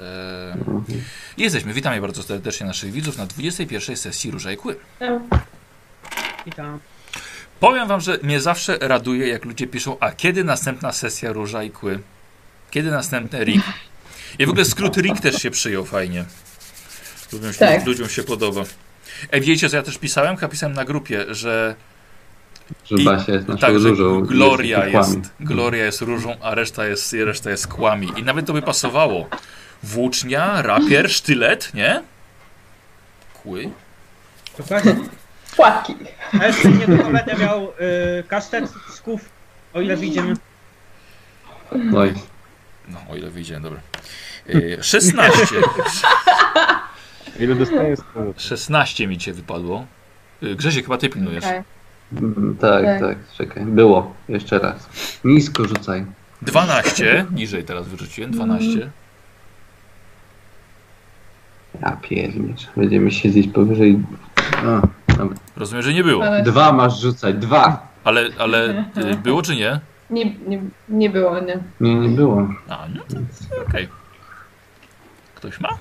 E, jesteśmy, witamy bardzo serdecznie naszych widzów na 21 sesji Róża i Kły. Witam. Powiem wam, że mnie zawsze raduje, jak ludzie piszą, a kiedy następna sesja Róża i Kły? Kiedy następny Rick? I w ogóle skrót Rick też się przyjął fajnie. Ludziom się, Tak. ludziom się podoba. Ej, wiecie, co ja też pisałem? Chyba pisałem na grupie, że Że Basia jest naszą tak, że różą. i Gloria jest, jest. Gloria jest różą, a reszta jest, reszta jest kłami. I nawet to by pasowało. Włócznia, rapier, sztylet, nie? Kły? Dokładnie. Płatki. A jeszcze niedługo będę miał y, kastet z ków, o ile widzimy. Oj, No, o ile wyjdzie, dobra. Yy, 16. Ile dostaję z tego? 16 mi cię wypadło. Grzesiek, chyba ty pilnujesz. Okej. mm, tak, Tak. tak, czekaj. Było, jeszcze raz. Nisko rzucaj. 12. Niżej teraz wyrzuciłem. 12. Ja pierniczę. Będziemy siedzieć powyżej... A, dobra. Rozumiem, że nie było. Ale Dwa masz rzucać, dwa! Ale, ale yy, było czy nie? nie, nie, nie było, nie. Nie, nie było. A, no to okej. Ktoś ma?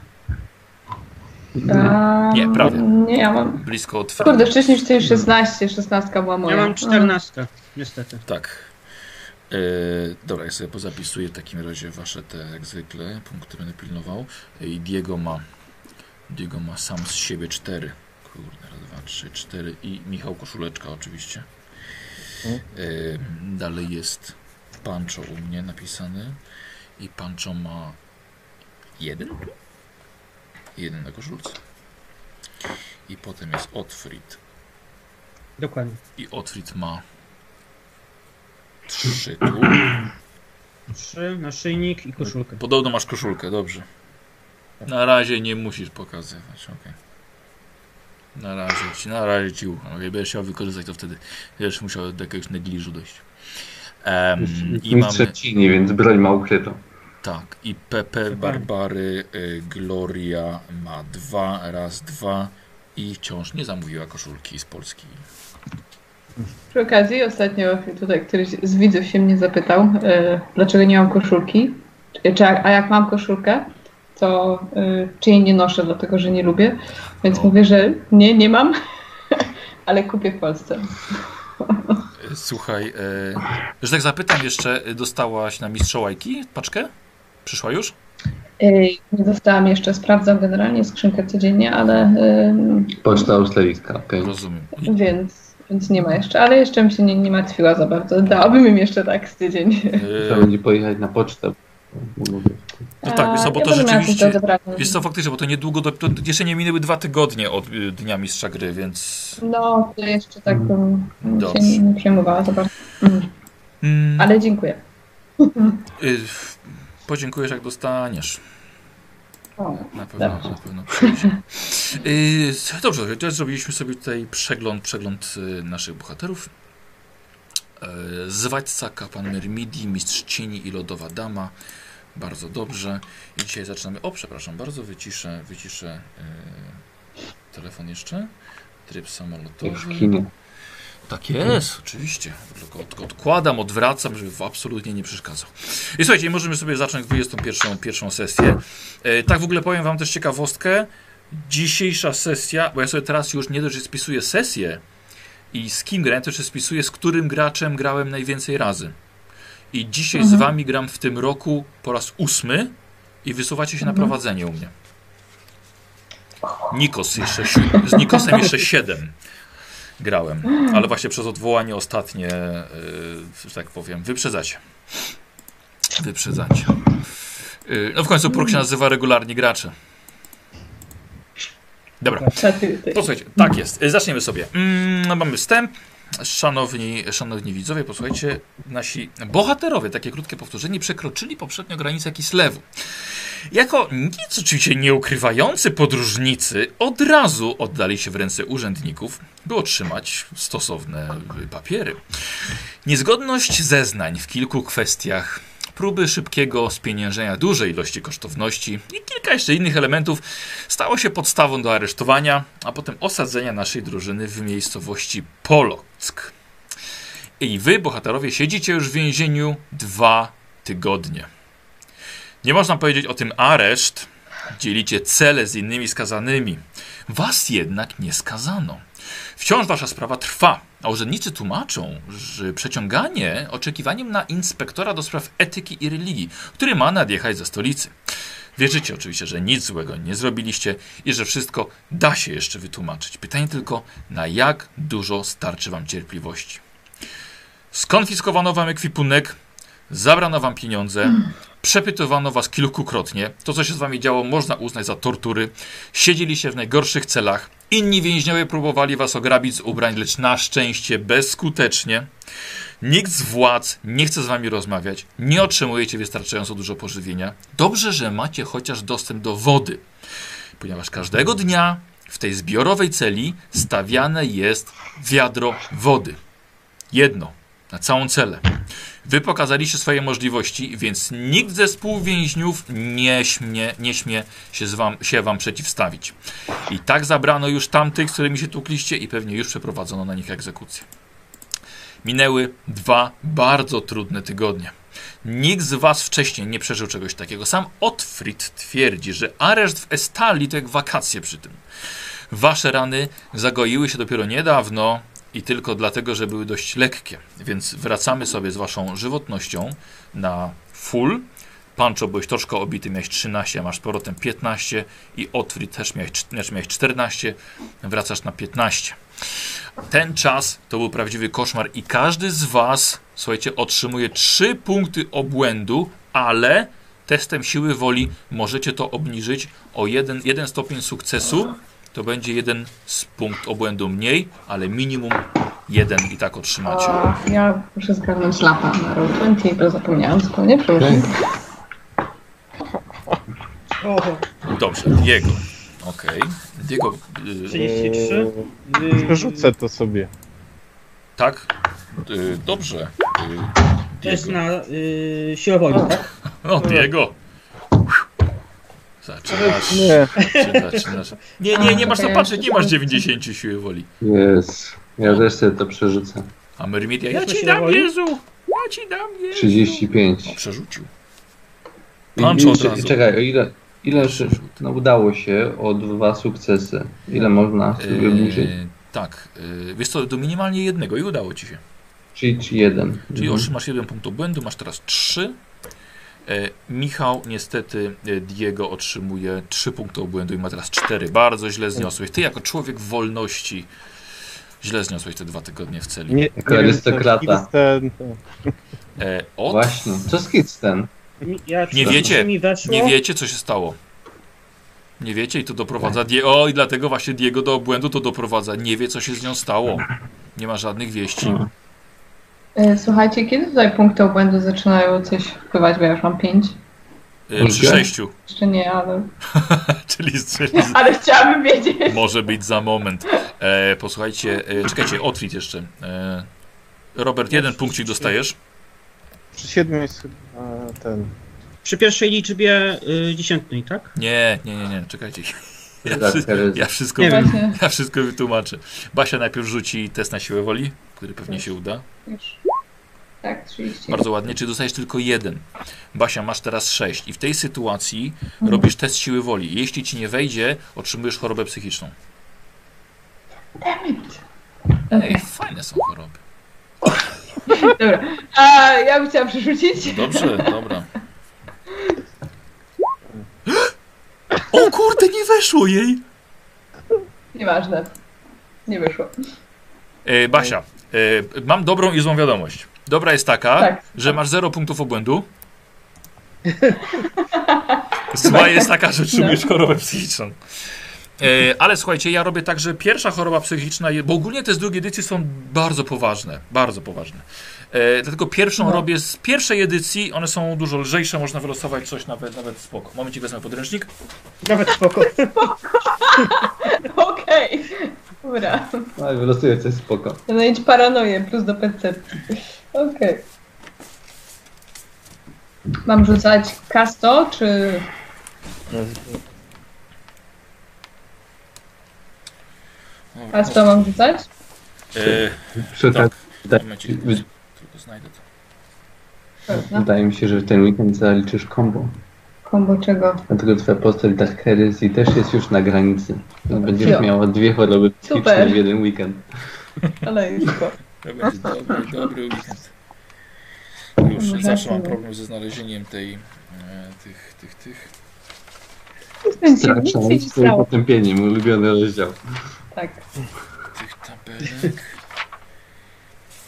A, Nie, prawie. Nie, ja mam. Blisko od Kurde, wcześniej tutaj 16, 16 była moja. Ja mam 14, niestety. Tak. Yy, dobra, ja sobie pozapisuję w takim razie wasze te jak zwykle punkty będę pilnował. I Diego ma Diego ma sam z siebie cztery. Kurde, raz, dwa, trzy, cztery i Michał Koszuleczka oczywiście. Yy, dalej jest Pancho u mnie napisany i Pancho ma jeden tu? Jeden na koszulce. I potem jest Otfrid Dokładnie. i Otfrid ma trzy tu. Trzy, naszyjnik i koszulkę. Podobno masz koszulkę, dobrze. Na razie nie musisz pokazywać, okej. Na razie ci, na razie ci ufam. Będziesz chciał wykorzystać, to wtedy będziesz musiał do jakiegoś negliżu dojść. Em, I mamy, trzecini, więc broń ma ukrytą. tak, i Pepe Barbary y, Gloria ma dwa, raz, dwa i wciąż nie zamówiła koszulki z Polski. Przy okazji ostatnio tutaj któryś z widzów się mnie zapytał, e, dlaczego nie mam koszulki. Czy, a jak mam koszulkę, to e, czy jej nie noszę, dlatego że nie lubię. Więc O. mówię, że nie, nie mam, ale kupię w Polsce. Y, Słuchaj, y, że tak zapytam jeszcze, y, dostałaś na mistrzołajki paczkę? Przyszła już? Ej, Nie dostałam jeszcze, sprawdzam generalnie skrzynkę codziennie, ale em, Poczta australijska, okej. Rozumiem. Więc, więc nie ma jeszcze, ale jeszcze bym się nie, nie martwiła za bardzo. Dałabym im jeszcze tak z tydzień. y, Trzeba będzie pojechać na pocztę. No tak, wiesz bo ja to rzeczywiście-. Wiesz co, faktycznie, bo to niedługo, do, to jeszcze nie minęły dwa tygodnie od y, dnia mistrza gry, więc... No, to jeszcze tak bym Dobrze. się nie, nie przejmowała za bardzo. Mm. Mm, Ale dziękuję. y, podziękujesz jak dostaniesz. O, Na pewno, Dobrze. na pewno przyjdzie. Y, dobrze, teraz zrobiliśmy sobie tutaj przegląd, przegląd y, naszych bohaterów. Y, Zwadźca, kapłan Myrmidii, mistrz cieni i lodowa dama. Bardzo dobrze. I dzisiaj zaczynamy. O, przepraszam bardzo, wyciszę, wyciszę y, telefon jeszcze. Tryb Jak samolotowy. w kinie. Tak jest, oczywiście. Tylko od, odkładam, odwracam, żeby absolutnie nie przeszkadzał. I słuchajcie, możemy sobie zacząć 21 pierwszą sesję. E, tak w ogóle powiem wam też ciekawostkę. Dzisiejsza sesja, bo ja sobie teraz już nie dość, że spisuję sesję i z kim grałem, jeszcze spisuję, z którym graczem grałem najwięcej razy. I dzisiaj z wami gram w tym roku po raz ósmy i wysuwacie się na prowadzenie u mnie. Nikos jeszcze, z Nikosem jeszcze siedem grałem, ale właśnie przez odwołanie ostatnie, yy, tak powiem, wyprzedzacie. Wyprzedzacie. Yy, no w końcu próg się nazywa regularni gracze. Dobra, a ty, ty. to słuchajcie, tak jest. Yy, Zaczniemy sobie. Mm, no mamy wstęp. Szanowni, szanowni widzowie, posłuchajcie, nasi bohaterowie, takie krótkie powtórzenie, przekroczyli poprzednio granicę Kislewu. Jako nic oczywiście nie ukrywający podróżnicy od razu oddali się w ręce urzędników, by otrzymać stosowne papiery. Niezgodność zeznań w kilku kwestiach, próby szybkiego spieniężenia dużej ilości kosztowności i kilka jeszcze innych elementów stało się podstawą do aresztowania, a potem osadzenia naszej drużyny w miejscowości I wy, bohaterowie, siedzicie już w więzieniu dwa tygodnie. Nie można powiedzieć o tym areszt. Dzielicie cele z innymi skazanymi. Was jednak nie skazano. Wciąż wasza sprawa trwa, a urzędnicy tłumaczą, że przeciąganie oczekiwaniem na inspektora do spraw etyki i religii, który ma nadjechać ze stolicy. Wierzycie oczywiście, że nic złego nie zrobiliście i że wszystko da się jeszcze wytłumaczyć. Pytanie tylko, na jak dużo starczy wam cierpliwości. Skonfiskowano wam ekwipunek, zabrano wam pieniądze, przepytowano was kilkukrotnie. To, co się z wami działo, można uznać za tortury. Siedzieliście w najgorszych celach. Inni więźniowie próbowali was ograbić z ubrań, lecz na szczęście bezskutecznie. Nikt z władz nie chce z wami rozmawiać. Nie otrzymujecie wystarczająco dużo pożywienia. Dobrze, że macie chociaż dostęp do wody, ponieważ każdego dnia w tej zbiorowej celi stawiane jest wiadro wody. Jedno na całą celę. Wy pokazaliście swoje możliwości, więc nikt ze współwięźniów nie śmie, nie śmie się, z wam, się wam przeciwstawić. I tak zabrano już tamtych, z którymi się tukliście i pewnie już przeprowadzono na nich egzekucję. Minęły dwa bardzo trudne tygodnie. Nikt z was wcześniej nie przeżył czegoś takiego. Sam Otfrid twierdzi, że areszt w Estali to jak wakacje przy tym. Wasze rany zagoiły się dopiero niedawno i tylko dlatego, że były dość lekkie. Więc wracamy sobie z waszą żywotnością na full. Pancho byłeś troszkę obity, miałeś 13, a masz z powrotem 15 i Otfrid też miałeś, też miałeś 14, wracasz na 15. Ten czas to był prawdziwy koszmar i każdy z was, słuchajcie, otrzymuje 3 punkty obłędu, ale testem siły woli możecie to obniżyć o jeden, jeden stopień sukcesu. To będzie jeden z punkt obłędu mniej, ale minimum jeden i tak otrzymacie. A, ja muszę zgarnąć lata na Roll20, bo zapomniałam zupełnie, przepraszam. Oho, Dobrze, Diego. Okej. Diego, y, 33. Eee, Przerzucę to sobie. tak? Y, dobrze. Y, To jest Diego. na y, siłę woli, tak? No, Diego. Zaczynasz. Nie, zaczynasz. Nie, nie, nie masz co patrzeć, nie masz 90 siły woli. Jest. Ja też sobie to przerzucę. A Mermidia, ja ci dam woli? Jezu! Ja ci dam Jezu! 35. O, przerzucił. I- Pancho od i- razu. Czekaj, o ile, ile szy- no, udało się o dwa sukcesy? Ile można sobie obniżyć? Eee, tak, yy, wiesz co, do minimalnie jednego i udało ci się. Czyli, czyli jeden. Czyli Mhm. otrzymasz jeden punkt obłędu, masz teraz trzy. E, Michał, niestety, e, Diego otrzymuje trzy punkty obłędu i ma teraz cztery. Bardzo źle zniosłeś. Ty, jako człowiek wolności, źle zniosłeś te dwa tygodnie w celi. nie, Jako arystokrata. E, od... Właśnie. Co z ten? Mi- Ja Nie wiecie. Nie wiecie, co się stało. Nie wiecie i to doprowadza. Die o, i dlatego właśnie Diego do obłędu to doprowadza. Nie wie, co się z nią stało. Nie ma żadnych wieści. E, Słuchajcie, kiedy tutaj punkty obłędu zaczynają coś wpływać, bo ja już mam 5? E, przy sześciu. Jeszcze nie, ale... Czyli, czyli Ale chciałabym wiedzieć. może być za moment. E, posłuchajcie, e, czekajcie, Otwit jeszcze. E, Robert, jeden punkcik dostajesz. Przy siedmiu jest chyba ten. Przy pierwszej liczbie y, dziesiętnej, tak? Nie, nie, nie, nie, czekajcie. Ja, Tak, wszy- teraz- ja, wszystko, Nie wiem. Ja wszystko wytłumaczę. Basia najpierw rzuci test na siłę woli, który pewnie się uda. już. Tak, 30. Bardzo ładnie. Czy dostajesz tylko jeden? Basia, masz teraz sześć. I w tej sytuacji Mhm. robisz test siły woli. Jeśli ci nie wejdzie, otrzymujesz chorobę psychiczną. Dammit. Ej, Okej, fajne są choroby. dobra. A ja bym chciała przerzucić. Dobrze, dobra. O kurde, nie weszło jej! Nieważne. Nie wyszło. E, Basia, e, mam dobrą i złą wiadomość. Dobra jest taka, Tak. że masz 0 punktów obłędu. Zła jest taka, że otrzymujesz chorobę psychiczną. E, ale słuchajcie, ja robię tak, że pierwsza choroba psychiczna, bo ogólnie te z drugiej edycji są bardzo poważne, bardzo poważne. E, dlatego pierwszą No. robię z pierwszej edycji, one są dużo lżejsze, można wylosować coś nawet, nawet spoko. Momencik wezmę podręcznik. Nawet spoko. Okej. Dobra. No i wylosuję coś spoko. Znajdź paranoję plus do percepcji. Okej. Mam rzucać kasto, czy... Kasto mam rzucać? Przy Tak. tak. momencik, tylko znajdę to. Wydaje mi się, że w ten weekend zaliczysz combo. Kombo czego? Dlatego twoja postać Dark Heresy też jest już na granicy. Będziesz Jo. miała dwie choroby psychiczne Super. w jeden weekend. Ale już go. To będzie dobry, dobry weekend. Już Może zawsze mam problem ze znalezieniem tej, e, tych, tych, tych. Nic się, nic się nie Straszne stało. potępienie, mój ulubiony rozdział. Tak. tych tabelek.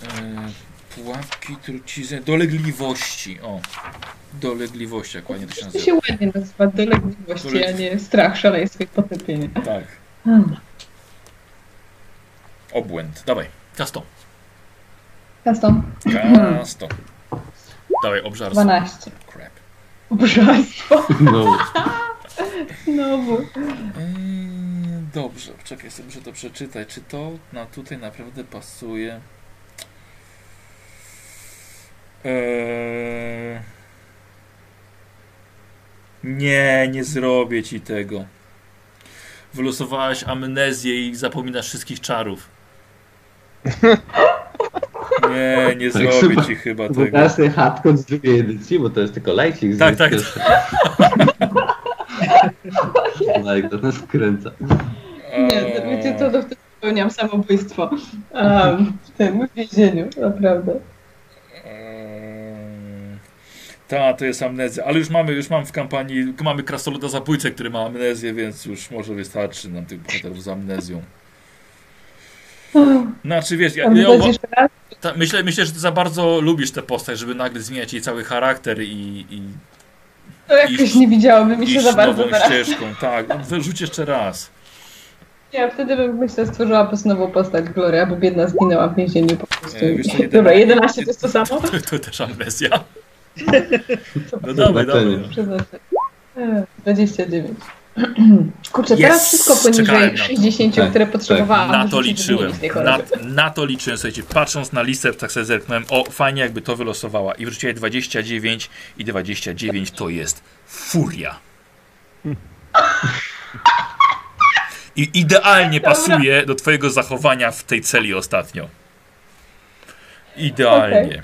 E, pułapki, trucizny, dolegliwości. O, dolegliwości, jak ładnie to się To nazywa. się ładnie nazywa dolegliwości, a nie strach, szaleństwo i potępienie. Tak, Hmm. obłęd. Dawaj, kasto. Custom Kasto. Dawaj, obżarstwo. 12. Crap. Obrzeństwo. No, Znowu. Eee, dobrze, czekaj sobie, muszę to przeczytać. Czy to na tutaj naprawdę pasuje? Eee, nie, nie zrobię ci tego. Wylosowałaś amnezję i zapominasz wszystkich czarów. Nie, nie Tak, zrobię chyba- ci chyba tego. teraz ten hardcore z drugiej edycji, bo to jest tylko lajcik. z Tak, tak. No jak to nas wkręca. Nie, to, wiecie co, to wtedy popełniam samobójstwo. Um, w tym więzieniu, naprawdę. Eee, Ta, to jest amnezja, ale już mamy, już mam w kampanii, mamy krasnoluda zabójcę, który ma amnezję, więc już może wystarczy nam tych bohaterów z amnezją. Znaczy wiesz, ja, ja, ta, myślę, myślę, że ty za bardzo lubisz tę postać, żeby nagle zmieniać jej cały charakter i, i To jakoś iść- nie widziałoby mi się za bardzo nową teraz. ścieżką. Tak, wyrzuć jeszcze raz. Ja wtedy bym myślę stworzyła po prostu nową postać Gloria, bo biedna zginęła w więzieniu po prostu. E, wiesz co, Dobra, 11 11 to jest to samo? To, to też amnezja. No dawaj, dawaj. Przeznaczę. E, 29. Kurczę, Yes! teraz wszystko poniżej na to. 60, Tak, które potrzebowałam. Na to liczyłem. Na, na to liczyłem, słuchajcie, patrząc na listę, tak sobie zerknąłem, o, fajnie jakby to wylosowała. I wrzuciła 29 i 29 to jest furia. I idealnie Dobra. pasuje do twojego zachowania w tej celi ostatnio. Idealnie.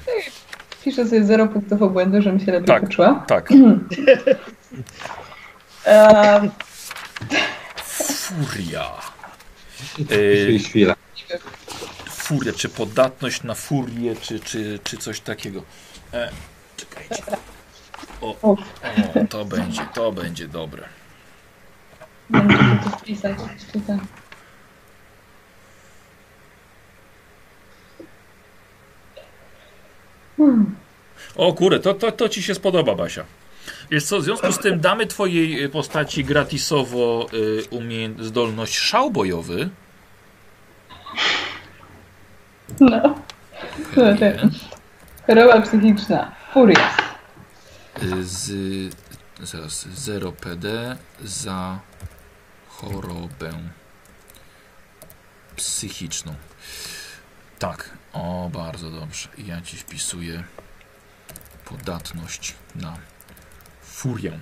Piszę sobie 0 punktów obłędu, żebym się lepiej Tak. poczuła. Tak. Furia. Czyli E, chwila. furia, czy podatność na furię, czy, czy, czy coś takiego. E, czekajcie. O, o, to będzie, to będzie dobre. wpisać. Hmm. O kurde, to, to, to ci się spodoba, Basia. Wiesz co, w związku z tym damy twojej y, postaci gratisowo y, umie- zdolność szał bojowy. No. No, tak. Choroba psychiczna. Furia. y, z zaraz 0 PD za chorobę psychiczną. Tak, o bardzo dobrze. Ja ci wpisuję podatność na furię.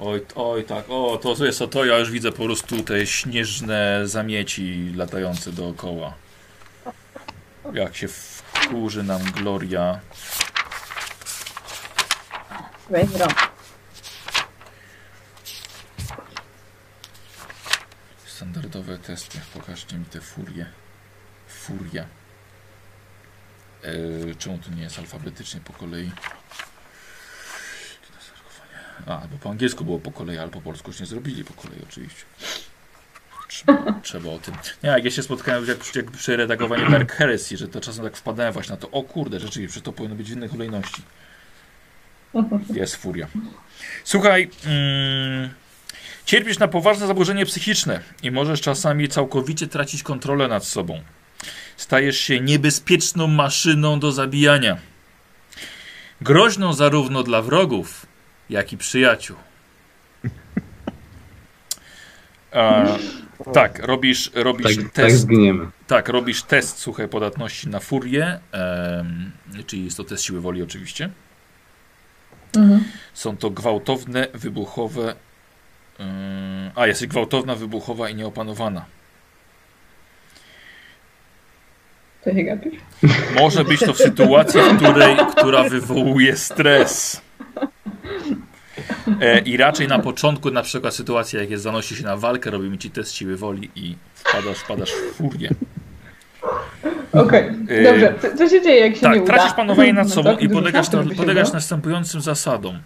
Oj, oj, tak, o, to jest to, to ja już widzę po prostu te śnieżne zamieci latające dookoła. Jak się wkurzy nam Gloria. Standardowe testy. Pokażcie mi te furie. Furia. Eee, czemu to nie jest alfabetycznie po kolei? A, bo po angielsku było po kolei, ale po polsku już nie zrobili po kolei oczywiście. Trzeba, trzeba o tym. Nie, jak ja się spotkałem jak, jak przy redagowaniu Dark Heresy, że to czasem tak wpadałem właśnie na to, o kurde, rzeczywiście, że to powinno być w innej kolejności. Jest furia. Słuchaj, mm, cierpisz na poważne zaburzenie psychiczne i możesz czasami całkowicie tracić kontrolę nad sobą. Stajesz się niebezpieczną maszyną do zabijania. Groźną zarówno dla wrogów, jak i przyjaciół. E, tak, robisz, robisz Tak, tak test. zginiemy. Tak, robisz test suchej podatności na furię, em, czyli jest to test siły woli oczywiście. Mhm. Są to gwałtowne, wybuchowe. A, jesteś gwałtowna, wybuchowa i nieopanowana. To się gapisz? Może być to w sytuacji, w której, która wywołuje stres. E, I raczej na początku, na przykład sytuacja, jak jest zanosi się na walkę, robimy ci test siły woli i wpadasz, wpadasz w furię. Okej, Yy, dobrze. Co, co się dzieje, jak się nie Tak, uda? tracisz panowanie nad No sobą całkiem i czasu, na, udało. następującym zasadom.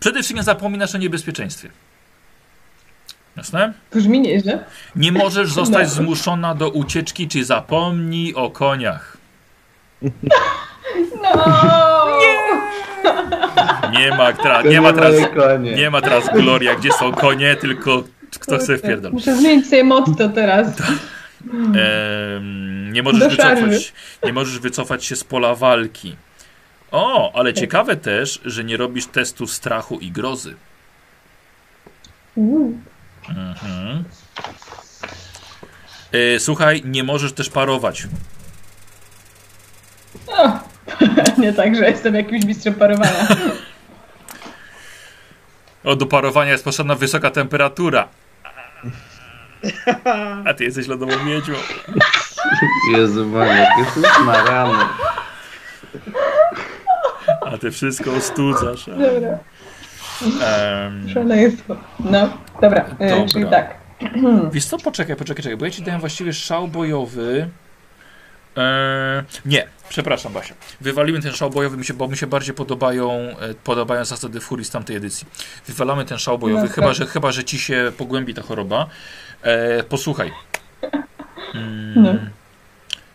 Przede wszystkim nie zapominasz o niebezpieczeństwie. Jasne? Brzmi nieźle. Nie możesz zostać No. zmuszona do ucieczki, czy zapomnij o koniach. No! Nie ma, tra, nie ma teraz, nie ma teraz gloria, gdzie są konie, tylko kto chce wpierdol. Muszę zmienić sobie motto teraz. Nie, możesz wycofać, nie możesz wycofać się z pola walki. O, ale ciekawe też, że nie robisz testu strachu i grozy. Uuu. Mhm. E, słuchaj, nie możesz też parować. O, nie tak, że jestem jakimś mistrzem parowania. O, do parowania jest potrzebna wysoka temperatura. A ty jesteś lodową miedźą. Jezu Maniak, Jezus Marany. A ty wszystko ostudzasz. Dobra, Em, szaleństwo. No, dobra, e, Dobra. czyli tak. Wiesz co, poczekaj, poczekaj, czekaj, bo ja ci dałem właściwie szał bojowy. Eee, nie, przepraszam Basia. Wywalimy ten szał bojowy, mi się, bo mi się bardziej podobają, e, podobają zasady furii z tamtej edycji. Wywalamy ten szał bojowy, No, chyba, tak. że, chyba, że ci się pogłębi ta choroba. E, posłuchaj. Mm, No.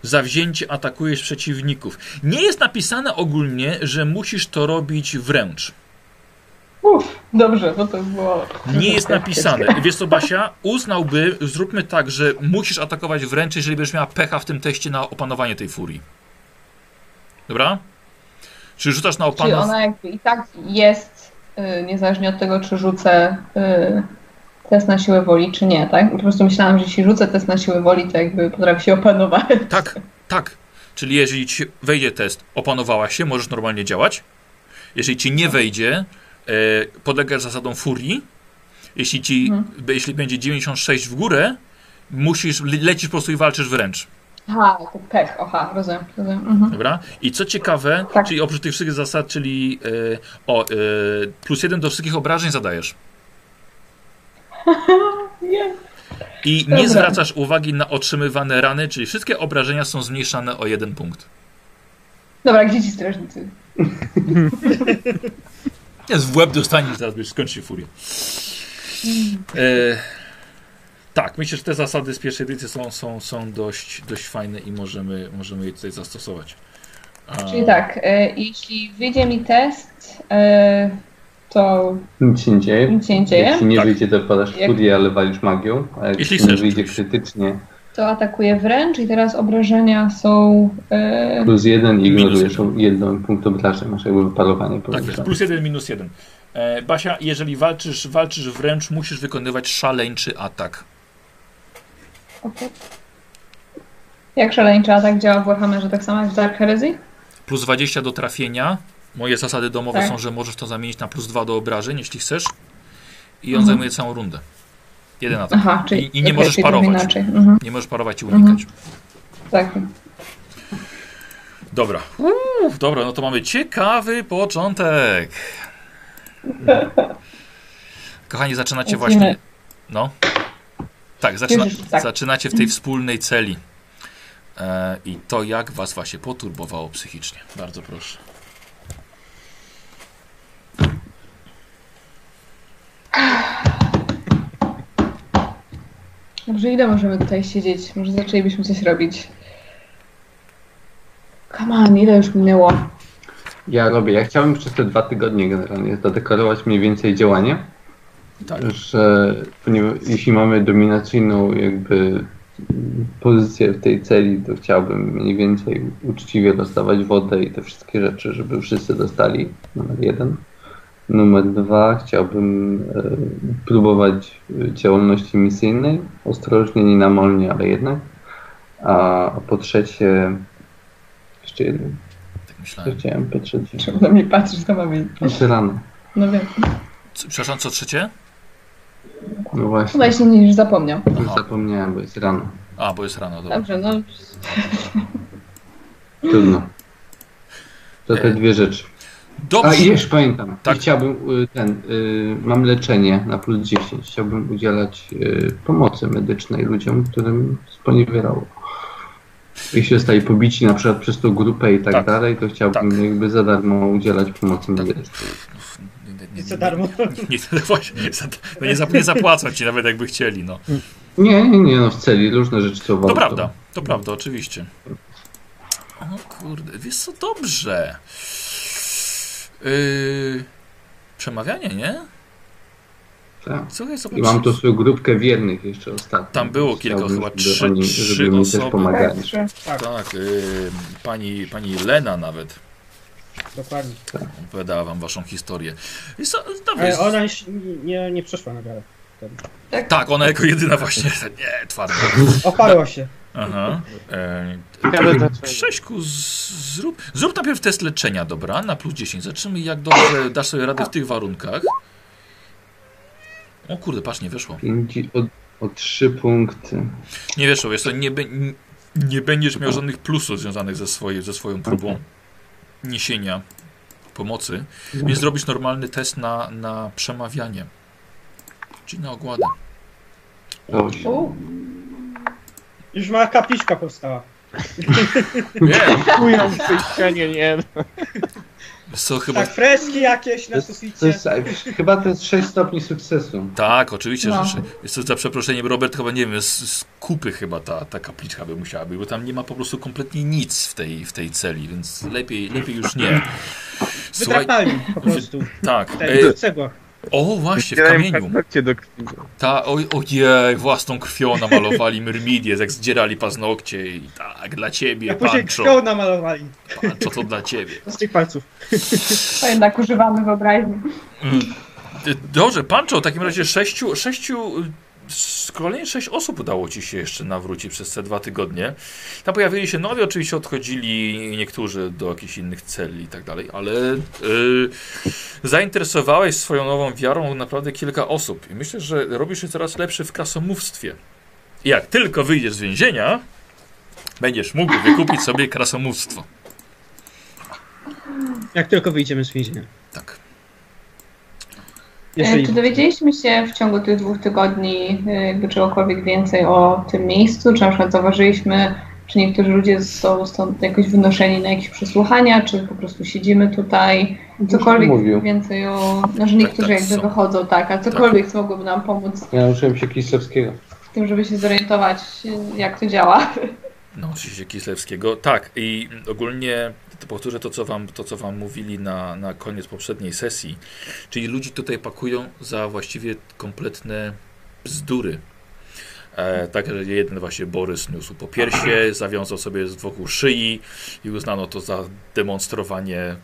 Zawzięcie atakujesz przeciwników. Nie jest napisane ogólnie, że musisz to robić wręcz. Uff, dobrze, bo to było... Nie jest napisane. Wiesz co, Basia? Uznałby, zróbmy tak, że musisz atakować wręcz, jeżeli będziesz miała pecha w tym teście na opanowanie tej furii. Dobra? Czyli rzucasz na Czyli opanowanie. ona jakby i tak jest, y, niezależnie od tego, czy rzucę y, test na siłę woli, czy nie, tak? Po prostu myślałam, że jeśli rzucę test na siłę woli, to jakby potrafi się opanować. Tak, tak. Czyli jeżeli ci wejdzie test, opanowałaś się, możesz normalnie działać. Jeżeli ci nie wejdzie, e, podlegasz zasadom furii. Jeśli ci, Mhm. jeśli będzie 96 w górę, musisz, le- lecisz po prostu i walczysz wręcz. Aha, to pech, oha, rozumiem, rozumiem. Mhm. Dobra? I co ciekawe, Tak. czyli oprócz tych wszystkich zasad, czyli e, o, e, plus jeden do wszystkich obrażeń zadajesz. Nie. I nie Dobra. zwracasz uwagi na otrzymywane rany, czyli wszystkie obrażenia są zmniejszane o jeden punkt. Dobra, gdzie ci strażnicy? Jest w łeb dostaniesz, zaraz będziesz skończy furię. E, tak, myślę, że te zasady z pierwszej edycji są, są, są dość, dość fajne i możemy, możemy je tutaj zastosować. A, Czyli tak, e, jeśli wyjdzie mi test, e, to Nic się nie dzieje. nic się nie dzieje, Jeśli nie Tak. wyjdzie, to wpadasz w Jak- ale walisz magią. A jak Jeśli nie chcesz, wyjdzie oczywiście. krytycznie, to atakuję wręcz i teraz obrażenia są... E, plus jeden i Minus ignorujesz jeden punkt obrażeń. Masz jakby wyparowanie. tak jest, plus jeden, minus jeden. E, Basia, jeżeli walczysz, walczysz wręcz, musisz wykonywać szaleńczy atak. Okej. Jak szaleńczy atak działa w Warhammerze tak samo jak w Dark Heresy? Plus 20 do trafienia. Moje zasady domowe Tak. są, że możesz to zamienić na plus 2 do obrażeń, jeśli chcesz. I on Mhm. zajmuje całą rundę. Jeden atak. Aha, czyli... I, i nie okej, możesz parować. Mhm, Nie możesz parować i unikać. tak. Dobra. Uff, dobra, no to mamy ciekawy początek. Kochani, zaczynacie Lecimy. właśnie. No. Tak, zaczyna, tak. zaczynacie w tej wspólnej celi. E, I to jak was właśnie poturbowało psychicznie. Bardzo proszę. Dobrze, ile możemy tutaj siedzieć? Może zaczęlibyśmy coś robić? Come on, ile już minęło? Ja robię. Ja chciałbym przez te dwa tygodnie generalnie zadekorować mniej więcej działanie. Tak. że ponieważ jeśli mamy dominacyjną jakby pozycję w tej celi, to chciałbym mniej więcej uczciwie rozdawać wodę i te wszystkie rzeczy, żeby wszyscy dostali. Numer jeden. Numer dwa, chciałbym e, próbować e, działalności misyjnej, ostrożnie, nie namolnie, ale jednak. A, a po trzecie, jeszcze jeden, Tak co myślałem. chciałem po trzecie, Czemu na mnie patrzysz, to ma być? jeszcze rano. No wiem. Co, przepraszam, co trzecie? No właśnie, Chyba się nie już zapomniał. już zapomniałem, bo jest rano. A, bo jest rano, dobra. Dobrze, no. Trudno. To te E, dwie rzeczy. Dobrze. A i jeszcze pamiętam. Tak. Chciałbym y, ten, y, mam leczenie na plus 10. Chciałbym udzielać y, pomocy medycznej ludziom, którym sponiewierało. Jeśli zostali pobici na przykład przez tą grupę i tak, Tak. dalej, to chciałbym Tak. jakby za darmo udzielać pomocy medycznej. Nie, Co darmo? Nie, nie, właśnie, za- no nie, zap- nie zapłacą ci nawet jakby chcieli, no. Nie, nie, nie, no w celi różne rzeczy są To prawda, to prawda, oczywiście. O kurde, wiesz co, dobrze. Yy, przemawianie, nie? Tak. Słuchaj, zobacz. I mam tu swoją grupkę wiernych jeszcze ostatnio. Tam było kilka, chyba trzy- oni, trzy żeby mi osoby. też pomagali. Tak. Tak, Tak, yy, pani, pani Lena nawet dokładnie. opowiadała wam waszą historię. Co, dobrze, Ale jest- ona już nie, nie przeszła na galę. Tak, ona jako jedyna właśnie, nie, twardo. Oparła się. Aha. E. Krześku, zrób, zrób najpierw test leczenia, dobra? Na plus 10. Zobaczymy, jak dobrze dasz sobie radę w tych warunkach. O kurde, patrz, nie wyszło. Pięć, o, o trzy punkty. Nie wyszło, wiesz co, nie, nie, nie będziesz miał żadnych plusów związanych ze, swojej, ze swoją próbą niesienia pomocy, więc zrobisz normalny test na, na przemawianie. Czyli na ogładę. U, Już ma kapliczka powstała. Nie, Chują w tej ścianie, nie. Co, chyba... Tak, freski jakieś To na jest, to suficie. jest, chyba to jest 6 stopni sukcesu. Tak, oczywiście, No. że jest to za przeproszeniem, Robert, chyba nie wiem, z, z kupy chyba ta, ta kapliczka by musiała być, bo tam nie ma po prostu kompletnie nic w tej, w tej celi, więc lepiej, lepiej już nie. Słuchaj, Wytrapali po prostu. tak. Ten, E, w cegłach. O, właśnie, w kamieniu. paznokcie do krwi. Ta, oj, ojej, własną krwią namalowali Myrmidię, jak zdzierali paznokcie i tak, dla ciebie, A później Pancho, krwią namalowali. Pancho, to dla ciebie. Z tych palców. to jednak używamy wyobraźni. Mm. Dobrze, Pancho, w takim razie sześciu, sześciu, z kolejnych sześć osób udało ci się jeszcze nawrócić przez te dwa tygodnie. Tam pojawili się nowi, oczywiście odchodzili niektórzy do jakichś innych celi i tak dalej, ale y, zainteresowałeś swoją nową wiarą naprawdę kilka osób. I myślę, że robisz się coraz lepszy w krasomówstwie. I jak tylko wyjdziesz z więzienia, będziesz mógł wykupić sobie krasomówstwo. Jak tylko wyjdziemy z więzienia. Tak. E, Jeżeli... Czy dowiedzieliśmy się w ciągu tych dwóch tygodni e, jakby czegokolwiek więcej o tym miejscu? Czy na przykład zauważyliśmy, czy niektórzy ludzie są stąd jakoś wynoszeni na jakieś przesłuchania, czy po prostu siedzimy tutaj? Cokolwiek Mówił. więcej o... No, że niektórzy tak, jakby są. wychodzą, tak, a cokolwiek co mogłoby nam pomóc Ja nauczyłem się Kiszewskiego. w tym, żeby się zorientować, e, jak to działa. No, oczywiście Kislewskiego. Tak, i ogólnie powtórzę to, co wam, to, co wam mówili na, na koniec poprzedniej sesji. Czyli ludzi tutaj pakują za właściwie kompletne bzdury. E, tak, że jeden właśnie Borys niósł po piersie, zawiązał sobie wokół szyi i uznano to za demonstrowanie e,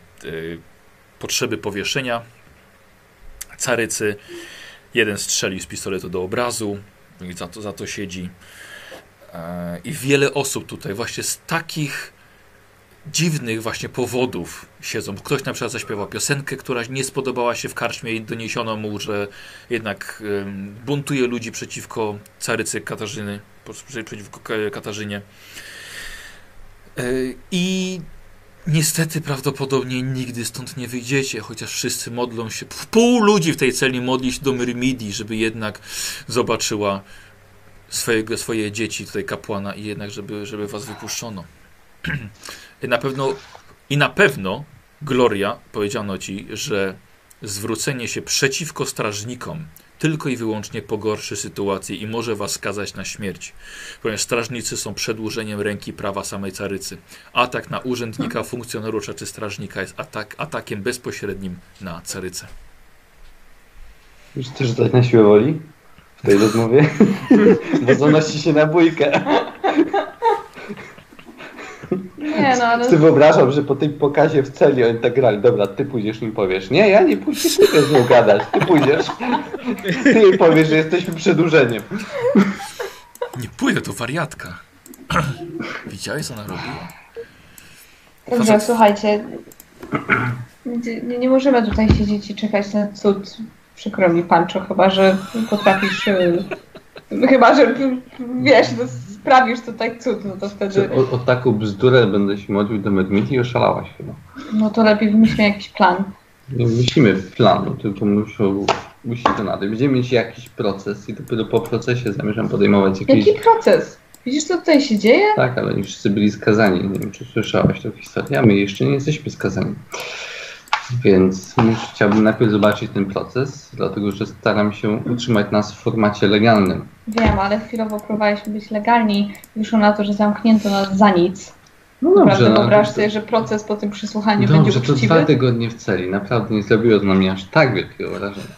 potrzeby powieszenia carycy. Jeden strzelił z pistoletu do obrazu i za to, za to siedzi. E, I wiele osób tutaj właśnie z takich dziwnych właśnie powodów siedzą. Ktoś na przykład zaśpiewał piosenkę, która nie spodobała się w karczmie i doniesiono mu, że jednak buntuje ludzi przeciwko carycy Katarzyny, przeciwko Ka- Katarzynie. E, I niestety prawdopodobnie nigdy stąd nie wyjdziecie, chociaż wszyscy modlą się, pół ludzi w tej celi modli się do Myrmidii, żeby jednak zobaczyła swojego, swoje dzieci, tutaj kapłana i jednak, żeby, żeby was wypuszczono. I na pewno, i na pewno, Gloria, powiedziano ci, że zwrócenie się przeciwko strażnikom tylko i wyłącznie pogorszy sytuację i może was skazać na śmierć, ponieważ strażnicy są przedłużeniem ręki prawa samej carycy. Atak na urzędnika, funkcjonariusza czy strażnika jest atak, atakiem bezpośrednim na carycę. Już też dać na siłę woli w tej rozmowie, bo zanosi się na bójkę. Nie no, ale Ty wyobrażam, że po tym pokazie w celi oni tak grali. Dobra, ty pójdziesz mi powiesz. Nie, ja nie pójdę, ty będziesz z nią gadać. Ty pójdziesz. Ty jej powiesz, że jesteśmy przedłużeniem. Nie pójdę, to wariatka. Widziałeś, co ona robiła? Dobrze, słuchajcie. Nie, nie możemy tutaj siedzieć i czekać na cud. Przykro mi, Pancho, chyba że potrafisz. Chyba, że wiesz, no, sprawisz tutaj cud, no to wtedy. O, o taką bzdurę będę się modlił do Medmiti i oszalałaś chyba. No to lepiej wymyślmy jakiś plan. Nie musimy planu, tylko muszą, musi to nadejść. Będziemy mieć jakiś proces i dopiero po procesie zamierzam podejmować jakieś... Jaki proces? Widzisz, co tutaj się dzieje? Tak, ale oni wszyscy byli skazani. Nie wiem, czy słyszałaś tę historię, a my jeszcze nie jesteśmy skazani. Więc chciałbym najpierw zobaczyć ten proces, dlatego że staram się utrzymać nas w formacie legalnym. Wiem, ale chwilowo próbowaliśmy być legalni. Wyszło na to, że zamknięto nas za nic. No Naprawdę no, wyobraź sobie, że proces po tym przesłuchaniu będzie Dobrze, to uczciwy. dwa tygodnie w celi. Naprawdę nie zrobiło to na mnie aż tak wielkiego wrażenia.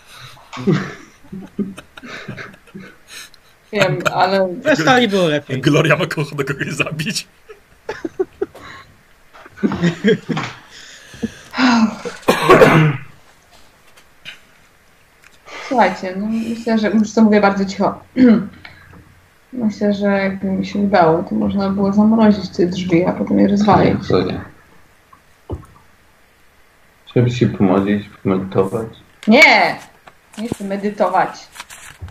Wiem, ale We stali było lepiej. Gloria ma ochotę kogoś zabić. słuchajcie, no myślę, że już to mówię bardzo cicho. Myślę, że jakby mi się udało, to można było zamrozić te drzwi, a potem je rozwalić. Co nie? Żeby się pomodlić, pomedytować. Nie! Nie chcę medytować.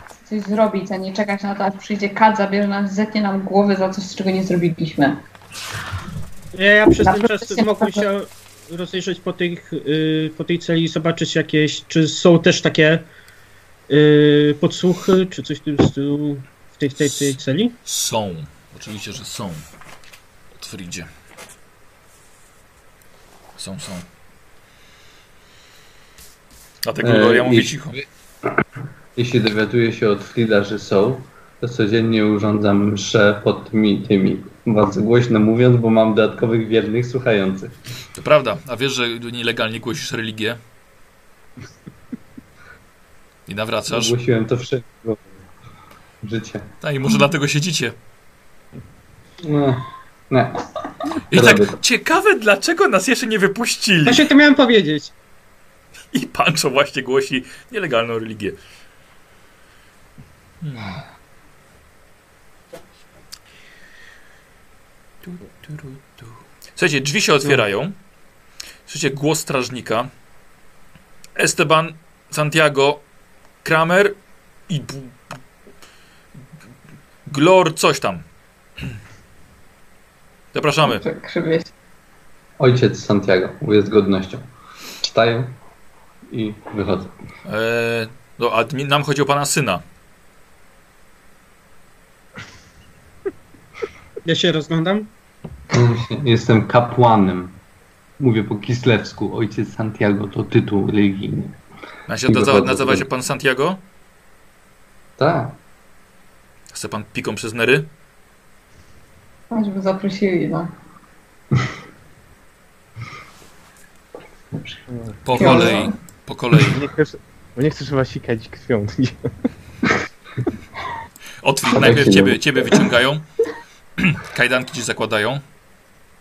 Chcę coś zrobić, a nie czekać na to, aż przyjdzie kat, zabierze nas, zetnie nam głowy za coś, czego nie zrobiliśmy. Ja, ja przez ten czas się mogłem się rozejrzeć po, tych, y, po tej celi i zobaczyć jakieś, czy są też takie y, podsłuchy, czy coś w tym stylu w tej, tej, tej celi? Są. Oczywiście, że są. Otwridzie. Są, są. Dlatego E, Gloria mówi jeśli- cicho. Jeśli dowiaduję się od Frida, że są, codziennie urządzam mszę pod tymi, tymi. Bardzo głośno mówiąc, bo mam dodatkowych wiernych słuchających. To prawda. A wiesz, że nielegalnie głosisz religię? I nawracasz? Ogłosiłem to bo Życie. Tak, i może dlatego siedzicie. No, nie. I tak ciekawe, dlaczego nas jeszcze nie wypuścili. Właśnie to miałem powiedzieć. I Pancho właśnie głosi nielegalną religię. Hmm. Tu, tu, tu, tu. Słuchajcie, drzwi się otwierają. Słyszycie głos strażnika. Esteban, Santiago, Kramer i Glor coś tam. Zapraszamy. Ojciec Santiago, mówię z godnością. Wstaję i wychodzę. Eee, no, a nam chodzi o pana syna. Ja się rozglądam. Jestem kapłanem. Mówię po kislewsku. Ojciec Santiago to tytuł religijny. A się nazywa, nazywa się pan Santiago? Tak. Chce pan piką przez nery? Choćby zaprosili, no. Po kolei. Po kolei. Nie chcesz, bo nie chcesz chyba sikać krwią. Otwórz, Tak najpierw ciebie, ciebie wyciągają. Kajdanki ci zakładają.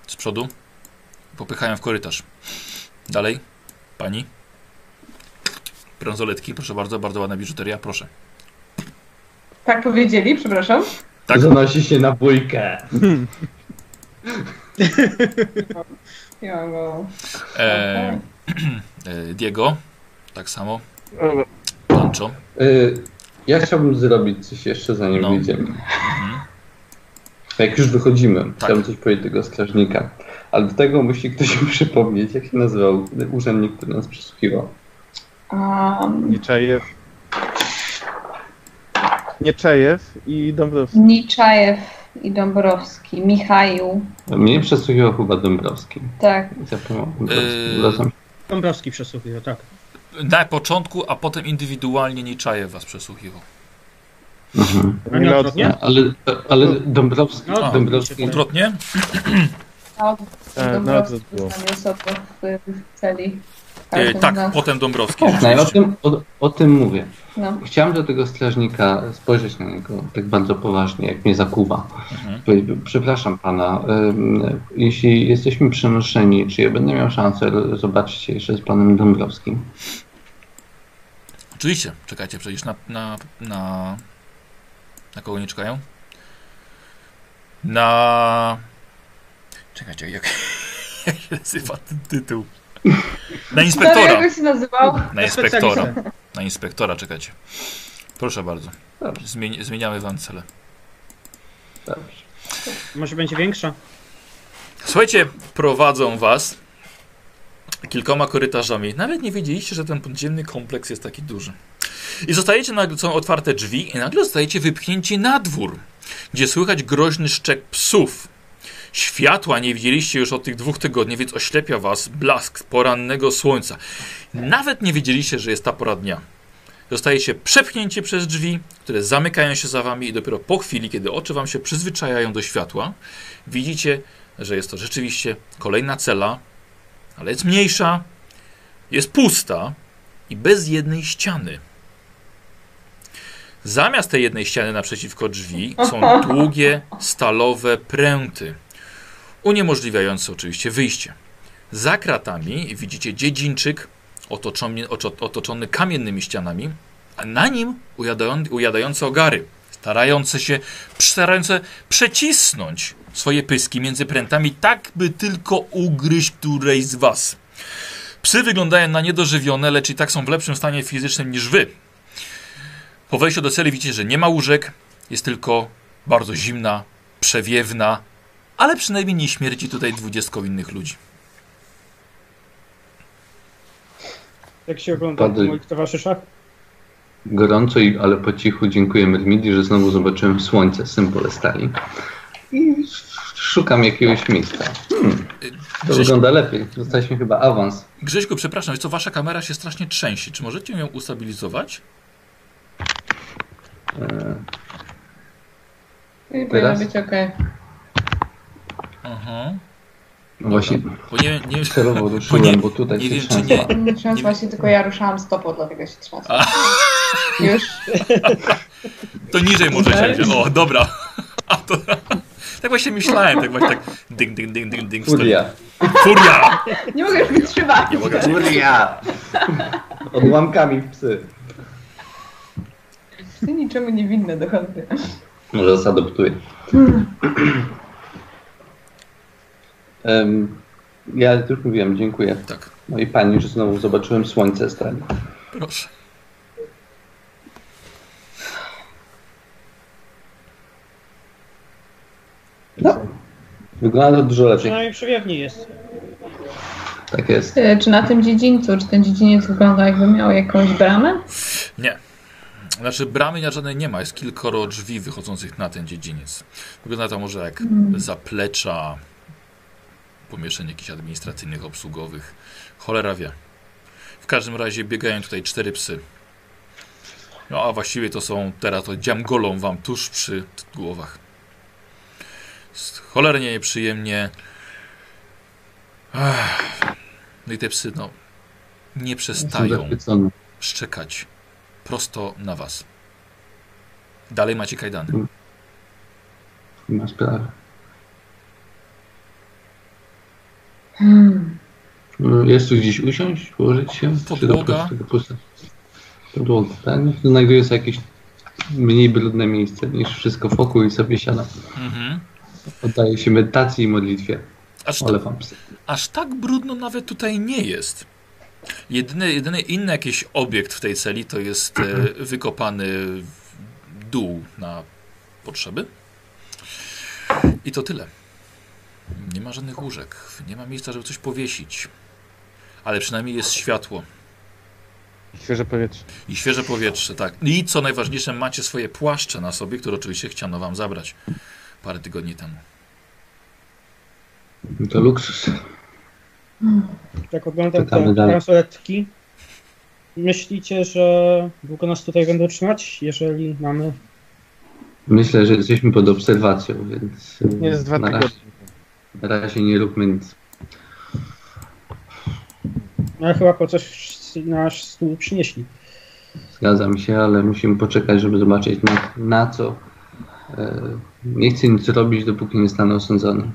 Z przodu. Popychają w korytarz. Dalej. Pani. Bransoletki, proszę bardzo, bardzo ładna biżuteria, proszę. Tak powiedzieli, przepraszam. Tak. Zanosi się na bójkę. Ja go. E, e, Diego. Tak samo. Pancho. Y, ja chciałbym zrobić coś jeszcze zanim No. wyjdziemy. Mhm. Jak już wychodzimy, Tak. chciałbym coś powiedzieć tego strażnika. Ale do tego musi ktoś mi przypomnieć, jak się nazywał urzędnik, który nas przesłuchiwał. Um. Nieczajew i Dąbrowski. Niczajew i Dąbrowski. Michał. Mnie przesłuchiwał chyba Dąbrowski. Tak. Zapomniałem. Yy. Dąbrowski przesłuchuje, tak. Na początku, a potem indywidualnie Niczajew was przesłuchiwał. Mhm. A nie odwrotnie? Ale, ale Dąbrowski, No, Dąbrowski Odwrotnie? A Tak, Dąbrowski no, zostanie osobą w, celi. E, tak, nas. potem Dąbrowski. Tak, no o tym, o, o tym mówię. No. Chciałem do tego strażnika spojrzeć na niego tak bardzo poważnie, jak mnie zakuwa. Mhm. Przepraszam pana, jeśli jesteśmy przenoszeni, czy ja będę miał szansę zobaczyć się jeszcze z panem Dąbrowskim? Oczywiście. Czekajcie, przecież na, na, na... Na kogo nie czekają? Na... Czekajcie, jak, jak się nazywa ten tytuł? Na inspektora. jak się nazywał? Na inspektora. Na inspektora, czekajcie. Proszę bardzo. Zmieni, zmieniamy wam cele. dobrze. Może będzie większa? Słuchajcie, prowadzą was kilkoma korytarzami. Nawet nie wiedzieliście, że ten podziemny kompleks jest taki duży. I zostajecie, nagle, są otwarte drzwi i nagle zostajecie wypchnięci na dwór, gdzie słychać groźny szczek psów. Światła nie widzieliście już od tych dwóch tygodni, więc oślepia was blask porannego słońca. Nawet nie wiedzieliście, że jest ta pora dnia. Zostajecie przepchnięci przez drzwi, które zamykają się za wami i dopiero po chwili, kiedy oczy wam się przyzwyczajają do światła, widzicie, że jest to rzeczywiście kolejna cela, ale jest mniejsza, jest pusta i bez jednej ściany. Zamiast tej jednej ściany naprzeciwko drzwi są długie, stalowe pręty, uniemożliwiające oczywiście wyjście. Za kratami widzicie dziedzińczyk otoczony, oczo- otoczony kamiennymi ścianami, a na nim ujadają, ujadające ogary, starające się, starające przecisnąć swoje pyski między prętami, tak by tylko ugryźć którejś z was. Psy wyglądają na niedożywione, lecz i tak są w lepszym stanie fizycznym niż wy. Po wejściu do celi widzicie, że nie ma łóżek, jest tylko bardzo zimna, przewiewna, ale przynajmniej nie śmierci tutaj dwudziestką innych ludzi. Jak się ogląda Padły. w moich towarzyszach? Gorąco, i, ale po cichu dziękuję Mermidi, że znowu zobaczyłem słońce, symbole stali. I szukam jakiegoś miejsca. Hmm, to Grześ, wygląda lepiej. Dostaliśmy chyba awans. Grześku, przepraszam, co, wasza kamera się strasznie trzęsie. Czy możecie ją ustabilizować? E, I powinno Teraz? być okej. Aha. no właśnie Bo nie, nie, celowo ruszyłem, Bo nie- bo tutaj nie się wiem, czy nie, Nie się, tylko ja ruszałam stopą, dlatego się trzęsła. A. Już. To niżej możecie wziąć. O, dobra. A to, tak właśnie myślałem, tak właśnie tak ding, ding, ding, ding, ding. Furia. Furia! Nie mogę już wytrzymać. Nie mogę Furia! Odłamkami w psy. Ty niczemu niewinne dochody. Może zadoptuję. Em, ja już mówiłem, dziękuję. Tak, No i pani, że znowu zobaczyłem słońce stali. proszę. No, wygląda to dużo lepiej. Przynajmniej przewiewnie jest. Tak jest. Czy na tym dziedzińcu, czy ten dziedziniec wygląda jakby miał jakąś bramę? Nie. Znaczy bramy na żadnej nie ma, jest kilkoro drzwi wychodzących na ten dziedziniec. Wygląda to może jak zaplecza, pomieszczeń jakichś administracyjnych, obsługowych. Cholera wie. W każdym razie biegają tutaj cztery psy. No a właściwie to są, teraz to dziamgolą wam tuż przy głowach. Jest cholernie nieprzyjemnie. Ech. No i te psy, no, nie przestają szczekać prosto na was. Dalej macie kajdany. Nie ma sprawy. Hmm. No, Jest tu gdzieś usiąść, położyć się? Podłoga. Podłoga, tak? Znajduje sobie jakieś mniej brudne miejsce niż wszystko wokół i sobie siada. Mhm. Oddaje się medytacji i modlitwie. Aż, Ale ta, aż tak brudno nawet tutaj nie jest. Jedyny, jedyny inny jakiś obiekt w tej celi to jest e, wykopany w dół na potrzeby. I to tyle. Nie ma żadnych łóżek. Nie ma miejsca, żeby coś powiesić. Ale przynajmniej jest światło Świeże powietrze. i świeże powietrze, tak. I co najważniejsze, macie swoje płaszcze na sobie, które oczywiście chciano wam zabrać parę tygodni temu. To luksus. Jak oglądam te bransoletki, myślicie, że długo nas tutaj będą trzymać, jeżeli mamy... Myślę, że jesteśmy pod obserwacją, więc Jest dwa na, razie, tygodnie. na razie nie róbmy nic. No chyba po coś nasz stół przynieśli. Zgadzam się, ale musimy poczekać, żeby zobaczyć na, na co. E, nie chcę nic robić, dopóki nie zostanę osądzony.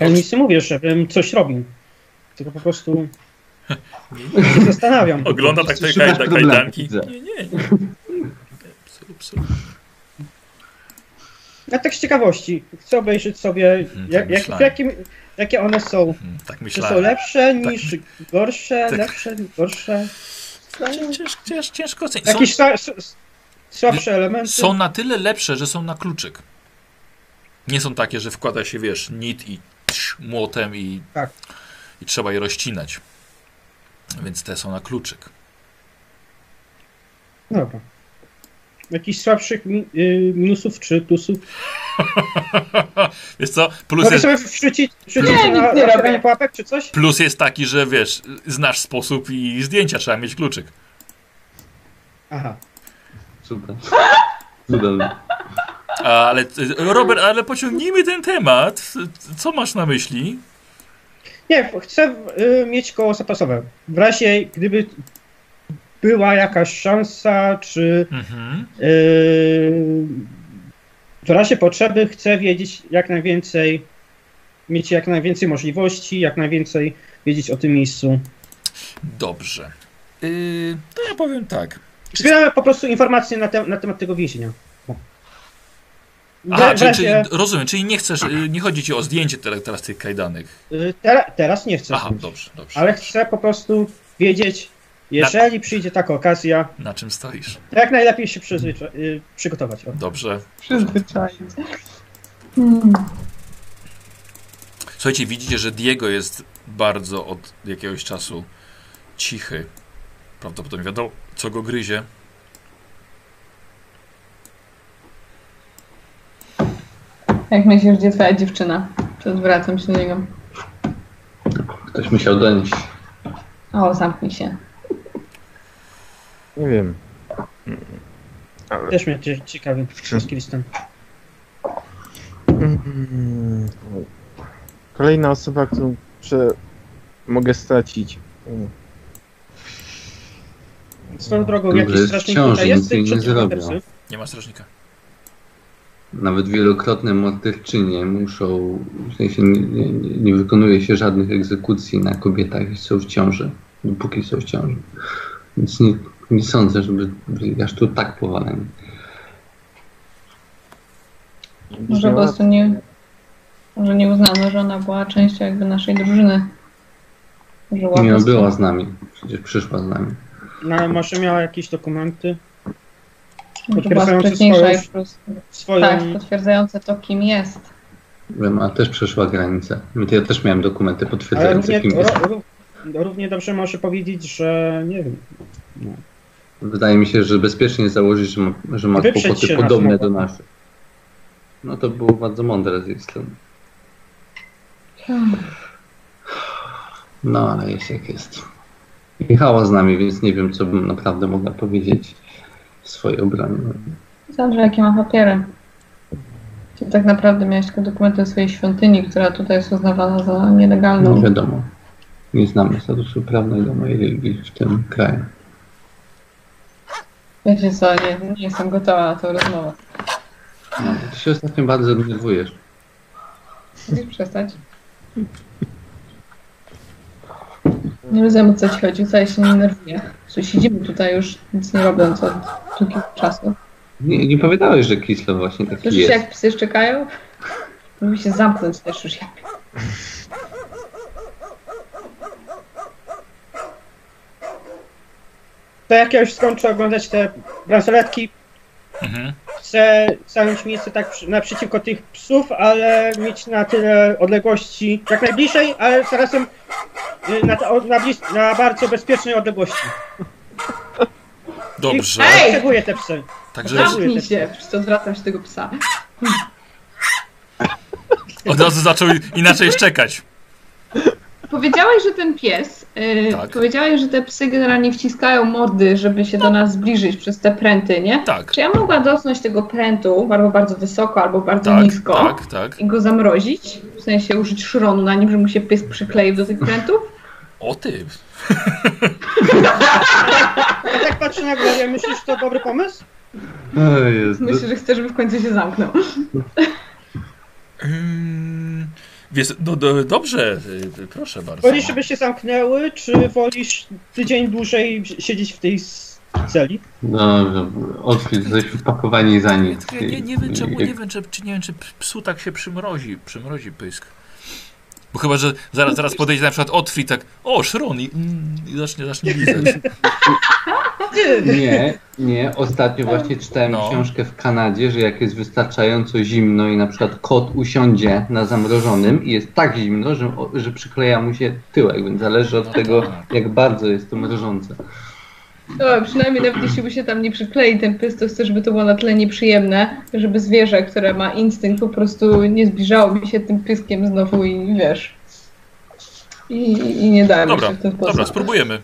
Ja nic nie mówię, żebym coś robił. Tylko po prostu się zastanawiam. Ogląda tak te kaj- kajdanki. widzę. Nie, nie. Absolut, absolut. Ja tak z ciekawości chcę obejrzeć sobie, Mhm, jak, tak jak, myślałem. jakim, jakie one są. Mm, Tak Czy są myślałem. lepsze niż gorsze, Tak. lepsze, gorsze? Cięż, cięż, ciężko ocenić. Są, Jakieś sła, s- słabsze elementy? są na tyle lepsze, że są na kluczyk. Nie są takie, że wkłada się, wiesz, nit i psz, młotem i, Tak. i trzeba je rozcinać. Więc te są na kluczyk. Dobra. Jakichś słabszych mi, y, minusów czy plusów? Wiesz co, plus Mogę jest, sobie wrzucić, wrzucić Nie, na nie robię. pułapek czy coś? plus jest taki, że wiesz, znasz sposób i zdjęcia trzeba mieć kluczyk. Aha. Super. Cudownie. Ale Robert, ale pociągnijmy ten temat. Co masz na myśli? Nie, chcę y, mieć koło zapasowe. W razie gdyby była jakaś szansa, czy Mhm. y, w razie potrzeby chcę wiedzieć jak najwięcej, mieć jak najwięcej możliwości, jak najwięcej wiedzieć o tym miejscu. Dobrze. Yy, to ja powiem tak. Zbieramy po prostu informacje na, te, na temat tego więzienia. Aha, czyli, czyli, razie- rozumiem, czyli nie chcesz, y, nie chodzi ci o zdjęcie teraz, teraz tych kajdanek. y, tera, teraz nie chcę, Aha, dobrze, dobrze. ale chcę po prostu wiedzieć, jeżeli przyjdzie taka okazja, Na czym stoisz? jak najlepiej się przyzwycza- przygotować. O. Dobrze. Przyzwyczaić. Hmm. Słuchajcie, widzicie, że Diego jest bardzo od jakiegoś czasu cichy. Prawdopodobnie wiadomo, co go gryzie. Jak myślisz, gdzie twoja dziewczyna? To zwracam się do niego. Ktoś musiał donieść. O, zamknij się. Nie wiem. Też mnie cie- ciekawi, co z Kristen. Mm, Kolejna osoba, którą prze... mogę stracić. Mm. Swoją drogą, Dobrze, jakiś jest strażnik ciąży, tutaj jest? jej nie zrobią. Nie ma strażnika. Nawet wielokrotne morderczynie muszą, w sensie nie, nie, nie wykonuje się żadnych egzekucji na kobietach, jeśli są w ciąży, dopóki są w ciąży. Więc nie, nie sądzę, żeby byli aż tu tak powaleni. Może po prostu nie... Może nie uznano, że ona była częścią jakby naszej drużyny. Nie no, była z nami, przecież przyszła z nami. No, ale może miała jakieś dokumenty? Sprytniejsza swoją- i po prostu... Swoją... Tak, potwierdzające to, kim jest. Wiem, a też przeszła granicę. Ja też miałem dokumenty potwierdzające, równie, kim jest. ro, ró- równie dobrze może powiedzieć, że nie wiem. Wydaje mi się, że bezpiecznie założyć, że ma, że ma kłopoty podobne do naszych. No to było bardzo mądre z jej strony. No, ale jest jak jest. Jechała z nami, więc nie wiem, co bym naprawdę mogła powiedzieć w swojej obronie. Zależy, jakie ma papiery. Czy tak naprawdę miałeś tylko dokumenty swojej świątyni, która tutaj jest uznawana za No nielegalną. wiadomo. Nie znamy statusu prawnego mojej religii w tym kraju. Wiecie co, nie, nie jestem gotowa na tę rozmowę. No, ty się ostatnio bardzo denerwujesz. Chcesz przestać? Nie rozumiem, o co ci chodzi, wcale się nie nerwuję. Że siedzimy tutaj już nic nie robiąc od długiego czasu. Nie, nie powiedziałeś, że Kislev właśnie taki Słyszysz, jest. jak psy szczekają? Mówi się zamknąć też już. jak- To jak ja już skończę oglądać te bransoletki, Mhm. Chcę zająć miejsce tak naprzeciwko tych psów, ale mieć na tyle odległości jak najbliżej, ale zarazem y, na, na, blis, na bardzo bezpiecznej odległości. Dobrze. Obserwuję te psy. Także Zamknij się, przecież odwracam się tego psa. od razu zaczął inaczej szczekać. Powiedziałeś, że ten pies, yy, Tak. powiedziałeś, że te psy generalnie wciskają mordy, żeby się do nas zbliżyć przez te pręty, nie? Tak. Czy ja mogła dotknąć tego prętu albo bardzo wysoko, albo bardzo Tak, nisko tak, tak. i go zamrozić? W sensie użyć szronu na nim, żeby mu się pies przykleił do tych prętów? O ty. Ja tak patrzę na głowę, myślisz, że to dobry pomysł? Myślę, że chcę, żeby w końcu się zamknął. Wiesz, no, do, dobrze, y, proszę bardzo. Wolisz, żeby się zamknęły, czy wolisz tydzień dłużej siedzieć w tej celi? Dobrze, odkryć, jesteśmy wpakowani za nic. Ja nie, nie wiem, czemu, nie wiem, czy, czy nie wiem, czy psu tak się przymrozi, przymrozi pysk. Bo chyba, że zaraz, zaraz podejdzie na przykład Otfri tak, o, szron i, mm, i zacznie, zacznie lizać. Nie, nie. Ostatnio właśnie czytałem No. książkę w Kanadzie, że jak jest wystarczająco zimno i na przykład kot usiądzie na zamrożonym i jest tak zimno, że, że przykleja mu się tyłek, więc zależy od tego, jak bardzo jest to mrożące. No, przynajmniej nawet jeśli by się tam nie przyklei ten pysk, to żeby to było na tyle nieprzyjemne, żeby zwierzę, które ma instynkt, po prostu nie zbliżało mi się tym pyskiem znowu i wiesz. I, i nie dało Dobra, się w ten sposób. dobra, spróbujemy.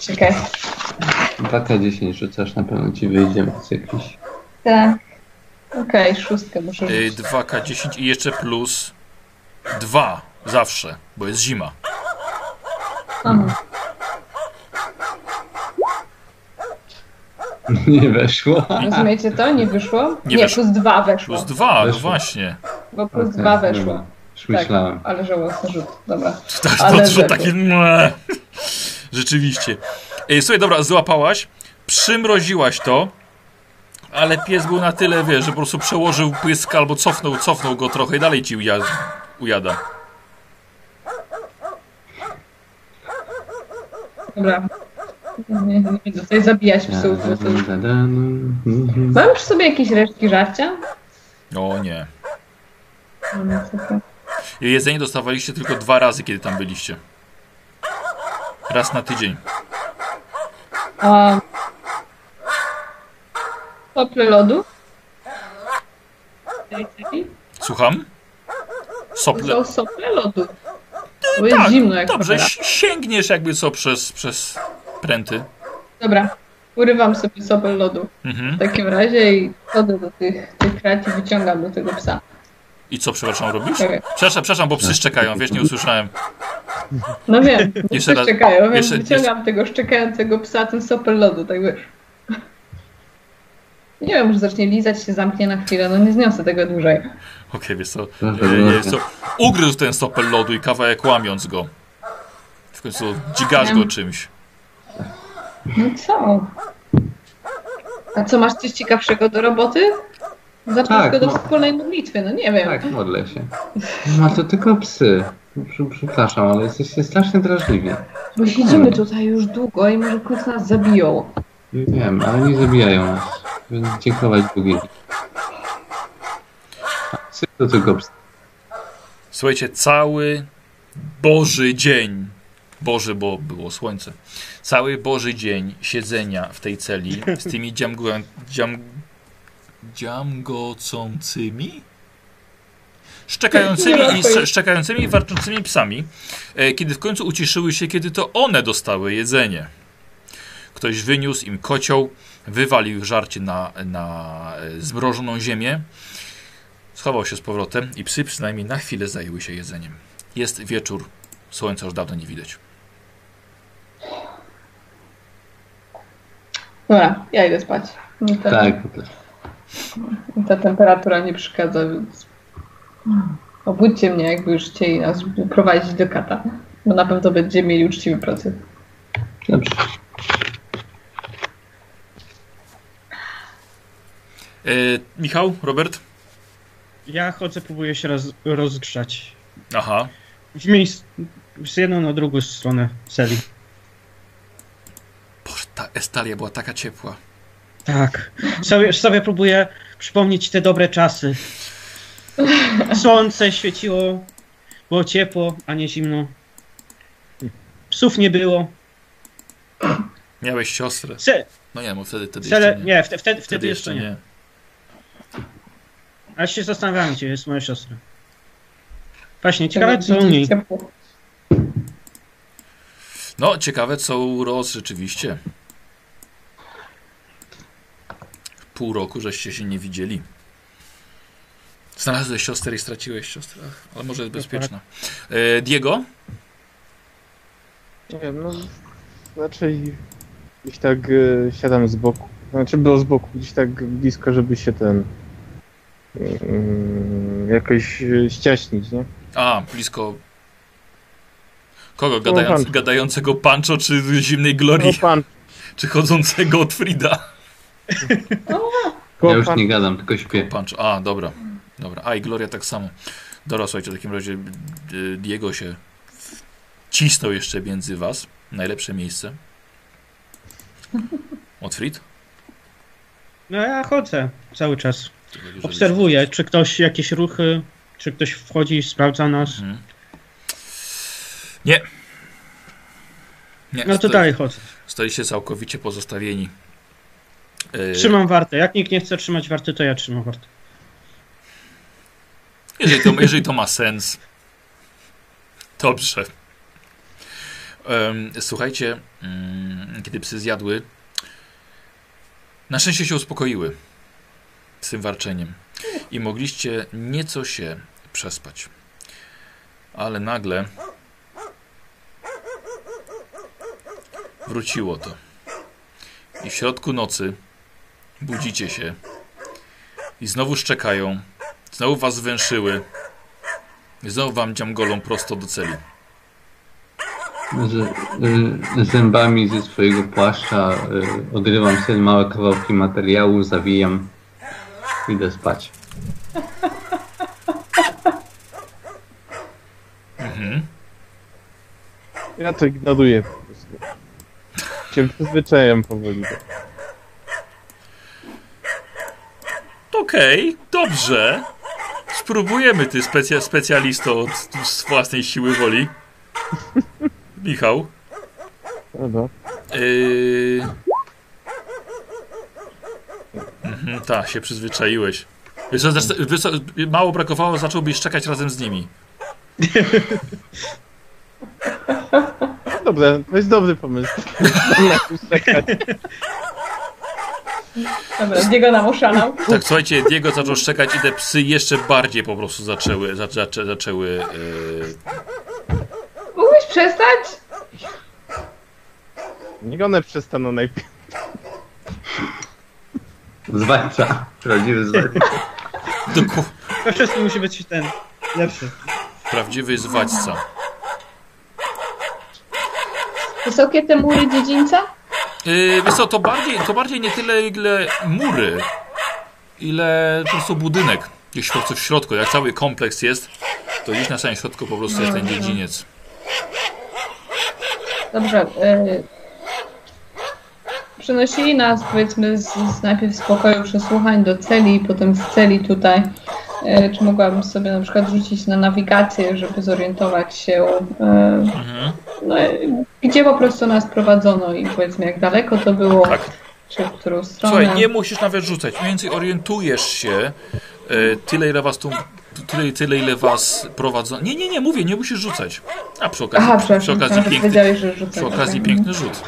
Czekaj. 2K10 rzucasz, na pewno ci wyjdzie z jakiś... Tak. Okej, szóstkę muszę rzucić. 2K10 i jeszcze plus 2 zawsze, bo jest zima. Aha. Nie weszło. Rozumiecie to? Nie wyszło? Nie Nie, weszło. plus dwa weszło. Plus 2, no Weszło. właśnie. Bo plus Okej, dwa weszło. Już myślałem. Tak, ale żałosny rzut. Dobra. Tak, Ale to, takie... mle. Rzeczywiście. Ej, Słuchaj, dobra, złapałaś, przymroziłaś to, ale pies był na tyle, wiesz, że po prostu przełożył pysk albo cofnął, cofnął go trochę i dalej ci uja ujada. Dobra. Nie, nie tutaj zabijać psów. To... Mam przy sobie jakieś resztki żarcia? O nie. Jedzenie dostawaliście tylko dwa razy, kiedy tam byliście. Raz na tydzień. A... Sople lodu? Słucham? To Sople. są sople lodu. Bo jest Tak, zimno jak dobrze, cholera. si- sięgniesz jakby co przez, przez pręty. Dobra. Urywam sobie sopel lodu. Mhm. W takim razie i chodzę do tych, tych krat i wyciągam do tego psa. I co, przepraszam, robisz? Czekaj. Przepraszam, przepraszam, bo psy szczekają, wiesz, nie usłyszałem. No wiem, Jeszcze raz- szczekają, więc jeszcze- wyciągam tego szczekającego psa, ten sopel lodu, tak wiesz. Nie wiem, może zacznie lizać się, zamknie na chwilę, no nie zniosę tego dłużej. Okej, wiesz co, jest co, ugryzł ten stopel lodu i kawałek łamiąc go. W końcu dźgasz go czymś. No co? A co, masz coś ciekawszego do roboty? Zaproś Tak, go do no. wspólnej modlitwy, no nie wiem. Tak, modlę się. No to tylko psy. Prze- Przepraszam, ale jesteście strasznie drażliwi. Bo siedzimy tutaj już długo i może w nas zabiją. Wiem, ale nie zabijają nas. Więc dziękować Bogu. To tylko psy. Słuchajcie, cały Boży dzień, Boży, bo było słońce, cały Boży dzień siedzenia w tej celi z tymi dziamgu, dziam, dziamgocącymi? Szczekającymi i, sz- szczekającymi i warczącymi psami, e, kiedy w końcu uciszyły się, kiedy to one dostały jedzenie. Ktoś wyniósł im kocioł, wywalił żarcie na, na e, zmrożoną ziemię, Schował się z powrotem i psy przynajmniej na chwilę zajęły się jedzeniem. Jest wieczór, słońca już dawno nie widać. Dobra, ja idę spać. Mi ta, Tak, mi ta temperatura nie przeszkadza, więc... Obudźcie mnie, jakby już chcieli nas prowadzić do kata. Bo na pewno będziemy mieli uczciwy proces. dobrze. E, Michał, Robert? Ja chodzę, próbuję się roz, rozgrzać. Aha. W miejsc, z jedną na drugą stronę celi. Boże, ta Estalia była taka ciepła. Tak. Sobie, sobie próbuję przypomnieć te dobre czasy. Słońce świeciło, było ciepło, a nie zimno. Psów nie było. Miałeś siostrę. Se, No nie, bo wtedy, wtedy jeszcze nie. nie, wtedy, wtedy, Wtedy jeszcze nie. Ale się zastanawiam, gdzie jest moja siostra. Właśnie, ciekawe co u niej. No, ciekawe co u Ros rzeczywiście. Pół roku żeście się nie widzieli. Znalazłeś siostrę i straciłeś siostrę. Ach, Ale może jest bezpieczna. E, Diego? Nie wiem, no raczej gdzieś tak e, siadam z boku. Znaczy było z boku, gdzieś tak blisko, żeby się ten jakoś e, ściaśnić, nie? A, blisko. Kogo? No, Gadając, gadającego Pancho czy zimnej No Glorii? pan, Czy chodzącego od Frida? Ja już nie gadam, tylko śpię. Pancho. A, dobra. Dobra. A i Gloria tak samo. Dobra, słuchajcie, w takim razie y, Diego się cisnął jeszcze między was. Najlepsze miejsce. Otfried? No ja chodzę cały czas. Obserwuję, czy ktoś jakieś ruchy, czy ktoś wchodzi, sprawdza nas. Mhm. Nie. Nie, No to stoi- dalej chodzę. Staliście całkowicie pozostawieni. Yy, Trzymam wartę. Jak nikt nie chce trzymać warty, to ja trzymam wartę. Jeżeli to, jeżeli to ma sens. Dobrze. Słuchajcie, mm, kiedy psy zjadły, na szczęście się uspokoiły z tym warczeniem i mogliście nieco się przespać. Ale nagle wróciło to. I w środku nocy budzicie się i znowu szczekają, znowu was węszyły, i znowu wam dziamgolą prosto do celi. Z, y, zębami ze swojego płaszcza y, odrywam sobie małe kawałki materiału, zawijam, idę spać. Mhm. Ja to ignoruję po prostu. Się przyzwyczajam powoli. Okej, dobrze. Spróbujemy, ty specja, specjalisto od z własnej siły woli. Michał. Dobra. Yy... Mhm, tak, się przyzwyczaiłeś. Wiesz, wiesz, mało brakowało, zacząłbyś szczekać razem z nimi. Dobra, to jest dobry pomysł. Dobra, Diego nam oszalał. Tak, słuchajcie, Diego zaczął szczekać i te psy jeszcze bardziej po prostu zaczęły, zaczę, zaczę, zaczęły yy... Mógłbyś przestać? Niech one przestaną najpierw. Zwalcza, prawdziwy zwalcza. To wszystko musi być ten lepszy. prawdziwy zwadźca. Wysokie te mury dziedzińca? Yy, wiesz co, to bardziej, to bardziej nie tyle ile mury, ile po prostu budynek. Gdzieś po prostu w środku, jak cały kompleks jest, to gdzieś na samym środku po prostu jest ten dziedziniec. Dobrze. Y... Przenosili nas, powiedzmy, z, z najpierw z pokoju przesłuchań do celi, potem z celi tutaj. Y, czy mogłabym sobie na przykład rzucić na nawigację, żeby zorientować się, y, Mhm. no, y, gdzie po prostu nas prowadzono i powiedzmy, jak daleko to było, Tak. czy w którą stronę. Słuchaj, nie musisz nawet rzucać. Mniej więcej orientujesz się e, tyle, ile was tu. Tyle, tyle, ile was prowadzą. Nie, nie, nie, mówię, nie musisz rzucać. A przy okazji, Aha, przy okazji piękny, przy okazji piękny rzut.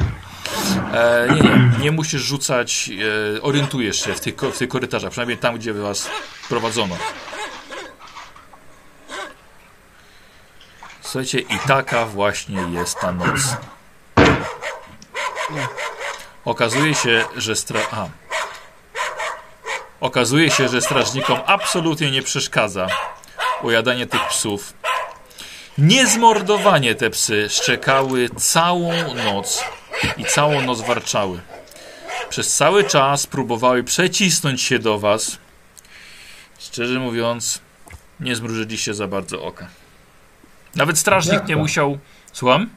E, nie, nie, nie musisz rzucać. E, orientujesz się w tych, w tych korytarzach, przynajmniej tam, gdzie was prowadzono. Słuchajcie, i taka właśnie jest ta noc. Okazuje się, że stra... A. Okazuje się, że strażnikom absolutnie nie przeszkadza ujadanie tych psów. Niezmordowanie te psy szczekały całą noc i całą noc warczały. Przez cały czas próbowały przecisnąć się do was. Szczerze mówiąc, nie zmrużyliście za bardzo oka. Nawet strażnik nie musiał. Słucham?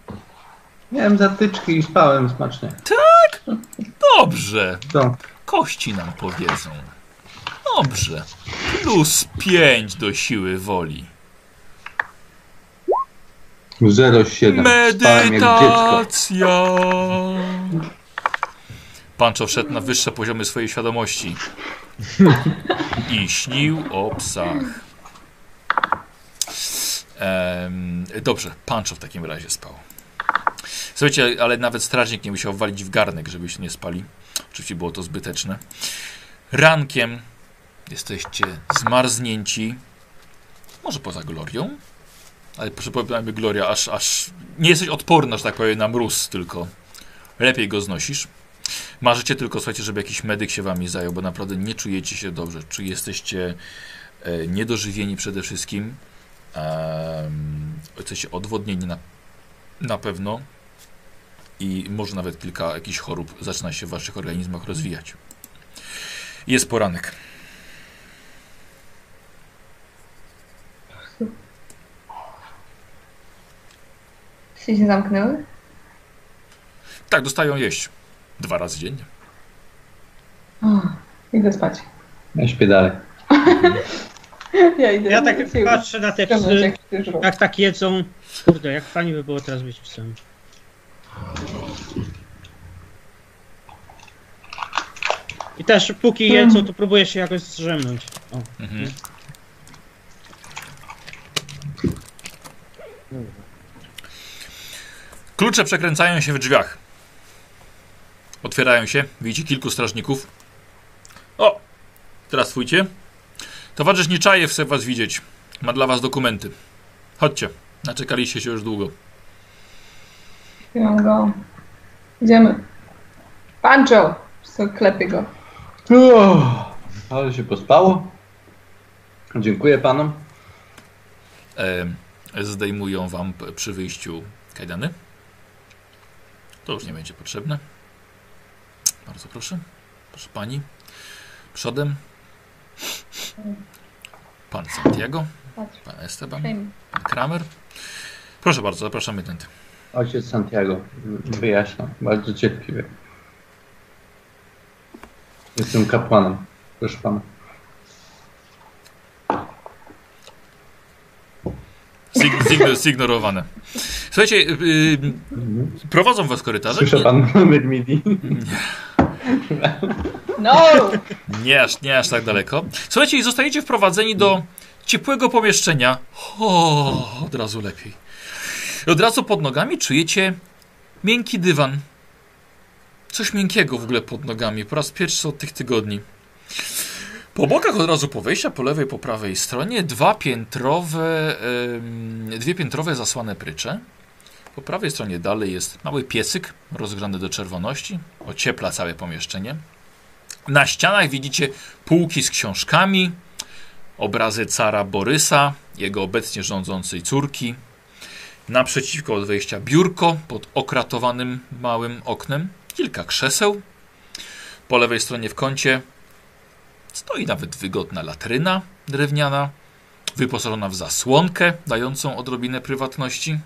Miałem zatyczki i spałem smacznie. Dobrze. To Kości nam powiedzą. Dobrze. Plus 5 do siły woli. 0,7. Spałem jak dziecko. Medytacja. Pancho wszedł na wyższe poziomy swojej świadomości. I śnił o psach. Em, dobrze, Pancho w takim razie spał. Słuchajcie, ale nawet strażnik nie musiał walić w garnek, żebyście nie spali. Oczywiście było to zbyteczne. Rankiem jesteście zmarznięci. Może poza glorią? Ale przypominajmy, Gloria, aż, aż nie jesteś odporna, że tak powiem, na mróz, tylko lepiej go znosisz. Marzycie tylko, słuchajcie, żeby jakiś medyk się wami zajął, bo naprawdę nie czujecie się dobrze. Czy jesteście e, niedożywieni przede wszystkim. Um, jesteście odwodnieni na, na pewno. I może nawet kilka jakichś chorób zaczyna się w waszych organizmach rozwijać. Jest poranek. Czy się zamknęły? Tak, dostają jeść. Dwa razy dziennie. O, idę spać. Ja śpię dalej. Ja idę Ja tak się patrzę na te psy, jak tak jedzą. Kurde, jak fajnie by było teraz być psem. I też póki jedzą, to próbuję się jakoś zdrzemnąć. O. Mhm. Klucze przekręcają się w drzwiach. Otwierają się. Widzicie kilku strażników. O! Teraz twójcie. Towarzysz Nieczajew chce was widzieć. Ma dla was dokumenty. Chodźcie. Naczekaliście się już długo. Chwilą go. Idziemy. Pancho! Co klepie go. Uff, ale się pospało. Dziękuję panom. E, zdejmują wam przy wyjściu kajdany. To już nie będzie potrzebne. Bardzo proszę. Proszę pani. Przodem. Pan Santiago. Pan Esteban. Pan Kramer. Proszę bardzo, zapraszamy tędy. Ojciec Santiago wyjaśnia bardzo cierpliwie. Jestem kapłanem. Proszę pana. Zig, zigno, zignorowane. Słuchajcie, yy, prowadzą was korytarzem. Słyszę pan numer MIDI? No! nie, aż, nie aż tak daleko. Słuchajcie, i zostajecie wprowadzeni do ciepłego pomieszczenia. O, od razu lepiej. I od razu pod nogami czujecie miękki dywan. Coś miękkiego w ogóle pod nogami. Po raz pierwszy od tych tygodni. Po bokach od razu po wejścia, po lewej, po prawej stronie, dwa piętrowe, dwie piętrowe zasłane prycze. Po prawej stronie dalej jest mały piesyk rozgrzany do czerwoności. Ociepla całe pomieszczenie. Na ścianach widzicie półki z książkami, obrazy cara Borysa, jego obecnie rządzącej córki. Naprzeciwko od wejścia biurko pod okratowanym małym oknem, kilka krzeseł. Po lewej stronie w kącie stoi nawet wygodna latryna drewniana, wyposażona w zasłonkę dającą odrobinę prywatności.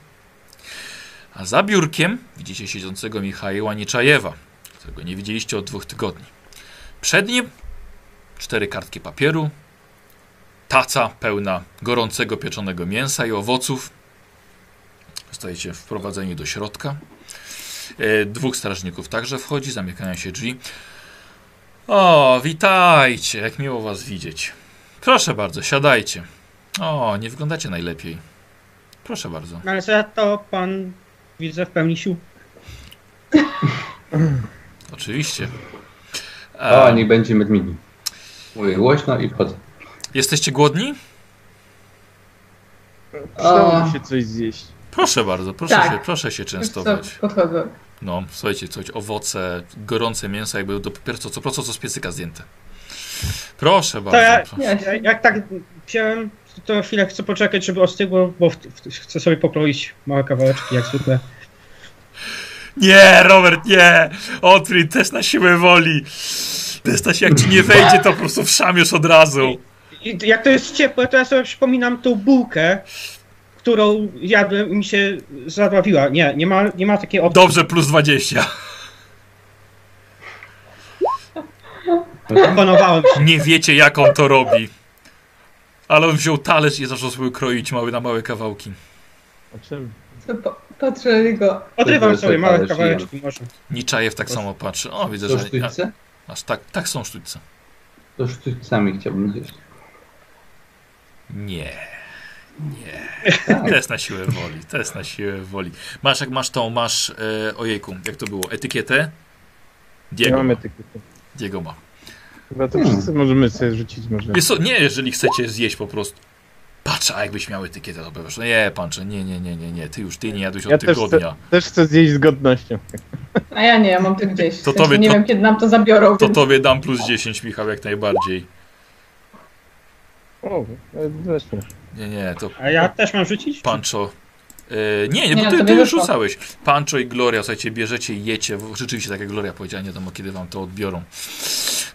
A za biurkiem widzicie siedzącego Michała Nieczajewa, którego nie widzieliście od dwóch tygodni. Przed nim cztery kartki papieru, taca pełna gorącego pieczonego mięsa i owoców. Zostajecie wprowadzeni do środka. E, dwóch strażników także wchodzi, zamykają się drzwi. O, witajcie, jak miło was widzieć. Proszę bardzo, siadajcie. O, nie wyglądacie najlepiej. Proszę bardzo. Ale za to pan widzę w pełni sił. Oczywiście. O, E, niech będzie med MIDI. Mówię głośno i wchodzę. jesteście głodni? Przydałoby się coś zjeść. Proszę bardzo, proszę, Tak. się, proszę się Wiesz co, częstować. podchodzę. No, słuchajcie, coś, owoce, gorące mięso, jakby dopiero co, co, co, co z piecyka zdjęte. Proszę bardzo. ja- Ja- Jak tak wziąłem, to chwilę chcę poczekać, żeby ostygło, bo w, w, chcę sobie pokroić małe kawałeczki, jak zwykle. Nie, Robert, nie! Odkryj test na siłę woli. Test na siłę, jak ci nie wejdzie, to po prostu wszamiesz od razu. Jak to jest ciepłe, to ja sobie przypominam tą bułkę, którą jadłem i mi się zadławiła. Nie, nie ma, nie ma takiej opcji. Dobrze, plus 20. Opanowałem się. Nie wiecie, jak on to robi. Ale on wziął talerz i zaczął sobie kroić mały na małe kawałki. A czym? Po, patrzę na niego. Odrywam Sobie małe kawałeczki może. Niczajew tak samo patrzy. O, widzę, To że... sztućce? Aż tak, tak są sztućce. To sztućcami chciałbym zjeść. Nie. Nie. Test na siłę woli. Test na siłę woli. Masz, jak masz tą, masz, e, ojejku, jak to było, etykietę? Nie Diego mamy ma. etykiety. Diego ma. Chyba to Hmm. wszyscy możemy sobie rzucić może. Wiesz co, nie, jeżeli chcecie zjeść po prostu. Patrz, a jakbyś miał etykietę, to powiesz, no nie, pancze, nie, nie, nie, nie, nie, ty już, ty nie jadłeś od Ja też tygodnia. Też chcę zjeść z godnością. A ja nie, ja mam to gdzieś. To tobie nie to- wiem, kiedy nam to zabiorą. To więc- tobie dam plus 10, Michał, jak najbardziej. O, e, weźmy. Nie, nie, to A ja też mam rzucić? Pancho. E, nie, nie, bo to ty, ty już rzucałeś. Pancho i Gloria, słuchajcie, bierzecie i jecie. Rzeczywiście, tak jak Gloria powiedziała, nie wiadomo kiedy wam to odbiorą.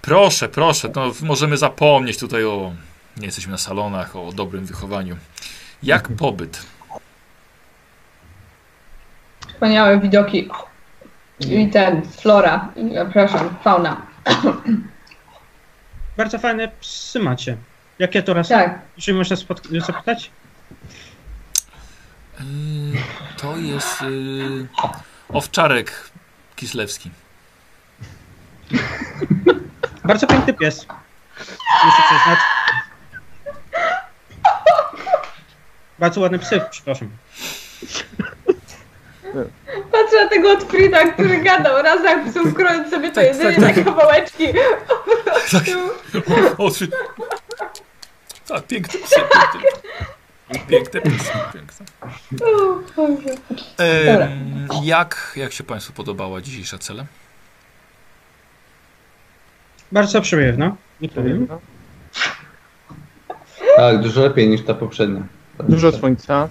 Proszę, proszę, no, możemy zapomnieć tutaj o. Nie jesteśmy na salonach, o dobrym wychowaniu. Jak pobyt? Wspaniałe widoki. I ten, flora, przepraszam, fauna. Bardzo fajne psy macie. Jakie to raz? Tak, Jeżeli można zapytać? Yy, to jest yy, owczarek kislewski. Bardzo piękny pies. Muszę przyznać. Bardzo ładny psy, przepraszam. patrzę na tego Otfrida, który gadał raz jak psów, krojąc sobie to Tak, jedzenie tak, tak. na kawałeczki. Tak. O, trzy... Tak, piękne psy, piękne. Piękne psy, piękne. Jak, jak się Państwu podobała dzisiejsza cela? Bardzo przyjemna, nie powiem. Tak, dużo lepiej niż ta poprzednia. Dużo słońca.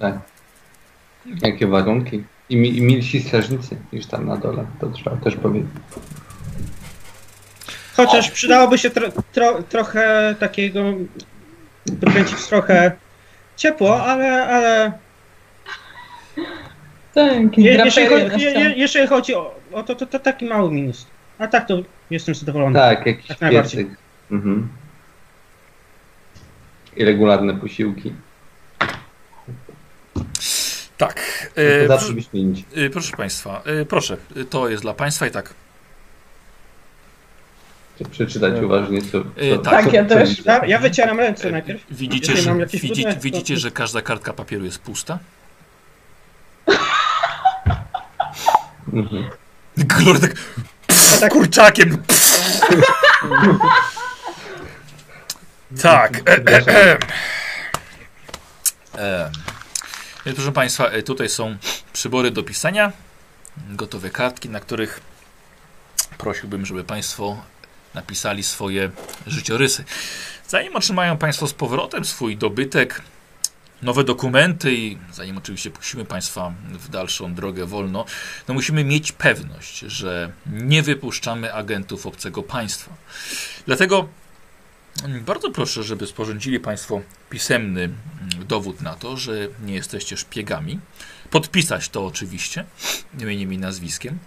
Tak. Jakie warunki. I, mi, i milsi strażnicy niż tam na dole, to trzeba też powiedzieć. Chociaż przydałoby się tro, tro, trochę takiego, wykręcić trochę ciepło, ale, ale Tak, je, jeżeli, chodzi, je, jeżeli chodzi o, o to, to, to taki mały minus. A tak to jestem zadowolony. Tak, jakiś Jak najbardziej. Mhm. I regularne posiłki. Tak. To E, zawsze proszę, e, proszę Państwa, e, proszę, to jest dla Państwa i tak. Przeczytać uważnie, co. E, co tak, co, ja co też. Ja, ja wycieram ręce najpierw. Widzicie, że, trudne, to- widzicie, że każda kartka papieru jest pusta? Mhm. Glory tak A tak kurczakiem. tak. E, e, e. E. Więc proszę Państwa, e, tutaj są przybory do pisania, gotowe kartki, na których prosiłbym, żeby Państwo napisali swoje życiorysy. Zanim otrzymają Państwo z powrotem swój dobytek, nowe dokumenty i zanim oczywiście puścimy Państwa w dalszą drogę wolno, no musimy mieć pewność, że nie wypuszczamy agentów obcego państwa. Dlatego bardzo proszę, żeby sporządzili Państwo pisemny mm, dowód na to, że nie jesteście szpiegami. Podpisać to oczywiście imieniem i nazwiskiem.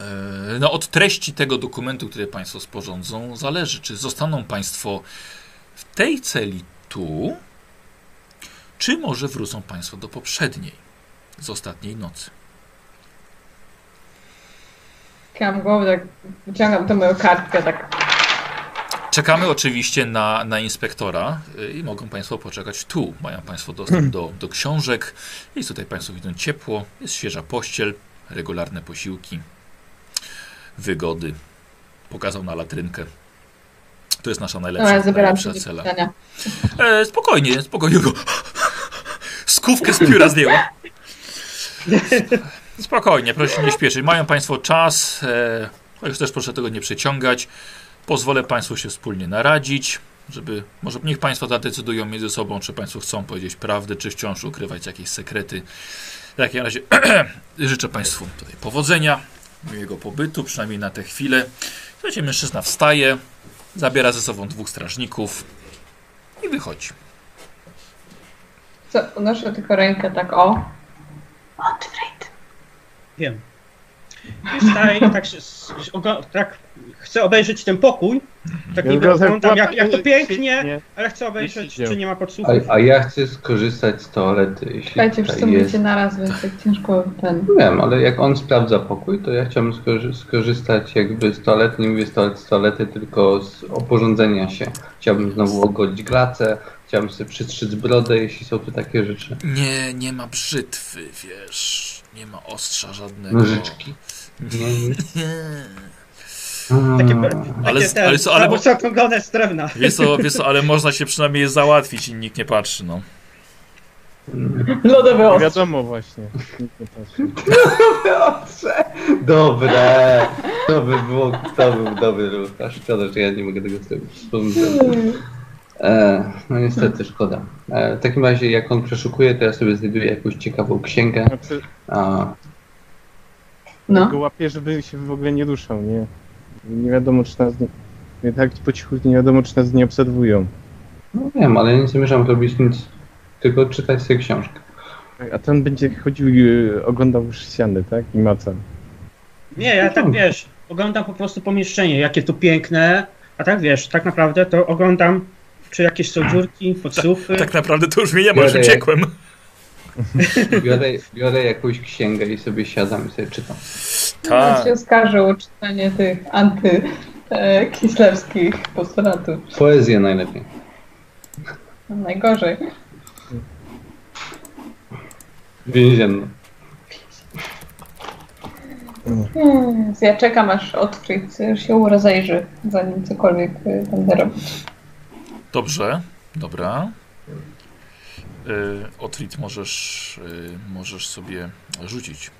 E, No, od treści tego dokumentu, który Państwo sporządzą, zależy, czy zostaną Państwo w tej celi tu, czy może wrócą Państwo do poprzedniej, z ostatniej nocy. Kiam głowę, tak wyciągam tą moją kartkę, tak. Czekamy oczywiście na, na inspektora y, i mogą Państwo poczekać tu. Mają Państwo dostęp do, do książek. Jest tutaj Państwo widzą ciepło, jest świeża pościel, regularne posiłki, wygody. Pokazał na latrynkę. To jest nasza najlepsza, Dobra, zabieram się najlepsza cela. E, spokojnie, spokojnie. Go. Skówkę z pióra zdjęła. Spokojnie, proszę się nie śpieszyć. Mają Państwo czas, e, chociaż też proszę tego nie przeciągać. Pozwolę Państwu się wspólnie naradzić, żeby, może niech Państwo zadecydują między sobą, czy Państwo chcą powiedzieć prawdę, czy wciąż ukrywać jakieś sekrety. W takim razie życzę Państwu tutaj powodzenia, miłego pobytu, przynajmniej na tę chwilę. Słuchajcie, mężczyzna wstaje, zabiera ze sobą dwóch strażników i wychodzi. Co, unoszę tylko rękę tak o. Otfrid. wiem. Wstaję i tak, się, tak chcę obejrzeć ten pokój. Tak Ja niby zgadzam, oglądam jak, jak to pięknie, ale chcę obejrzeć, czy nie ma podsłuchów. A, a ja chcę skorzystać z toalety, jeśli Słuchajcie, wszyscy jest. mówicie naraz, więc tak ciężko ten. Wiem, ale jak on sprawdza pokój, to ja chciałbym skorzy- skorzystać jakby z toalety, nie mówię z toalety, z toalety, tylko z oporządzenia się. Chciałbym znowu ogolić glacę, chciałbym sobie przystrzyc brodę, jeśli są tu takie rzeczy. Nie, nie ma brzytwy, wiesz. Nie ma ostrza żadnego. Nożyczki. Nie. Takie, A, takie Ale- te, ale co, ale bo- zaokrąglone z drewna. Wiesz co, wiesz co, ale można się przynajmniej załatwić i nikt nie patrzy, no. Lodowy Nie ostrz. wiadomo właśnie. Patrzy. Piotrze! Dobre! To by było, to był dobry ruch. A szkoda, że ja nie mogę tego zrobić. E, no niestety, szkoda. E, w takim razie, jak on przeszukuje, to ja sobie znajduję jakąś ciekawą księgę. Znaczy, A, No. go łapię, żeby się w ogóle nie ruszał, nie? Nie wiadomo, czy nas nie... nie tak po cichu nie wiadomo, czy nas nie obserwują. no wiem, ale nie zamierzam robić nic, tylko czytać sobie książkę. A ten będzie chodził i y, oglądał ściany, tak? I macał. Nie, ja tak wiesz, oglądam po prostu pomieszczenie, jakie to piękne, a tak wiesz, tak naprawdę to oglądam, czy jakieś są dziurki, podsłuchy. Tak naprawdę to już mnie nie ma, już uciekłem. Biorę, biorę jakąś księgę i sobie siadam i sobie czytam. Tak. Ja cię oskarżę o czytanie tych antykislewskich postulatów. Poezję najlepiej. Najgorzej. Więzienną. Hmm, ja czekam aż Otfrid się rozejrzy, zanim cokolwiek y, będę robić. Dobrze, dobra. Y, Otrit możesz, y, możesz sobie rzucić.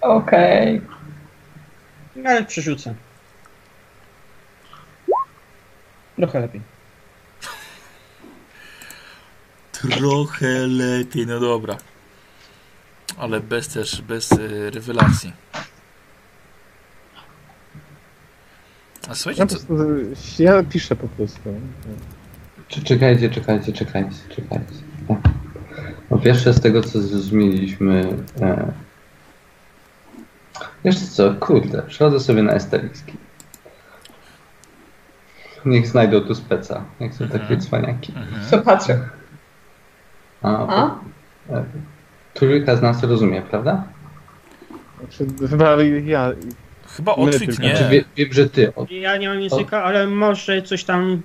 Okej. Ale przerzucę. Trochę lepiej. Trochę lepiej, no dobra. Ale bez też, bez y, rewelacji. A słuchajcie, Ja, co, prostu, ja piszę po prostu. Czekajcie, czekajcie, czekajcie, czekajcie. O. Po pierwsze z tego co zrozumieliśmy... E... Wiesz co, kurde, przychodzę sobie na esteliski. Niech znajdą tu speca. Niech są takie Mhm. cwaniaki. mhm. Co patrzę? A, A? e, Trójka z nas rozumie, prawda? Znaczy, chyba ja. Chyba tylko. nie. Znaczy, wie, wiem, że ty. O, Ja nie mam języka, ale może coś tam nie,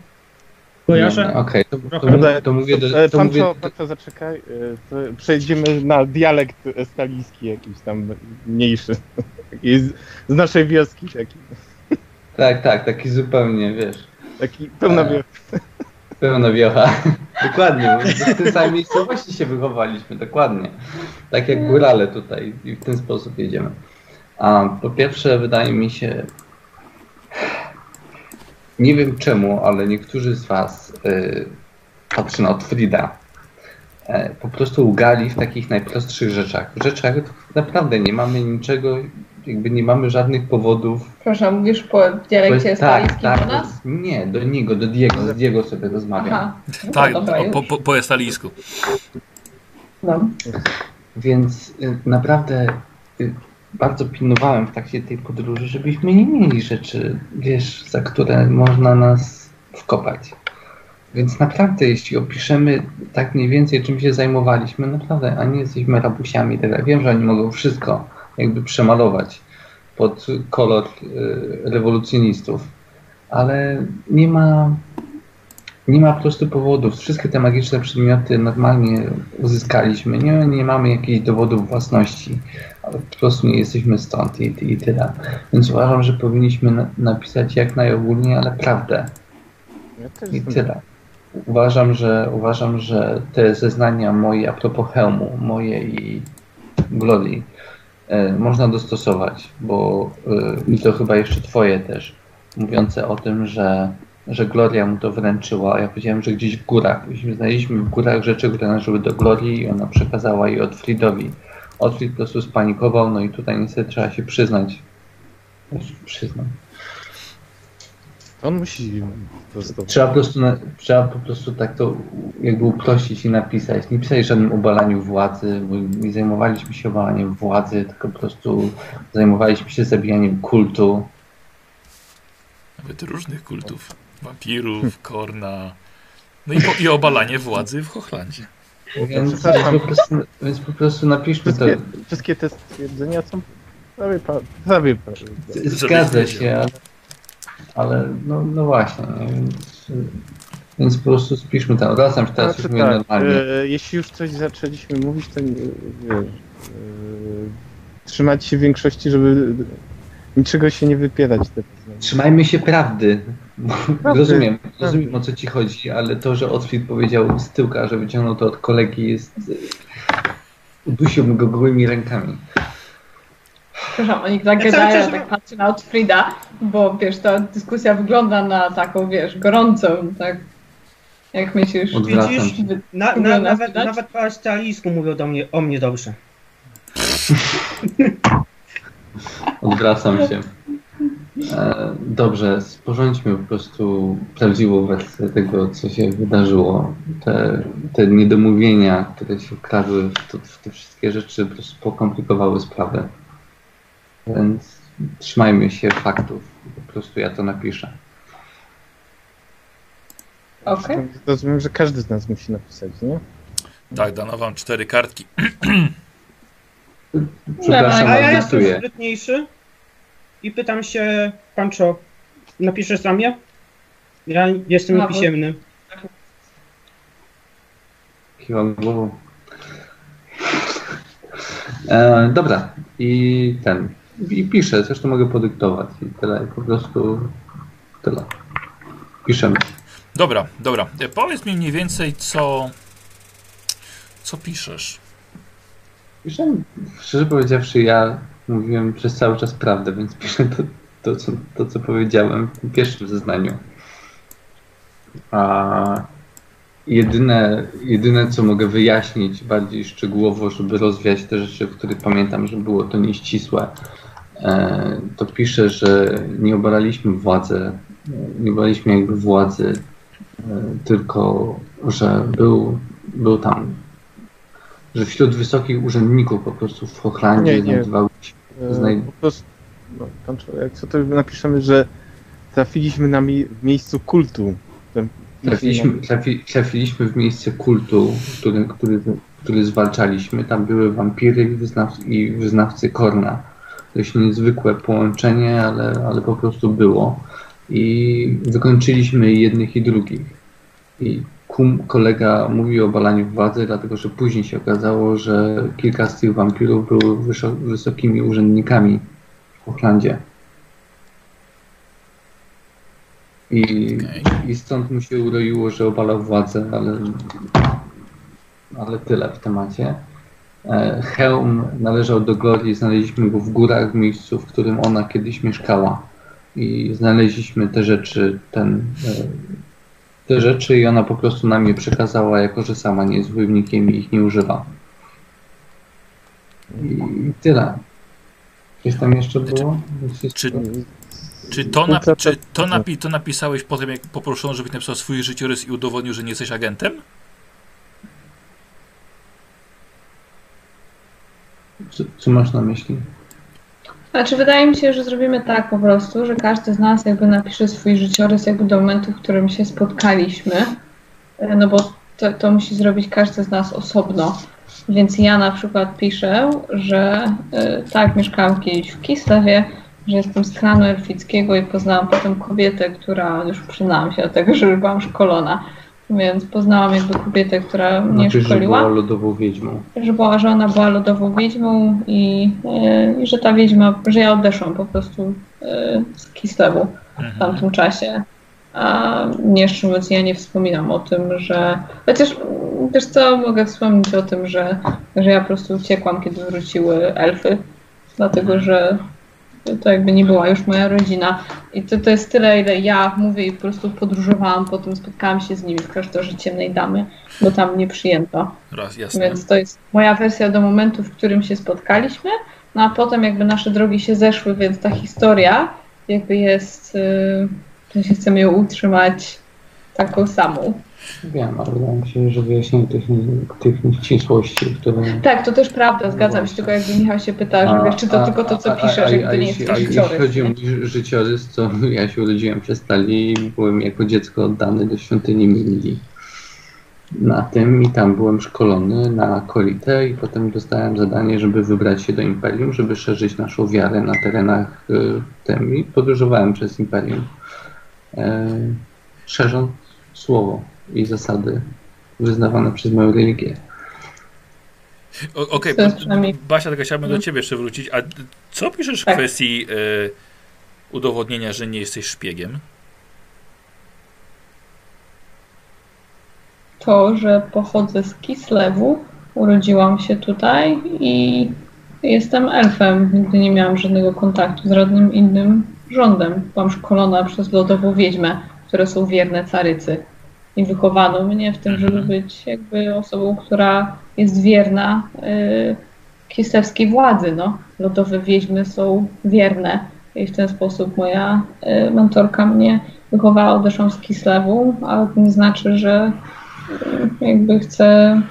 kojarzę. Okej, to, to, to, to mówię do... E, To Pan mówię, co, pan co, zaczekaj. e, To przejdziemy na dialekt estalijski jakiś tam mniejszy. Z, z naszej wioski taki. tak, tak, taki zupełnie, wiesz... Taki pełna E, wioska. Pełna wiocha. dokładnie, bo w tej samej miejscowości się wychowaliśmy, dokładnie. Tak jak górale tutaj i w ten sposób jedziemy. A po pierwsze wydaje mi się, nie wiem czemu, ale niektórzy z was, y, patrzę na Otfrida, e, po prostu ugali w takich najprostszych rzeczach. W rzeczach naprawdę nie mamy niczego, jakby nie mamy żadnych powodów Proszę, mówisz po dialekcie estalijskim tak, do nas? Nie, do niego, do Diego, z Diego sobie rozmawiam. Aha. No Tak, dobra, o, już. po, po, po estalijsku. No. Więc y, naprawdę y, bardzo pilnowałem w trakcie tej podróży, żebyśmy nie mieli rzeczy, wiesz, za które można nas wkopać. Więc naprawdę, jeśli opiszemy tak mniej więcej, czym się zajmowaliśmy, naprawdę, a nie jesteśmy rabusiami tak. Wiem, że oni mogą wszystko jakby przemalować pod kolor y, rewolucjonistów, ale nie ma, nie ma prostu powodów. Wszystkie te magiczne przedmioty normalnie uzyskaliśmy. Nie, nie mamy jakichś dowodów własności, ale po prostu nie jesteśmy stąd i, i tyle. Więc uważam, że powinniśmy na, napisać jak najogólniej, ale prawdę. Ja I tyle. Uważam, że uważam, że te zeznania moje a propos hełmu, moje i Gloli, e, można dostosować, bo e, i to chyba jeszcze twoje też, mówiące o tym, że, że Gloria mu to wręczyła, a ja powiedziałem, że gdzieś w górach. Myśmy znaleźliśmy w górach rzeczy, które należały do Glorii i ona przekazała je Otfridowi. Otfrid po prostu spanikował, no i tutaj niestety trzeba się przyznać. Przyznam. On musi po prostu. Trzeba po prostu, trzeba po prostu tak to jakby uprościć i napisać. Nie pisać o żadnym obalaniu władzy, bo nie zajmowaliśmy się obalaniem władzy, tylko po prostu zajmowaliśmy się zabijaniem kultu. Nawet różnych kultów. Wampirów, korna. No i, po, i obalanie władzy w Hochlandzie. Więc, przepraszam. po prostu, więc po prostu napiszmy to. Wszystkie, wszystkie te stwierdzenia są prawie, prawie, prawie. Zgadza się, ale, no, no właśnie. nie, Więc, więc po prostu spiszmy tam. Wracam się teraz Znaczy już tak, normalnie. e, jeśli już coś zaczęliśmy mówić, to nie, wiesz, e, trzymać się większości, żeby niczego się nie wypierać. Te Trzymajmy się prawdy. Prawdy, rozumiem, prawdy. rozumiem o co ci chodzi, ale to, że Otfrid powiedział z tyłka, że wyciągnął to od kolegi jest... y, Udusiłbym go gołymi rękami. Przepraszam, oni Ja czas- ja tak patrzę na Otfrida, bo wiesz, ta dyskusja wygląda na taką, wiesz, gorącą, tak? Jak myślisz? Odwracam Widzisz? Na, na, nawet, nawet po australijsku mówią do mnie, o mnie dobrze. Odwracam się. E, dobrze, sporządźmy po prostu prawdziwą wersję tego, co się wydarzyło. Te, te niedomówienia, które się wkradły w, to, w te wszystkie rzeczy, po prostu pokomplikowały sprawę. Więc trzymajmy się faktów. Po prostu ja to napiszę. Okej. Rozumiem, że każdy z nas musi napisać, nie? Tak, dano wam cztery kartki. Przepraszam, A ja jestem sprytniejszy i pytam się, Pancho, napiszesz za mnie? Ja jestem No, niepisemny. Kiwam głową. E, dobra, i ten. I piszę, zresztą mogę podyktować i tyle. I po prostu tyle. Piszemy. Dobra, dobra. E, Powiedz mi mniej więcej, co. Co piszesz? Piszę, szczerze powiedziawszy, ja mówiłem przez cały czas prawdę, więc piszę to, to, co, to co powiedziałem w pierwszym zeznaniu. A jedyne, jedyne, co mogę wyjaśnić bardziej szczegółowo, żeby rozwiać te rzeczy, w których pamiętam, że było to nieścisłe, e, to piszę, że nie obalaliśmy władzy, nie obalaliśmy jakby władzy, e, tylko że był, był tam że wśród wysokich urzędników po prostu w nie. znajdowały się E, Znaj- Po prostu, no, człowiek, co to napiszemy, że trafiliśmy na mi w miejscu kultu. Ten- Trafiliśmy, trafi, trafiliśmy w miejsce kultu, który, który, który zwalczaliśmy. Tam były wampiry i, wyznaw, i wyznawcy Korna. Dość niezwykłe połączenie, ale, ale po prostu było. I wykończyliśmy jednych i drugich. I kum, kolega mówił o balaniu władzy, dlatego że później się okazało, że kilka z tych wampirów było wysokimi urzędnikami w Aucklandzie. I, Okej. I stąd mu się uroiło, że obalał władzę, ale, ale tyle w temacie. E, Hełm należał do Glorii, znaleźliśmy go w górach, w miejscu, w którym ona kiedyś mieszkała. I znaleźliśmy te rzeczy, ten, e, te rzeczy i ona po prostu nam je przekazała, jako że sama nie jest wojownikiem i ich nie używa. I tyle. Coś tam jeszcze było? Czy, czy, to, na, czy to, napi, to napisałeś po tym, jak poproszono, żebyś napisał swój życiorys i udowodnił, że nie jesteś agentem? Co, co masz na myśli? Znaczy, wydaje mi się, że zrobimy tak po prostu, że każdy z nas jakby napisze swój życiorys jakby do momentu, w którym się spotkaliśmy. E, No bo to, to musi zrobić każdy z nas osobno. Więc ja na przykład piszę, że e, tak, mieszkałam kiedyś w Kislewie, że jestem z klanu elfickiego i poznałam potem kobietę, która, już przyznałam się do tego, że byłam szkolona, więc poznałam jakby kobietę, która mnie Znaczy, że szkoliła była lodową wiedźmą. że była, że ona była lodową wiedźmą i, e, i że ta wiedźma, że ja odeszłam po prostu e, z Kislewu w Mhm. tamtym czasie. A nie szczerze mówiąc, ja nie wspominam o tym, że. Chociaż też co mogę wspomnieć o tym, że, że ja po prostu uciekłam, kiedy wróciły elfy, dlatego że to jakby nie była już moja rodzina. I to, to jest tyle, ile ja mówię i po prostu podróżowałam, potem spotkałam się z nimi w klasztorze ciemnej damy, bo tam mnie przyjęto. Raz, jasne. Więc to jest moja wersja do momentu, w którym się spotkaliśmy, no a potem jakby nasze drogi się zeszły, więc ta historia jakby jest, yy, że się chcemy ją utrzymać taką samą. Wiem, ale wydaje mi się, że wyjaśnienie tych, tych nieścisłości, które... Tak, to też prawda, zgadzam się, tylko jakby Michał się pyta, że wiesz, czy to tylko to, co piszesz, a, jakby a, nie jest a to jeśli chodzi o mój życiorys, to ja się urodziłem przez Stali i byłem jako dziecko oddany do świątyni Mili. Na tym i tam byłem szkolony na Kolitę i potem dostałem zadanie, żeby wybrać się do Imperium, żeby szerzyć naszą wiarę na terenach y, tym i podróżowałem przez Imperium, e, szerząc słowo i zasady wyznawane przez moją religię. Okej, przynajmniej- Basia, tylko chciałbym do Mhm. ciebie jeszcze wrócić. A co piszesz w Tak. kwestii e, udowodnienia, że nie jesteś szpiegiem? To, że pochodzę z Kislewu, urodziłam się tutaj i jestem elfem. Nigdy nie miałam żadnego kontaktu z żadnym innym rządem. Byłam szkolona przez lodową wiedźmę, które są wierne carycy. I wychowano mnie w tym, żeby być jakby osobą, która jest wierna y, kislewskiej władzy. No. Lodowe wiedźmy są wierne i w ten sposób moja y, mentorka mnie wychowała, odeszłam z Kislewu, ale to nie znaczy, że y, jakby chcę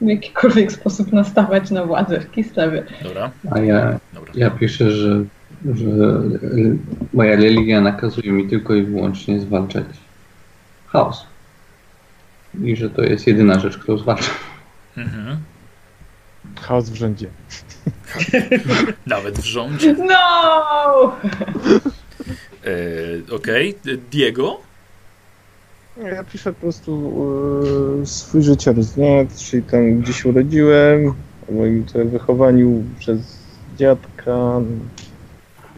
w jakikolwiek sposób nastawać na władzę w Kislewie. Dobra, A ja, dobra. ja piszę, że, że moja religia nakazuje mi tylko i wyłącznie zwalczać chaos. I że to jest jedyna rzecz, którą zwalczam. Mhm. Chaos w rządzie. Nawet w rządzie. No! E, Okej, Diego? Ja piszę po prostu e, swój życiorys, nie? Czyli tam gdzie się urodziłem, o moim tutaj wychowaniu przez dziadka,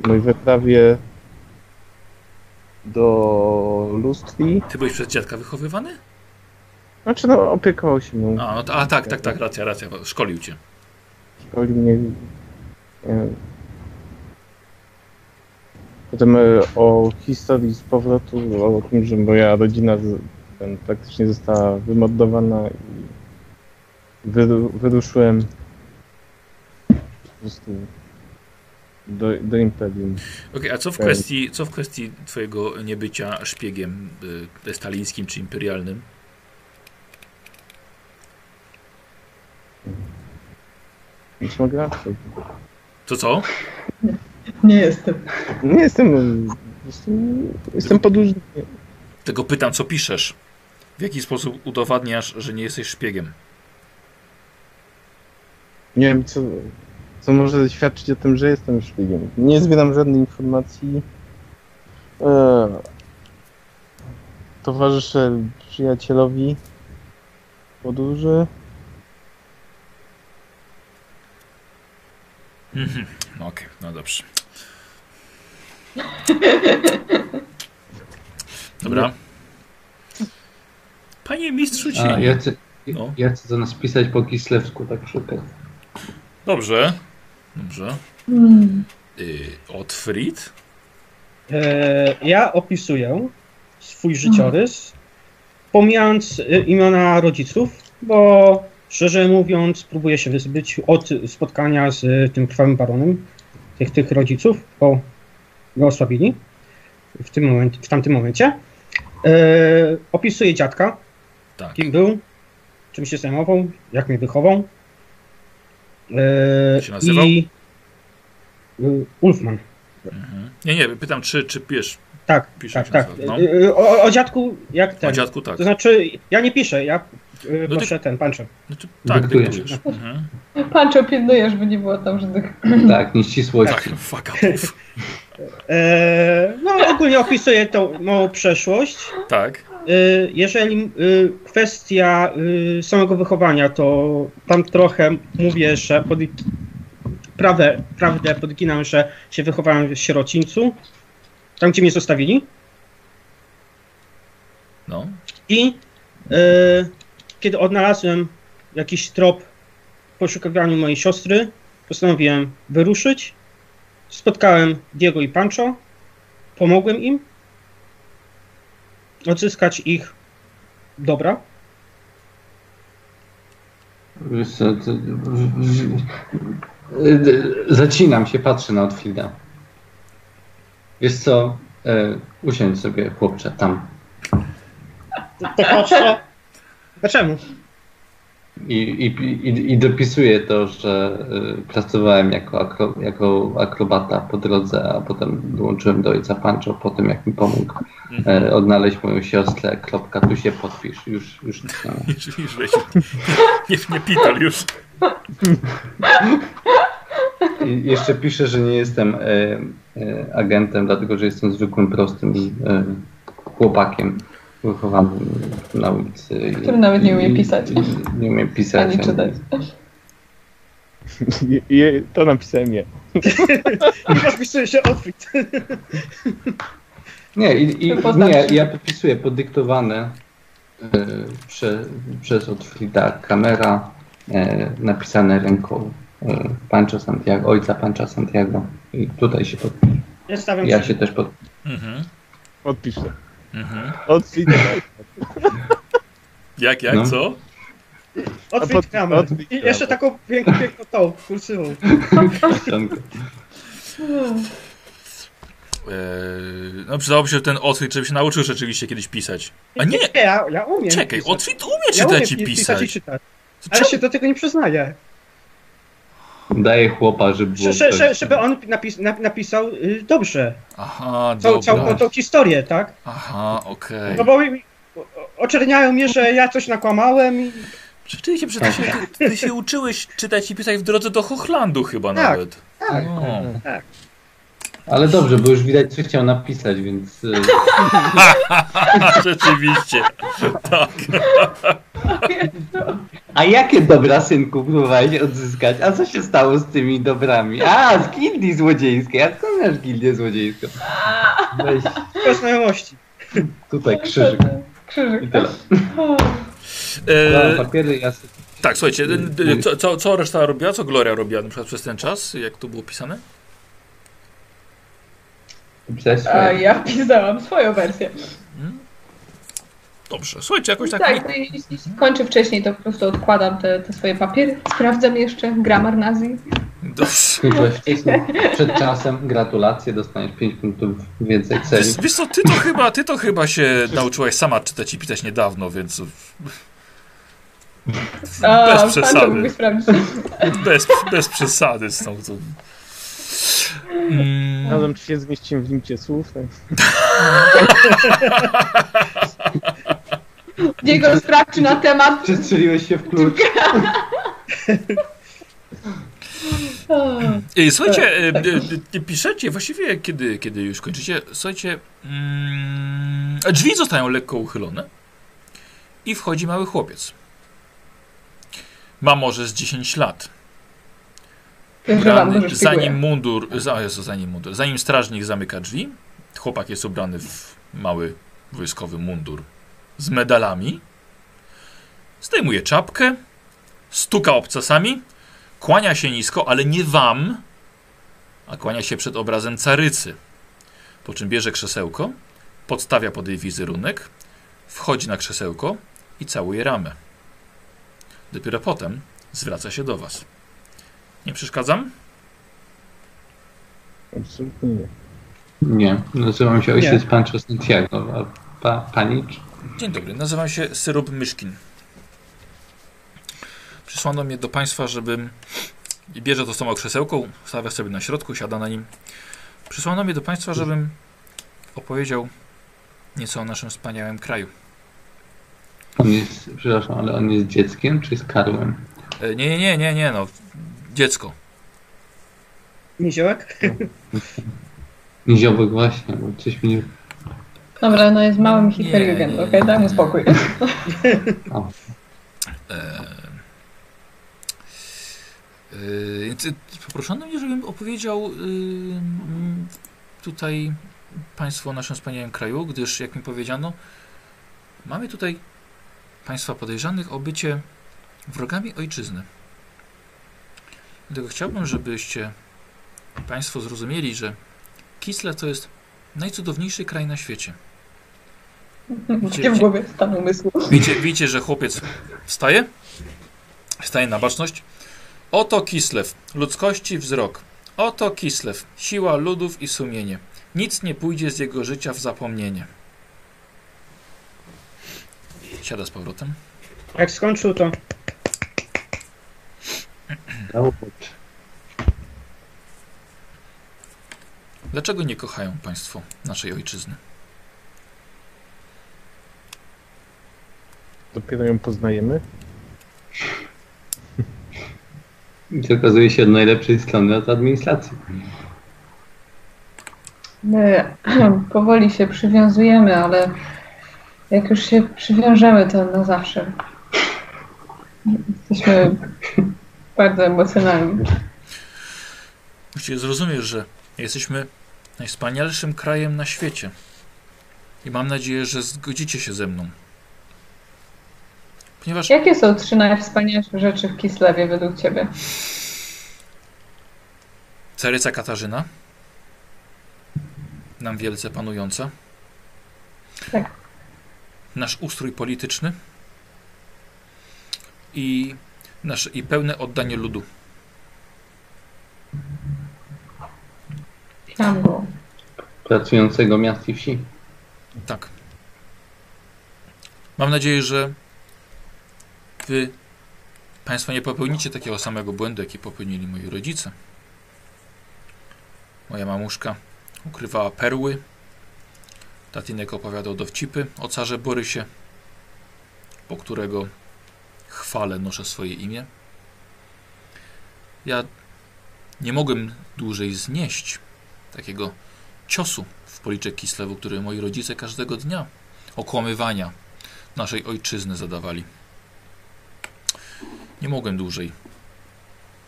mojej wyprawie do lustri. Ty byłeś przez dziadka wychowywany? Znaczy no opiekował się mną, A, no to, a tak, tak, tak, racja, racja, szkolił cię. szkolił mnie. e, Potem e, o historii z powrotu, o tym, że moja rodzina ten, praktycznie została wymordowana i wyru, wyruszyłem po prostu do, do Imperium. Okej, a co w kwestii, co w kwestii twojego niebycia szpiegiem y, stalińskim czy imperialnym? Nic mogę napisać. To co? Nie jestem. Nie jestem, jestem, jestem podróżny. Tego pytam, co piszesz? W jaki sposób udowadniasz, że nie jesteś szpiegiem? Nie wiem, co, co może świadczyć o tym, że jestem szpiegiem. Nie zbieram żadnej informacji. E, towarzyszę przyjacielowi podróży. Mhm. No okej, no dobrze. Dobra. Panie mistrzu A cieni. ja chcę, No. ja chcę to nas pisać po kislewsku, tak okazji. Dobrze. Dobrze. Hmm. Y, Otfrid? E, ja opisuję swój życiorys, pomijając e, imiona rodziców, bo szczerze mówiąc, próbuję się wyzbyć od spotkania z e, tym krwawym baronem, tych, tych rodziców, bo go osłabili w, tym moment, w tamtym momencie. E, opisuję dziadka, Tak. kim był, czym się zajmował, jak mnie wychował. E, się nazywał? I e, Ulfman. Mhm. Nie, nie, pytam, czy, czy pisz Tak, tak, tak. no. Y, O, o dziadku jak ten. o dziadku, tak. To znaczy, ja nie piszę, ja y, No ty- proszę ten, panczę. Znaczy, tak, Dyktujesz. Mhm. Pancho, pilnujesz, by nie było tam żadnych... Tak, nieścisłości. Tak, fuck upów. E, no ogólnie opisuję tą moją przeszłość. Tak. Y, jeżeli y, kwestia y, samego wychowania, to tam trochę mówię, że pod, prawdę, prawdę podginam, że się wychowałem w sierocińcu, tam gdzie mnie zostawili. No. I e, kiedy odnalazłem jakiś trop w poszukiwaniu mojej siostry, postanowiłem wyruszyć. Spotkałem Diego i Pancho, pomogłem im odzyskać ich dobra. Wiesz co, to, zacinam się, patrzę na Otfrida. Wiesz co, e, usiądź sobie chłopcze, tam. To patrzę. Dlaczego? I, i, i, i dopisuję to, że e, pracowałem jako, akro, jako akrobata po drodze, a potem dołączyłem do ojca Pancho po tym, jak mi pomógł Mhm. e, odnaleźć moją siostrę. Kropka, tu się podpisz. Już, już napisałem. Już, już weź. Nie, nie pitol już. I jeszcze piszę, że nie jestem e, e, agentem, dlatego że jestem zwykłym, prostym e, chłopakiem wychowanym na ulicy. i- Który nawet nie umie i- pisać. i- Nie umie pisać. Ani czytać. I, i to napisałem ja. Rozpisuję się outfit. Nie, i, i, nie, ja podpisuję podyktowane e, prze, przez Otfrida kamera, e, napisane ręką e, Pancho Santiago, ojca Pancha Santiago. I tutaj się pod, Ja ja się. też pod, Mhm. Odpiszę. Mhm. Odpiszę. Jak, jak, No. co? Outfit Pod- kamer. outfit I jeszcze taką piękną, piękną tą, kursywą. ściankę. no przydałoby się ten Otwit, żeby się nauczył rzeczywiście kiedyś pisać. A nie! ja, ja umiem. Czekaj, pisać. Otwit umie ja umiem czytać i pi- pisać. i czytać. To Ale czemu- się do tego nie przyznaję. Daję chłopa, żeby było... Że, że, że, tak- żeby on napis, nap, napisał y, dobrze. Aha, Całą, całą dobra. tą historię, tak? Aha, okej. No bo oczerniają mnie, że ja coś nakłamałem i Rzeczywiście, przecież ty się, ty, ty się uczyłeś czytać i pisać w drodze do Hochlandu chyba Tak, nawet. tak. No. Ale dobrze, bo już widać, co chciał napisać, więc... y, Rzeczywiście. Tak. A jakie dobra, synku, próbowałeś odzyskać? A co się stało z tymi dobrami? A, z gildii złodziejskiej. A skąd masz gildię złodziejską? Weź to znajomości. tutaj krzyżyk. Krzyżyk. I tyle. E, papiery, ja tak, słuchajcie, co, co, co reszta robiła? Co Gloria robiła na przykład przez ten czas? Jak to było pisane? Pisałeś A ja pisałam swoją wersję. Dobrze, słuchajcie, jakoś tak... Tak, no i jeśli jeśli kończę wcześniej, to po prostu odkładam te, te swoje papiery. Sprawdzam jeszcze gramar. Skończyłeś wcześniej, przed czasem. Gratulacje, dostaniesz 5 punktów więcej celi. Wiesz, wiesz co, ty to, chyba, ty to chyba się nauczyłaś sama czytać i pisać niedawno, więc bez pan to przesady. mógłby sprawdzić. Bez, bez przesady z tą... Mm, Razem czy się zmieścimy w limcie słów. Tak? Diego sprawdź na temat. Przestrzeliłeś się w klucz. E, Słuchajcie, e, e, e, piszecie, właściwie kiedy, kiedy już kończycie, słuchajcie, mm, drzwi zostają lekko uchylone i wchodzi mały chłopiec. Ma może z 10 lat. Ubrany, zanim mundur, Jezu, zanim mundur, zanim strażnik zamyka drzwi, chłopak jest ubrany w mały wojskowy mundur z medalami, zdejmuje czapkę, stuka obcasami, kłania się nisko, ale nie wam, a kłania się przed obrazem carycy. Po czym bierze krzesełko, podstawia pod jej wizerunek, wchodzi na krzesełko i całuje ramę. Dopiero potem zwraca się do was. Nie przeszkadzam? Absolutnie nie. Nie, nazywam się ojciec Pancho Santiago, a pa, pani? czy- Dzień dobry, nazywam się Syrop Myszkin. Przysłano mnie do Państwa, żebym... i Bierze to z tą krzesełką, stawia sobie na środku, siada na nim. Przysłano mnie do Państwa, żebym opowiedział nieco o naszym wspaniałym kraju. On jest, przepraszam, ale on jest dzieckiem czy jest karłem? E, nie, nie, nie, nie, nie, no. Dziecko. Niziołek? Niziołek właśnie, bo coś mi nie... Dobra, no jest małym hiperjugend, okej, nie. daj mu spokój. E, e, ty- poproszono mnie, żebym opowiedział y, mm, tutaj Państwu o naszym wspaniałym kraju, gdyż, jak mi powiedziano, mamy tutaj Państwa podejrzanych o bycie wrogami ojczyzny. Dlatego chciałbym, żebyście Państwo zrozumieli, że Kislev to jest najcudowniejszy kraj na świecie. Gdzie w głowie stan umysłu. Widzicie, widzicie, że chłopiec wstaje, wstaje na baczność. Oto Kislev, ludzkości wzrok. Oto Kislev, siła ludów i sumienie. Nic nie pójdzie z jego życia w zapomnienie. Siada z powrotem. Jak skończył to Dlaczego nie kochają Państwo naszej ojczyzny? Dopiero ją poznajemy. I okazuje się od najlepszej strony od administracji. My powoli się przywiązujemy, ale jak już się przywiążemy, to na zawsze. Jesteśmy bardzo emocjonalni. Musicie zrozumieć, że jesteśmy najwspanialszym krajem na świecie. I mam nadzieję, że zgodzicie się ze mną. Ponieważ Jakie są trzy najwspanialsze rzeczy w Kislewie według Ciebie? Caryca Katarzyna, nam wielce panująca. Tak. Nasz ustrój polityczny i, nasze, i pełne oddanie ludu. Tam go. pracującego miast i wsi. Tak. Mam nadzieję, że wy, Państwo, nie popełnicie takiego samego błędu, jaki popełnili moi rodzice. Moja mamuszka ukrywała perły. Tatinek opowiadał dowcipy o carze Borysie, po którego chwale noszę swoje imię. Ja nie mogłem dłużej znieść takiego ciosu w policzek Kislewu, który moi rodzice każdego dnia okłamywania naszej ojczyzny zadawali. Nie mogłem dłużej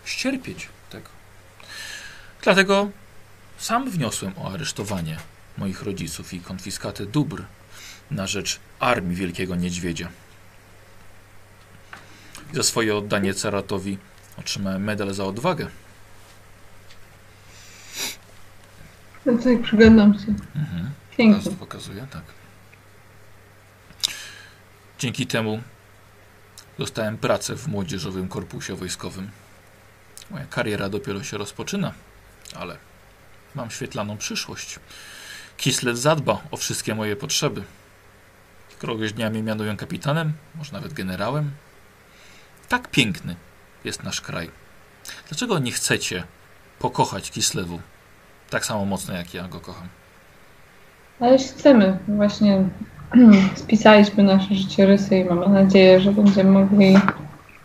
ścierpieć tego. Dlatego sam wniosłem o aresztowanie moich rodziców i konfiskatę dóbr na rzecz armii Wielkiego Niedźwiedzia. Za swoje oddanie caratowi otrzymałem medal za odwagę. No tak, przyglądam się. Mhm. Pięknie. Pokaz, pokazuję, tak. Dzięki temu dostałem pracę w młodzieżowym korpusie wojskowym. Moja kariera dopiero się rozpoczyna, ale mam świetlaną przyszłość. Kislet zadba o wszystkie moje potrzeby. Któregoś dnia mnie mianują kapitanem, może nawet generałem. Tak piękny jest nasz kraj. Dlaczego nie chcecie pokochać Kislewu tak samo mocno, jak ja go kocham? Ale jeśli chcemy, właśnie spisaliśmy nasze życiorysy i mamy nadzieję, że będziemy mogli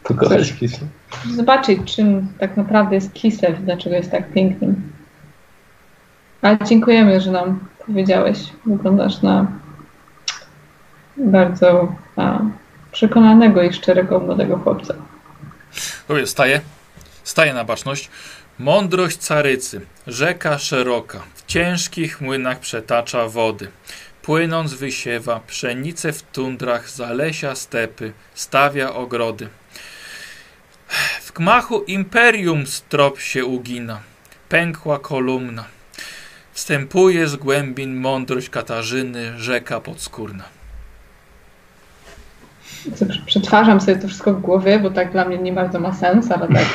Pokochać Kislew. zobaczyć, czym tak naprawdę jest Kislev, dlaczego jest tak pięknym. Ale dziękujemy, że nam powiedziałeś. Wyglądasz na bardzo a, przekonanego i szczerego młodego chłopca. Mówię, staję, staję na baczność. Mądrość carycy, rzeka szeroka, w ciężkich młynach przetacza wody. Płynąc wysiewa, pszenice w tundrach, zalesia stepy, stawia ogrody. W gmachu imperium strop się ugina, pękła kolumna. Wstępuje z głębin mądrość Katarzyny, rzeka podskórna. Przetwarzam sobie to wszystko w głowie, bo tak dla mnie nie bardzo ma sens, ale tak.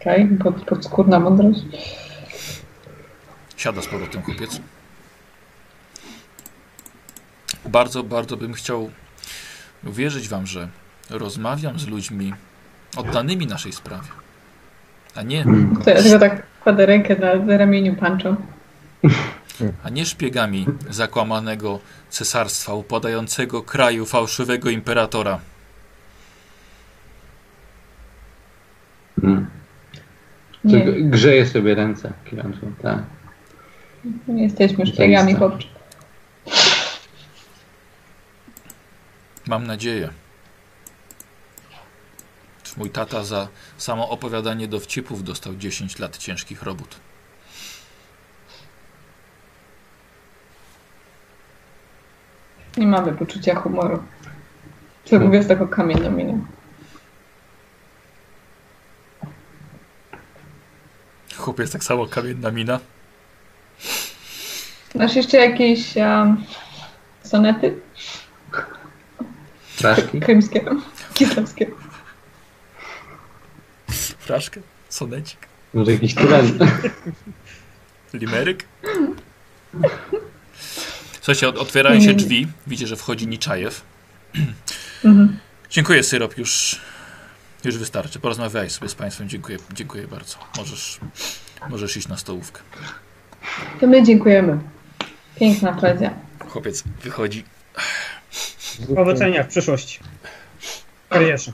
Okej, pod, podskórna mądrość. Siada z powrotem chłopiec. Bardzo, bardzo bym chciał uwierzyć wam, że rozmawiam z ludźmi oddanymi naszej sprawie. A nie, To ja tylko tak kładę rękę na ramieniu panczą. A nie szpiegami zakłamanego cesarstwa, upadającego kraju, fałszywego imperatora. Mm. G- grzeje sobie ręce, Kiranzu, tak. nie jesteśmy szpiegami, chłopcze. Mam nadzieję. Mój tata za samo opowiadanie dowcipów dostał 10 lat ciężkich robót. Nie mamy poczucia humoru. Co mówię z taką kamienną miną. Chłopiec tak samo kamienna mina. Masz jeszcze jakieś um, sonety Fraszki? krymskie, kislewskie? Fraszkę, sonecik, Może jakiś tyran? limeryk. Słuchajcie, ot- otwierają się drzwi. Widzicie, że wchodzi Niczajew. Mhm. Dziękuję, Syrop. Już, już wystarczy. Porozmawiaj sobie z Państwem. Dziękuję, dziękuję bardzo. Możesz, możesz iść na stołówkę. To my dziękujemy. Piękna poezja. Chłopiec wychodzi. Powodzenia w przyszłości. Karierze.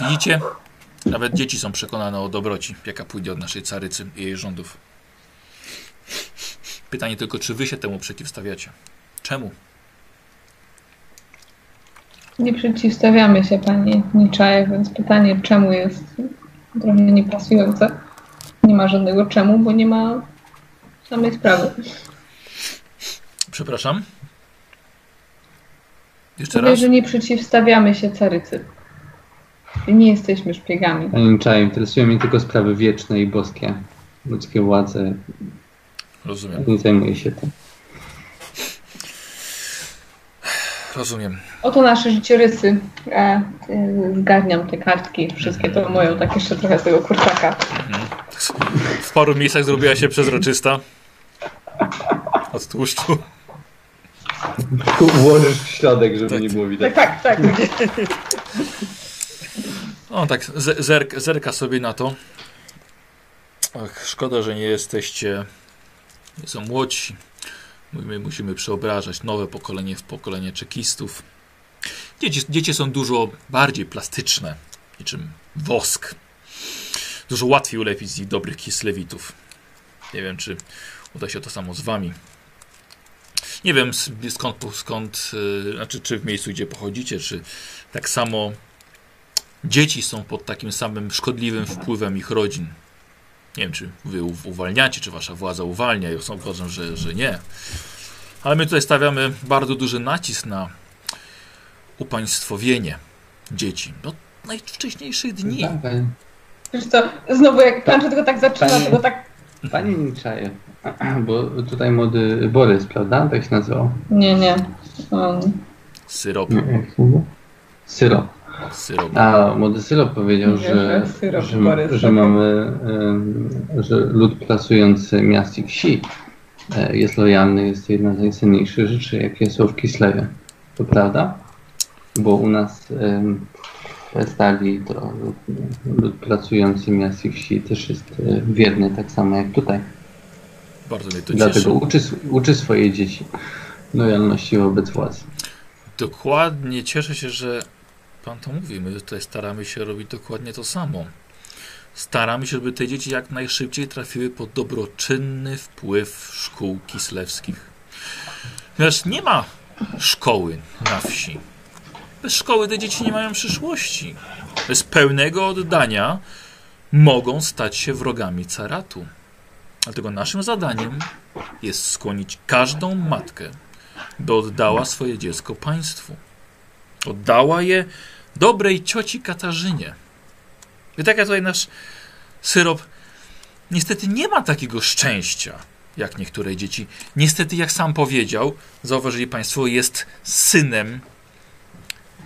Widzicie? Nawet dzieci są przekonane o dobroci, jaka pójdzie od naszej carycy i jej rządów. Pytanie tylko, czy wy się temu przeciwstawiacie? Czemu? Nie przeciwstawiamy się pani Niczajew, więc pytanie czemu jest trochę niepasujące. Nie ma żadnego czemu, bo nie ma samej sprawy. Przepraszam? Jeszcze Mówię, raz? że nie przeciwstawiamy się carycy. Nie jesteśmy szpiegami. Panie Czaj, interesują mnie tylko sprawy wieczne i boskie. Ludzkie władze. Rozumiem. Nie zajmuję się tym. rozumiem. Oto nasze życiorysy. Y, zgarniam te kartki, wszystkie to moją, tak jeszcze trochę z tego kurczaka. W paru miejscach zrobiła się przezroczysta. Od tłuszczu. Tu włożysz w środek, żeby Tak. nie było widać. Tak, tak, tak. O, tak, ze- zerk, zerka sobie na to. Ach, szkoda, że nie jesteście. Są młodsi. My musimy przeobrażać nowe pokolenie w pokolenie czekistów. Dzieci, dzieci są dużo bardziej plastyczne, niczym wosk. Dużo łatwiej ulepić z nich dobrych kislewitów. Nie wiem, czy uda się to samo z wami. Nie wiem skąd, skąd yy, znaczy czy w miejscu, gdzie pochodzicie, czy tak samo dzieci są pod takim samym szkodliwym wpływem ich rodzin. Nie wiem, czy wy uwalniacie, czy wasza władza uwalnia. Ja uważam, że, że nie. Ale my tutaj stawiamy bardzo duży nacisk na upaństwowienie dzieci. Od najwcześniejszych dni. Tak, panie- Wiesz co, znowu jak pan tylko tak zaczyna, Pani- tak... Panie Niczaje, bo tutaj młody Borys, prawda? Tak się nazywał. Nie, nie. Um, Syrop. Nie? Syrop. Syrop. A młody Syrop powiedział, Nie, że, że syrop że, że mamy, że lud pracujący miast i wsi e, jest lojalny, jest to jedna z najcenniejszych rzeczy, jakie są w Kislewie. To prawda? Bo u nas Stali to lud, pracujący miast i wsi też jest e, wierny, tak samo jak tutaj. Bardzo mnie to Dlatego cieszy. uczy, uczy swoje dzieci lojalności wobec władzy. Dokładnie cieszę się, że pan to mówi. My tutaj staramy się robić dokładnie to samo. Staramy się, żeby te dzieci jak najszybciej trafiły pod dobroczynny wpływ szkół kislewskich. Ponieważ nie ma szkoły na wsi. Bez szkoły te dzieci nie mają przyszłości. Bez pełnego oddania mogą stać się wrogami caratu. Dlatego naszym zadaniem jest skłonić każdą matkę by oddała swoje dziecko państwu. Oddała je dobrej cioci Katarzynie. I tak jak tutaj nasz syrop niestety nie ma takiego szczęścia, jak niektóre dzieci. Niestety, jak sam powiedział, zauważyli Państwo, jest synem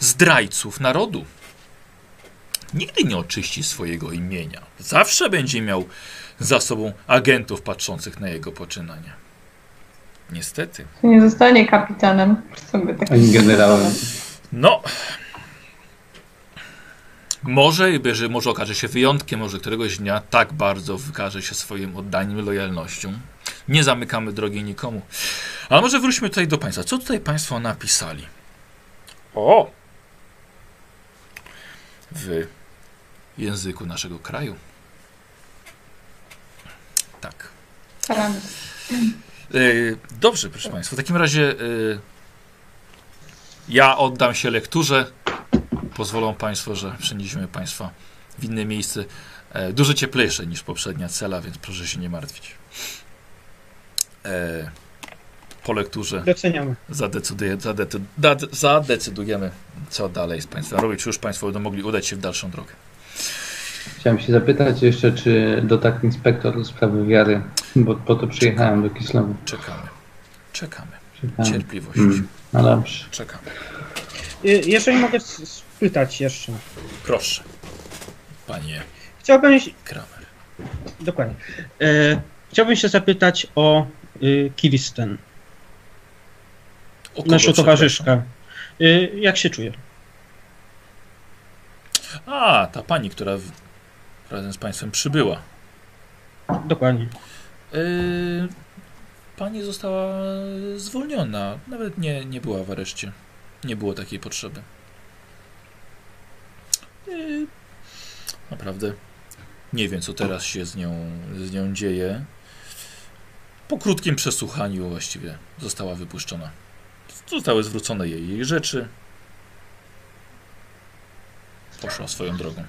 zdrajców narodu. Nigdy nie oczyści swojego imienia. Zawsze będzie miał za sobą agentów patrzących na jego poczynania. Niestety. nie zostanie kapitanem. Sobie tak Ani generałem. No. Może, że może okaże się wyjątkiem, może któregoś dnia tak bardzo wykaże się swoim oddaniem, lojalnością. Nie zamykamy drogi nikomu. Ale może wróćmy tutaj do Państwa. Co tutaj Państwo napisali? O! W języku naszego kraju. Tak. E, Dobrze, proszę Państwa. W takim razie e, ja oddam się lekturze. Pozwolą Państwo, że przeniesiemy Państwa w inne miejsce. E, Dużo cieplejsze niż poprzednia cela, więc proszę się nie martwić. E, Po lekturze Doceniamy. zadecyduje, zadecy, dad- zadecydujemy, co dalej z Państwem robić. Czy już Państwo będą mogli udać się w dalszą drogę. Chciałem się zapytać jeszcze, czy dotarł inspektor do sprawy wiary, bo po to przyjechałem do Kislewu. Czekamy. Czekamy. Cierpliwość. Mm, no dobrze. Czekamy. Y, Jeżeli mogę spytać jeszcze. Proszę. Panie Chciałbym, Kramer. dokładnie, e, chciałbym się zapytać o y, Kiristen, O naszą towarzyszkę. Y, jak się czuje? A, ta pani, która w, razem z Państwem przybyła. Dokładnie. Yy, pani została zwolniona. Nawet nie, nie była w areszcie. Nie było takiej potrzeby. Yy, naprawdę nie wiem, co teraz się z nią, z nią dzieje. Po krótkim przesłuchaniu właściwie została wypuszczona. Zostały zwrócone jej, jej rzeczy. Poszła swoją drogą.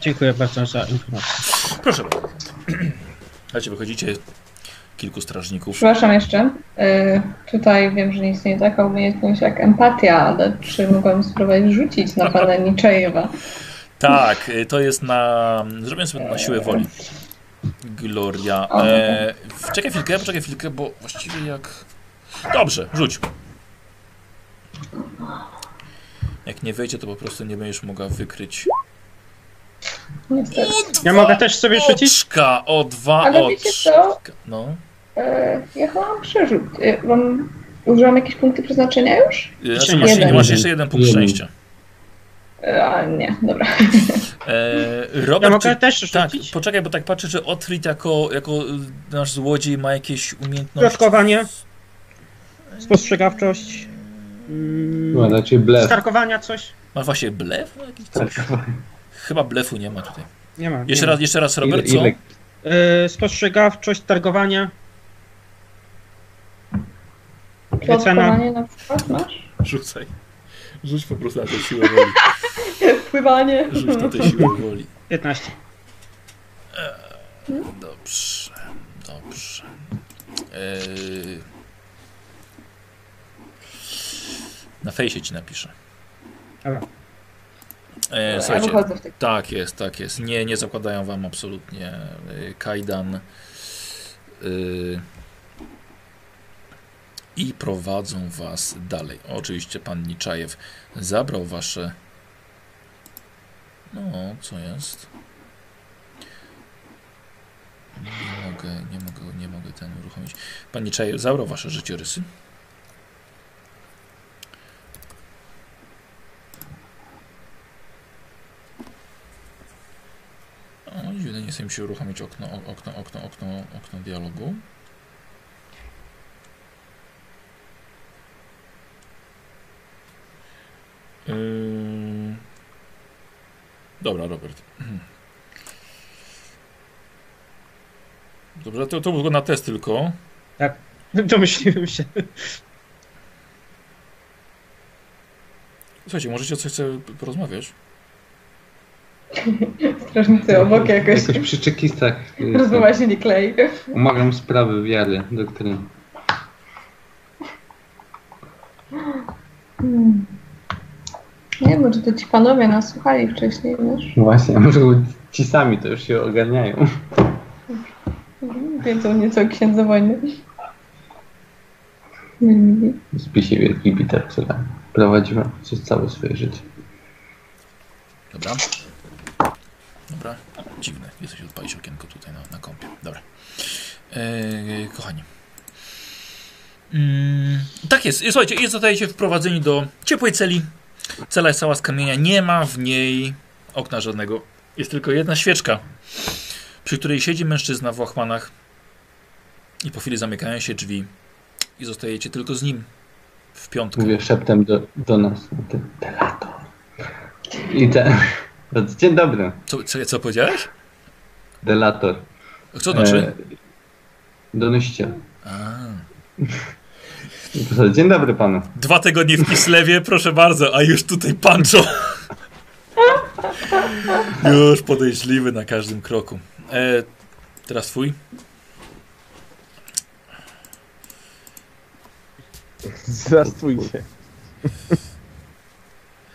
Dziękuję bardzo za informację. Proszę bardzo. Słuchajcie, wychodzicie kilku strażników. Przepraszam jeszcze. Y, tutaj wiem, że nie istnieje taka umiejętność jak empatia, ale czy mogłam spróbować rzucić na pana Niczejewa? Tak, y, to jest na. Zrobię sobie na siłę woli. Gloria. E, czekaj chwilkę, poczekaj chwilkę, bo właściwie jak. Dobrze, rzuć. Jak nie wejdzie, to po prostu nie będziesz mogła wykryć. Niestety. Ja mogę też sobie rzucić? Oczka, o dwa Ale wiecie oczka. co? No. E, ja chyba mam przerzut. E, mam... Użyłam jakieś punkty przeznaczenia już? Znaczy, masz, Jeden. masz jeszcze jeden punkt Jeden. szczęścia. E, a nie, dobra. E, Ja Robert, mogę czy, też tak, rzucić? poczekaj, bo tak patrzę, czy Otfrid jako, jako nasz złodziej ma jakieś umiejętności. Plotkowanie. Spostrzegawczość. Mm, No, raczej blef. Skarkowania coś? Masz właśnie blef? Chyba blefu nie ma tutaj. Nie ma. Jeszcze nie raz, jeszcze raz, Ile, Robert, co? ile, Ma. E, spostrzegawczość, targowania. Plotkowanie na przykład masz? Rzucaj. Rzuć po prostu na tę siłę woli. Pływanie. Rzuć na tę siłę woli. 15. Dobrze, dobrze. Eee... Na fejsie ci napiszę. Dobra. E, słuchajcie, tak. jest, tak jest. Nie, nie zakładają wam absolutnie y, kajdan. Y, I prowadzą was dalej. Oczywiście pan Niczajew zabrał wasze. No, co jest? Nie mogę, nie mogę, nie mogę ten uruchomić. Pan Niczajew zabrał wasze życiorysy. O, dziwne, nie chce mi się uruchomić okno, okno, okno, okno, okno dialogu. Yy... Dobra, Robert. Dobrze, to, to było na test tylko. Domyśliłem się. Słuchajcie, możecie o coś chce porozmawiać? Strażnicy obok jakoś. jakoś przy czekistach. y, Rozmowa się nie klei. Umawiam sprawy wiary, doktryny. Hmm. Nie, może to ci panowie nas słuchali wcześniej, wiesz? No Właśnie, a może ci sami to już się ogarniają. Wiedzą nieco o księdze wojny. W spisie Wielki Peter, która prowadziła przez całe swoje życie. Dobra. Dobra. Dziwne. Jesteś odpalić okienko tutaj na, na kąpie. Dobra. Eee, kochani. Mm, tak jest. Słuchajcie, jest zostajecie wprowadzeni do ciepłej celi. Cela jest cała z kamienia. Nie ma w niej okna żadnego. Jest tylko jedna świeczka, przy której siedzi mężczyzna w łachmanach. I po chwili zamykają się drzwi. I zostajecie tylko z nim. W piątkę. Mówię szeptem do, do nas. Ten delator. I ten. Dzień dobry. Co, co, co powiedziałeś? Delator. Co to znaczy? E, donosiciel. A. Dzień dobry panu. Dwa tygodnie w Kislewie, proszę bardzo, a już tutaj Pancho. już podejrzliwy na każdym kroku. E, teraz twój. Zastrójcie.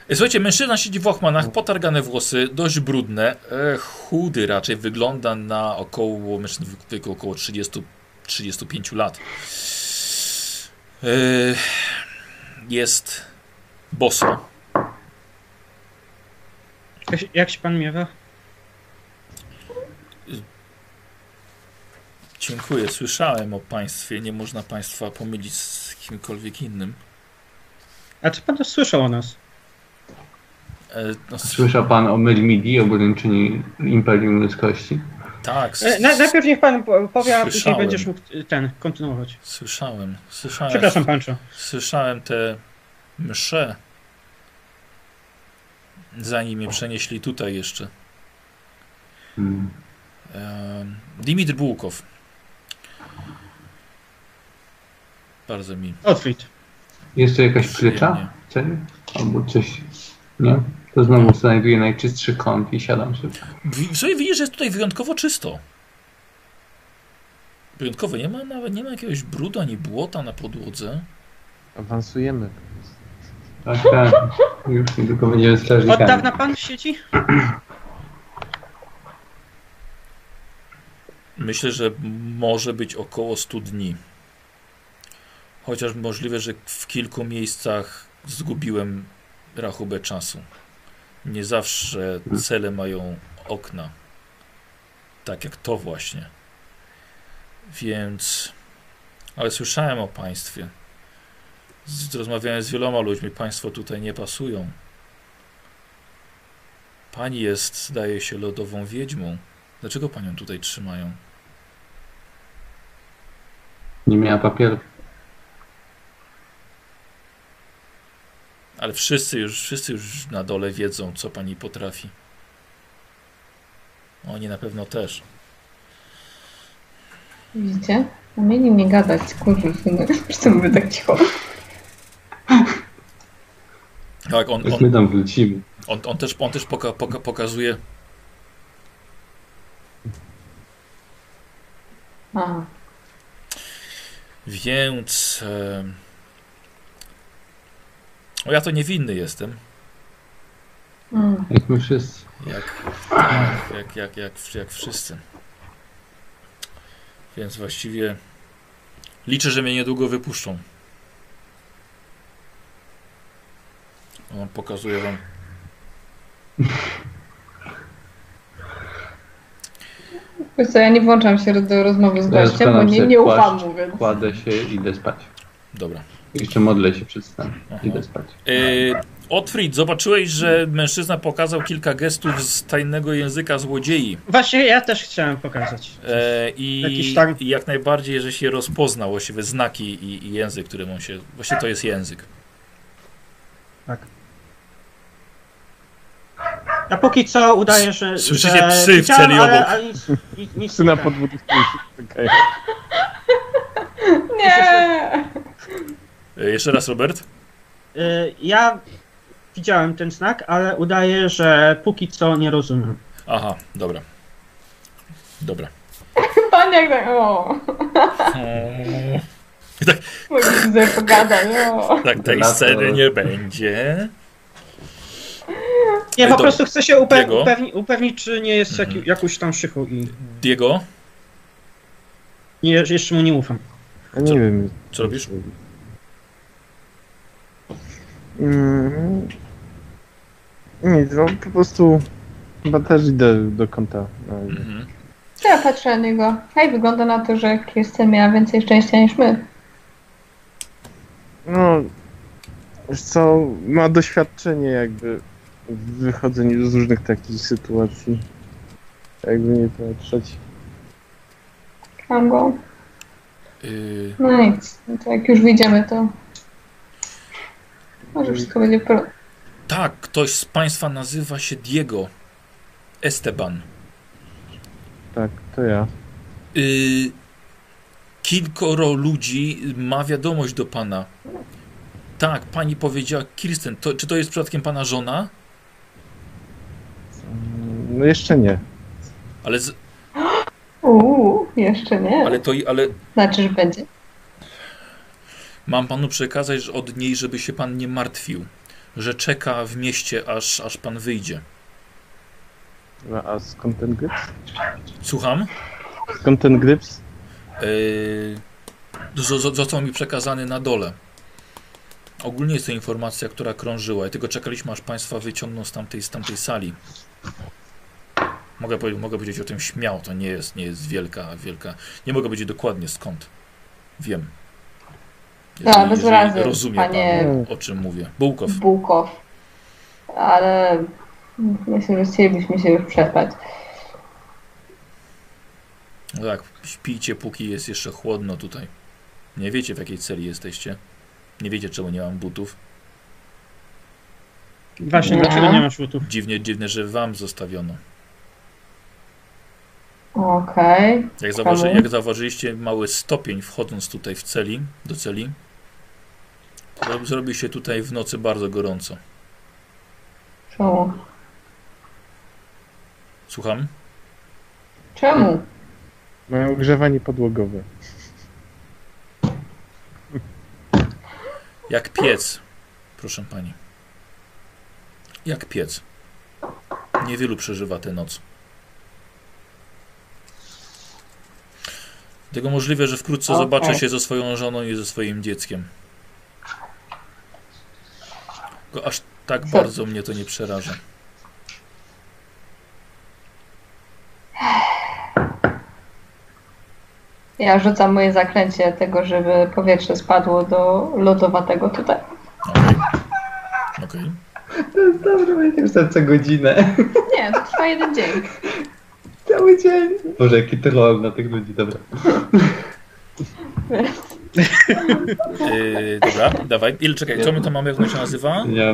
E, słuchajcie, mężczyzna siedzi w ochmanach, potargane włosy, dość brudne, e, chudy raczej, wygląda na około, mężczyzn w wieku około 30, 35 lat. E, jest boso. Jak, się- pan miewa? Dziękuję, słyszałem o państwie, nie można państwa pomylić z kimkolwiek innym. A czy pan to słyszał o nas? E, no, Słyszał pan o Myrmidii, obręczyni Imperium Ludzkości? Tak, E, na, najpierw niech pan po- powie, a później będziesz mógł y, ten, kontynuować. słyszałem, słyszałem, Przepraszam, Pancho. słyszałem te msze, zanim mnie przenieśli tutaj jeszcze. Hmm. E, Dimitr Bułkow. Bardzo mi Otwit. Jest tu jakaś przyjemnie. Celi? Albo coś? Nie? To znowu znajduję najczystszy kąt i siadam sobie. Sobie widzisz, że jest tutaj wyjątkowo czysto. Wyjątkowo, nie ma nawet nie ma jakiegoś brudu ani błota na podłodze. Awansujemy. Tak, tak. Już niedługo będziemy Od strażnikami. dawna pan w sieci? Myślę, że może być około 100 dni. Chociaż możliwe, że w kilku miejscach zgubiłem rachubę czasu. Nie zawsze cele mają okna. Tak jak to właśnie. Więc. Ale słyszałem o państwie. Rozmawiałem z wieloma ludźmi. Państwo tutaj nie pasują. Pani jest, zdaje się, lodową wiedźmą. Dlaczego panią tutaj trzymają? Nie miała papieru. Ale wszyscy już, wszyscy już na dole wiedzą, co pani potrafi. Oni na pewno też. Widzicie? A mieli nie gadać, kurwa. Wszyscy mówię tak cicho. Tak, on, on, my tam wrócimy. on, on też, on też poka, poka, pokazuje. A, Więc. E, o, ja to niewinny jestem. mm. Jak my wszyscy. Jak, jak, jak, jak, jak wszyscy. Więc właściwie liczę, że mnie niedługo wypuszczą. O, pokazuję wam. Wiesz co, ja nie włączam się do rozmowy z gościem, bo nie, nie ufam mu, więc... Kładę się i idę spać. Dobra. Jeszcze modlę się przed snem. Idę spać. Yy, Otfried, zobaczyłeś, że mężczyzna pokazał kilka gestów z tajnego języka złodziei. Właśnie ja też chciałem pokazać. E, i, tam- I jak najbardziej, że się rozpoznał właściwie znaki i, i język, którym on się. Właśnie to jest język. Ja póki co udaję, że. Słyszycie że psy w celi ale, obok. ale nic, nic, nic Syna nie podwódnych okay. Nie! E, jeszcze raz, Robert. Y, Ja widziałem ten znak, ale udaję, że póki co nie rozumiem. Aha, dobra. Dobra. Pan jak tak, o. Tak, Widzę, pogada, o. tak tej sceny nie będzie. Nie, po prostu chcę się upe upewni upewnić, czy nie jest Mhm. jakąś tam szychą i Diego, nie, jeszcze mu nie ufam. Ja nie wiem. co robisz? Mm, nic, no po prostu chyba też idę do kąta. I- Mhm. Ja patrzę na niego. Hej, wygląda na to, że Kirsten miała więcej szczęścia niż my. No, wiesz co, ma doświadczenie jakby w wychodzeniu z różnych takich sytuacji. Jakby nie patrzeć. Mam go. Yy, No nic. No to jak już wyjdziemy, to może wszystko będzie pro... tak, ktoś z Państwa nazywa się Diego Esteban. Tak, to ja. Yy, kilkoro ludzi ma wiadomość do Pana. Tak, Pani powiedziała, Kirsten, to, czy to jest przypadkiem Pana żona? No jeszcze nie. Ale, z, Uuu, jeszcze nie. ale to, ale Znaczy, że będzie. Mam Panu przekazać że od niej, żeby się Pan nie martwił. Że czeka w mieście, aż, aż Pan wyjdzie. No, a skąd ten gryps? Słucham? Skąd ten gryps? Yy, zo- zo- został mi przekazany na dole. Ogólnie jest to informacja, która krążyła i tylko czekaliśmy, aż Państwa wyciągną z tamtej, z tamtej sali. Mogę, mogę powiedzieć o tym śmiało, to nie jest, nie jest wielka, wielka. Nie mogę powiedzieć dokładnie skąd. Wiem. No, bez razy, rozumie panie pan, o czym mówię. Bułkow. Bułkow. Ale myślę, że chcielibyśmy się już przespać. No tak, śpijcie, póki jest jeszcze chłodno tutaj. Nie wiecie, w jakiej celi jesteście. Nie wiecie, czemu nie mam butów. Właśnie, Nie. dlaczego nie masz łutów? Dziwnie, dziwne, że wam zostawiono. Okej. Jak, zauważy, jak zauważyliście mały stopień wchodząc tutaj w celi, do celi, to zrobi się tutaj w nocy bardzo gorąco. Czemu? Słucham? Czemu? Mają ogrzewanie podłogowe. Jak piec, proszę pani. Jak piec. Niewielu przeżywa tę noc. Tego możliwe, że wkrótce zobaczę się ze swoją żoną i ze swoim dzieckiem. Go aż tak bardzo mnie to nie przeraża. Ja rzucam moje zaklęcie tego, żeby powietrze spadło do lodowatego tutaj. Okej. Okej. To jest dobrze, będzie już co godzinę. Nie, to trwa jeden dzień. Cały dzień. Boże, jaki troll na tych ludzi, dobra. Yy, dobra, dawaj. Ile czekaj, co my to mamy, jak ono się nazywa? Ja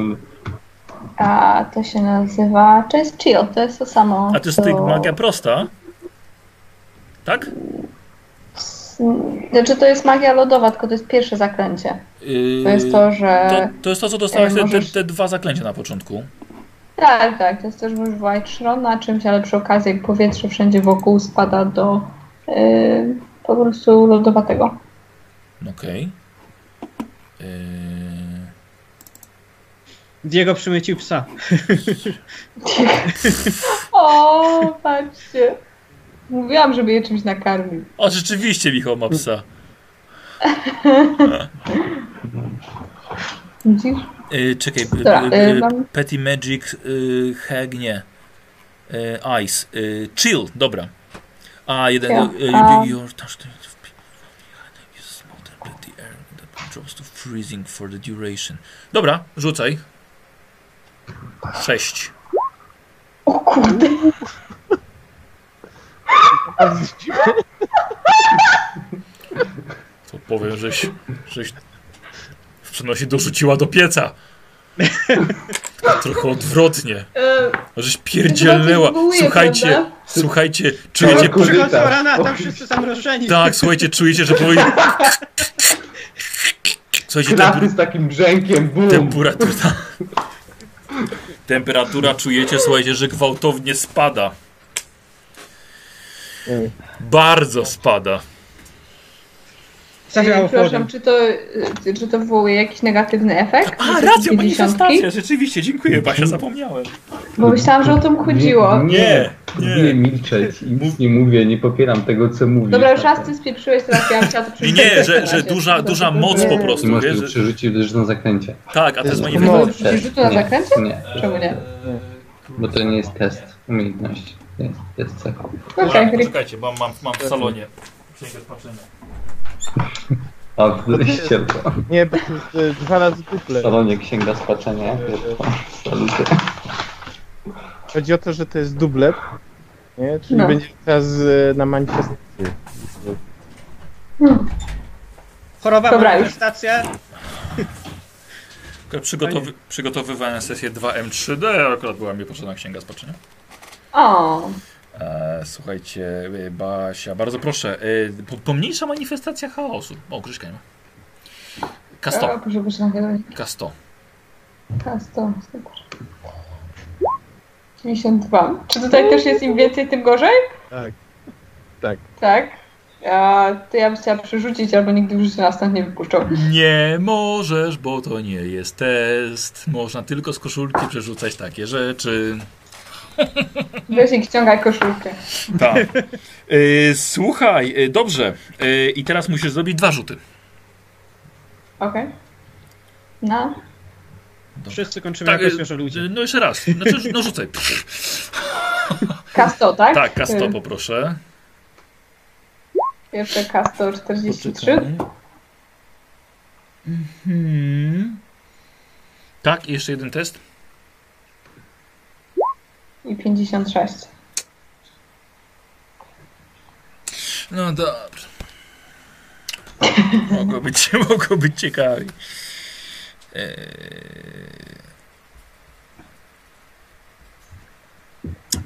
A to się nazywa Chase Chill, to jest to samo. A to jest co- magia prosta? Tak? Znaczy to jest magia lodowa, tylko to jest pierwsze zaklęcie. Yy, To jest to, że... to, to jest to, co dostałeś, e, te, te, możesz- te dwa zaklęcia na początku. Tak, tak, to jest to, że możesz wołać Shron na czymś, ale przy okazji jak powietrze wszędzie wokół spada do yy, po prostu lodowatego. Okej. Yy, Diego przymycił psa. O, patrzcie. Mówiłam, żeby je czymś nakarmił. O, rzeczywiście Michał ma psa. Widzisz? Yy, czekaj, Dobra, yy, mam- Petty Magic yy, Hag, nie. Yy, Ice. Chill, dobra. A, jeden. Your touch air that drops to freezing for the duration. Dobra, rzucaj. Sześć. O kurde. To powiem, żeś, żeś w przenosi dorzuciła do pieca. Trochę odwrotnie. Żeś pierdzielnęła. Słuchajcie, słuchajcie, czujecie... Przychodzą rana, tam wszyscy zamrożeni. Tak, słuchajcie, czujecie, że powie... Słuchajcie, temper... z takim brzękiem, bum! temperatura... Temperatura czujecie, słuchajcie, że gwałtownie spada. Ej, Bardzo spada. Zagrało Przepraszam, czy to, y, czy to wywołuje jakiś negatywny efekt? A, racja, manifestacja, rzeczywiście, dziękuję, Basia, zapomniałem. Bo myślałam, że o tym chodziło. Nie, Nie, nie. milczeć. i Nic nie mówię, nie popieram tego, co mówisz. Dobra, już raz ty spieprzyłeś, teraz ja chciałam to Nie, nie, że, że duża, duża moc po prostu, Możesz wiesz? Że... przerzucić też na zaklęcie. Tak, a to jest manifestacja. Rzutu na Nie, zakręcie? Nie, Czemu nie? bo to nie jest test umiejętności. To jest test cechą. Okej, Dobra, okay, poczekajcie, bo mam, mam w salonie. Księgę spaczenia. A, wdaliście to. Nie, bo to jest e, dwa razy W duple. salonie księga spaczenia. Saluty. Chodzi o to, że to jest dublet. Nie? Czyli No. będzie teraz e, na manifestację. Choroba Dobra, już. manifestacja. Przygotowy, przygotowywałem sesję 2M3D, akurat była mi potrzebna księga spaczenia. O, E, słuchajcie, e, Basia, bardzo proszę, e, po, pomniejsza manifestacja chaosu. O, Grzyszka nie ma. K100, o, proszę, proszę, nagrać. K100. Kasto, super. 52. Czy tutaj też jest im więcej, tym gorzej? Tak. Tak. Tak. A, to ja bym chciała przerzucić, albo nigdy w życiu nas stąd nie wypuszczą. Nie możesz, bo to nie jest test. Można tylko z koszulki przerzucać takie rzeczy. I ściągaj koszulkę. Tak. E, słuchaj, e, dobrze. E, I teraz musisz zrobić dwa rzuty. Okej. No. Wszyscy kończymy Tak, jako świeżo ludzie. no jeszcze raz. Znaczy, no rzucaj. Kasto, tak? Tak, K100 Y, poproszę. Pierwsze kasto 43. Poczekaj. Mhm. Tak, i jeszcze jeden test. I 56. No dobrze. Mogło być, mogło być. Eee...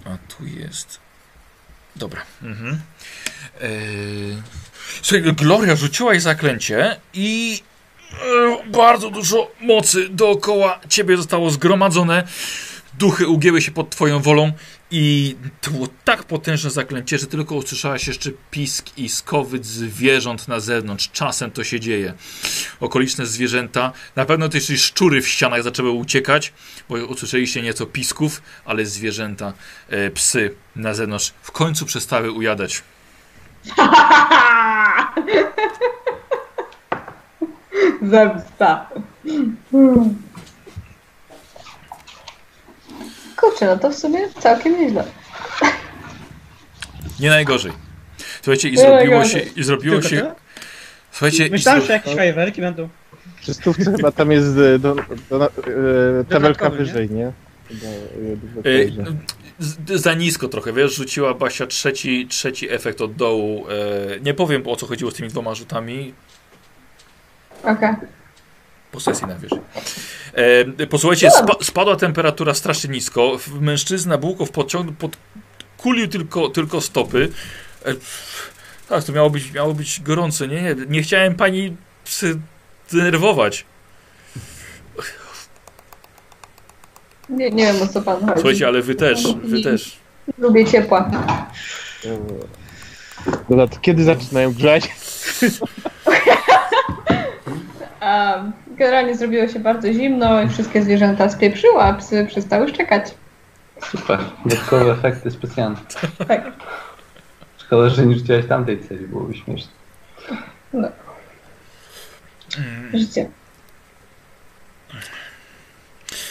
A tu jest. Dobra. Mhm. Eee... Słuchaj, Gloria rzuciłaś zaklęcie i e, bardzo dużo mocy dookoła ciebie zostało zgromadzone. Duchy ugięły się pod twoją wolą i to było tak potężne zaklęcie, że tylko usłyszałaś jeszcze pisk i skowyt zwierząt na zewnątrz. Czasem to się dzieje. Okoliczne zwierzęta, na pewno też i szczury w ścianach zaczęły uciekać, bo usłyszeliście nieco pisków, ale zwierzęta, e, psy na zewnątrz w końcu przestały ujadać. Zemsta. Kurczę, no to w sumie całkiem nieźle. Nie najgorzej. Słuchajcie, i Nie zrobiło się, i zrobiło Tylko się, tyle? słuchajcie, i Myślałem, zro... że jakieś fajerwerki będą. Przy stówce chyba tam jest e, do, do, do, e, tabelka nie? wyżej, nie? Chyba, e, z- za nisko trochę, wiesz, rzuciła Basia trzeci, trzeci efekt od dołu. E, nie powiem o co chodziło z tymi dwoma rzutami, Okej. Po sesji najwyżej. E, posłuchajcie, spa, spadła temperatura strasznie nisko. Mężczyzna Bułkow podciągnął, podkulił tylko, tylko stopy. E, tak, to miało być, miało być gorące, nie? Nie, nie chciałem pani zdenerwować. Nie, nie wiem o co pan chodzi. Słuchajcie, ale wy też, wy też. Lubię ciepła. Dobra, to kiedy zaczynają grzać? A, generalnie zrobiło się bardzo zimno i wszystkie zwierzęta spieprzyły, a psy przestały szczekać. Super. Dodatkowe efekty specjalne. Tak. Szkoda, że nie rzuciłeś tamtej celi, byłoby śmieszne. Życie.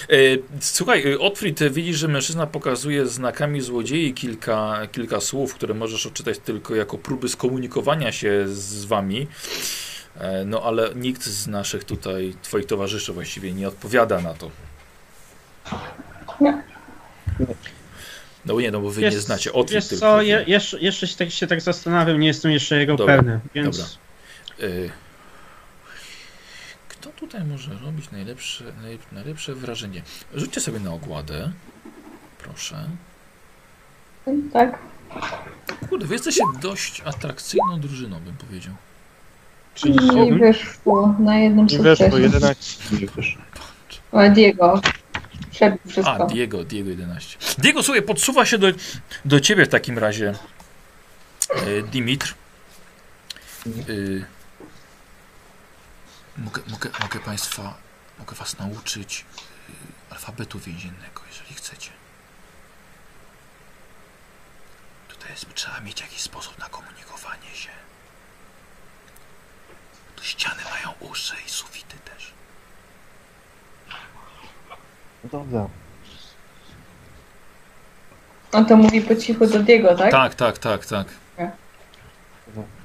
E, Słuchaj, e, Otfrid, widzisz, że mężczyzna pokazuje znakami złodziei kilka, kilka słów, które możesz odczytać tylko jako próby skomunikowania się z wami. E, No ale nikt z naszych tutaj, twoich towarzyszy właściwie nie odpowiada na to. Nie. No bo nie, no bo wy Wiesz- nie znacie Otfrid Wiesz tylko. co, je, jeszcze, jeszcze się, tak, się tak zastanawiam, nie jestem jeszcze jego Dobra, pewny, więc dobra. E, Kto tutaj może robić najlepsze, naj, najlepsze wrażenie? Rzućcie sobie na ogładę. Proszę. Tak. Kurde, wy jesteście dość atrakcyjną drużyną, bym powiedział. I 37. wyszło na jednym Nie weszło, sukcesie. 11. Nie wiesz. A Diego. Przebił A, wszystko. Diego, Diego 11. Diego, słuchaj, podsuwa się do, do ciebie w takim razie e, Dimitr. E, mogę, mogę, mogę państwa, mogę was nauczyć e, alfabetu więziennego, jeżeli chcecie. Tutaj jest, trzeba mieć jakiś sposób na komunikowanie się. Tu ściany mają uszy i sufity też. No Dobra. On to mówi po cichu do Diego, tak? Tak, tak, tak, tak.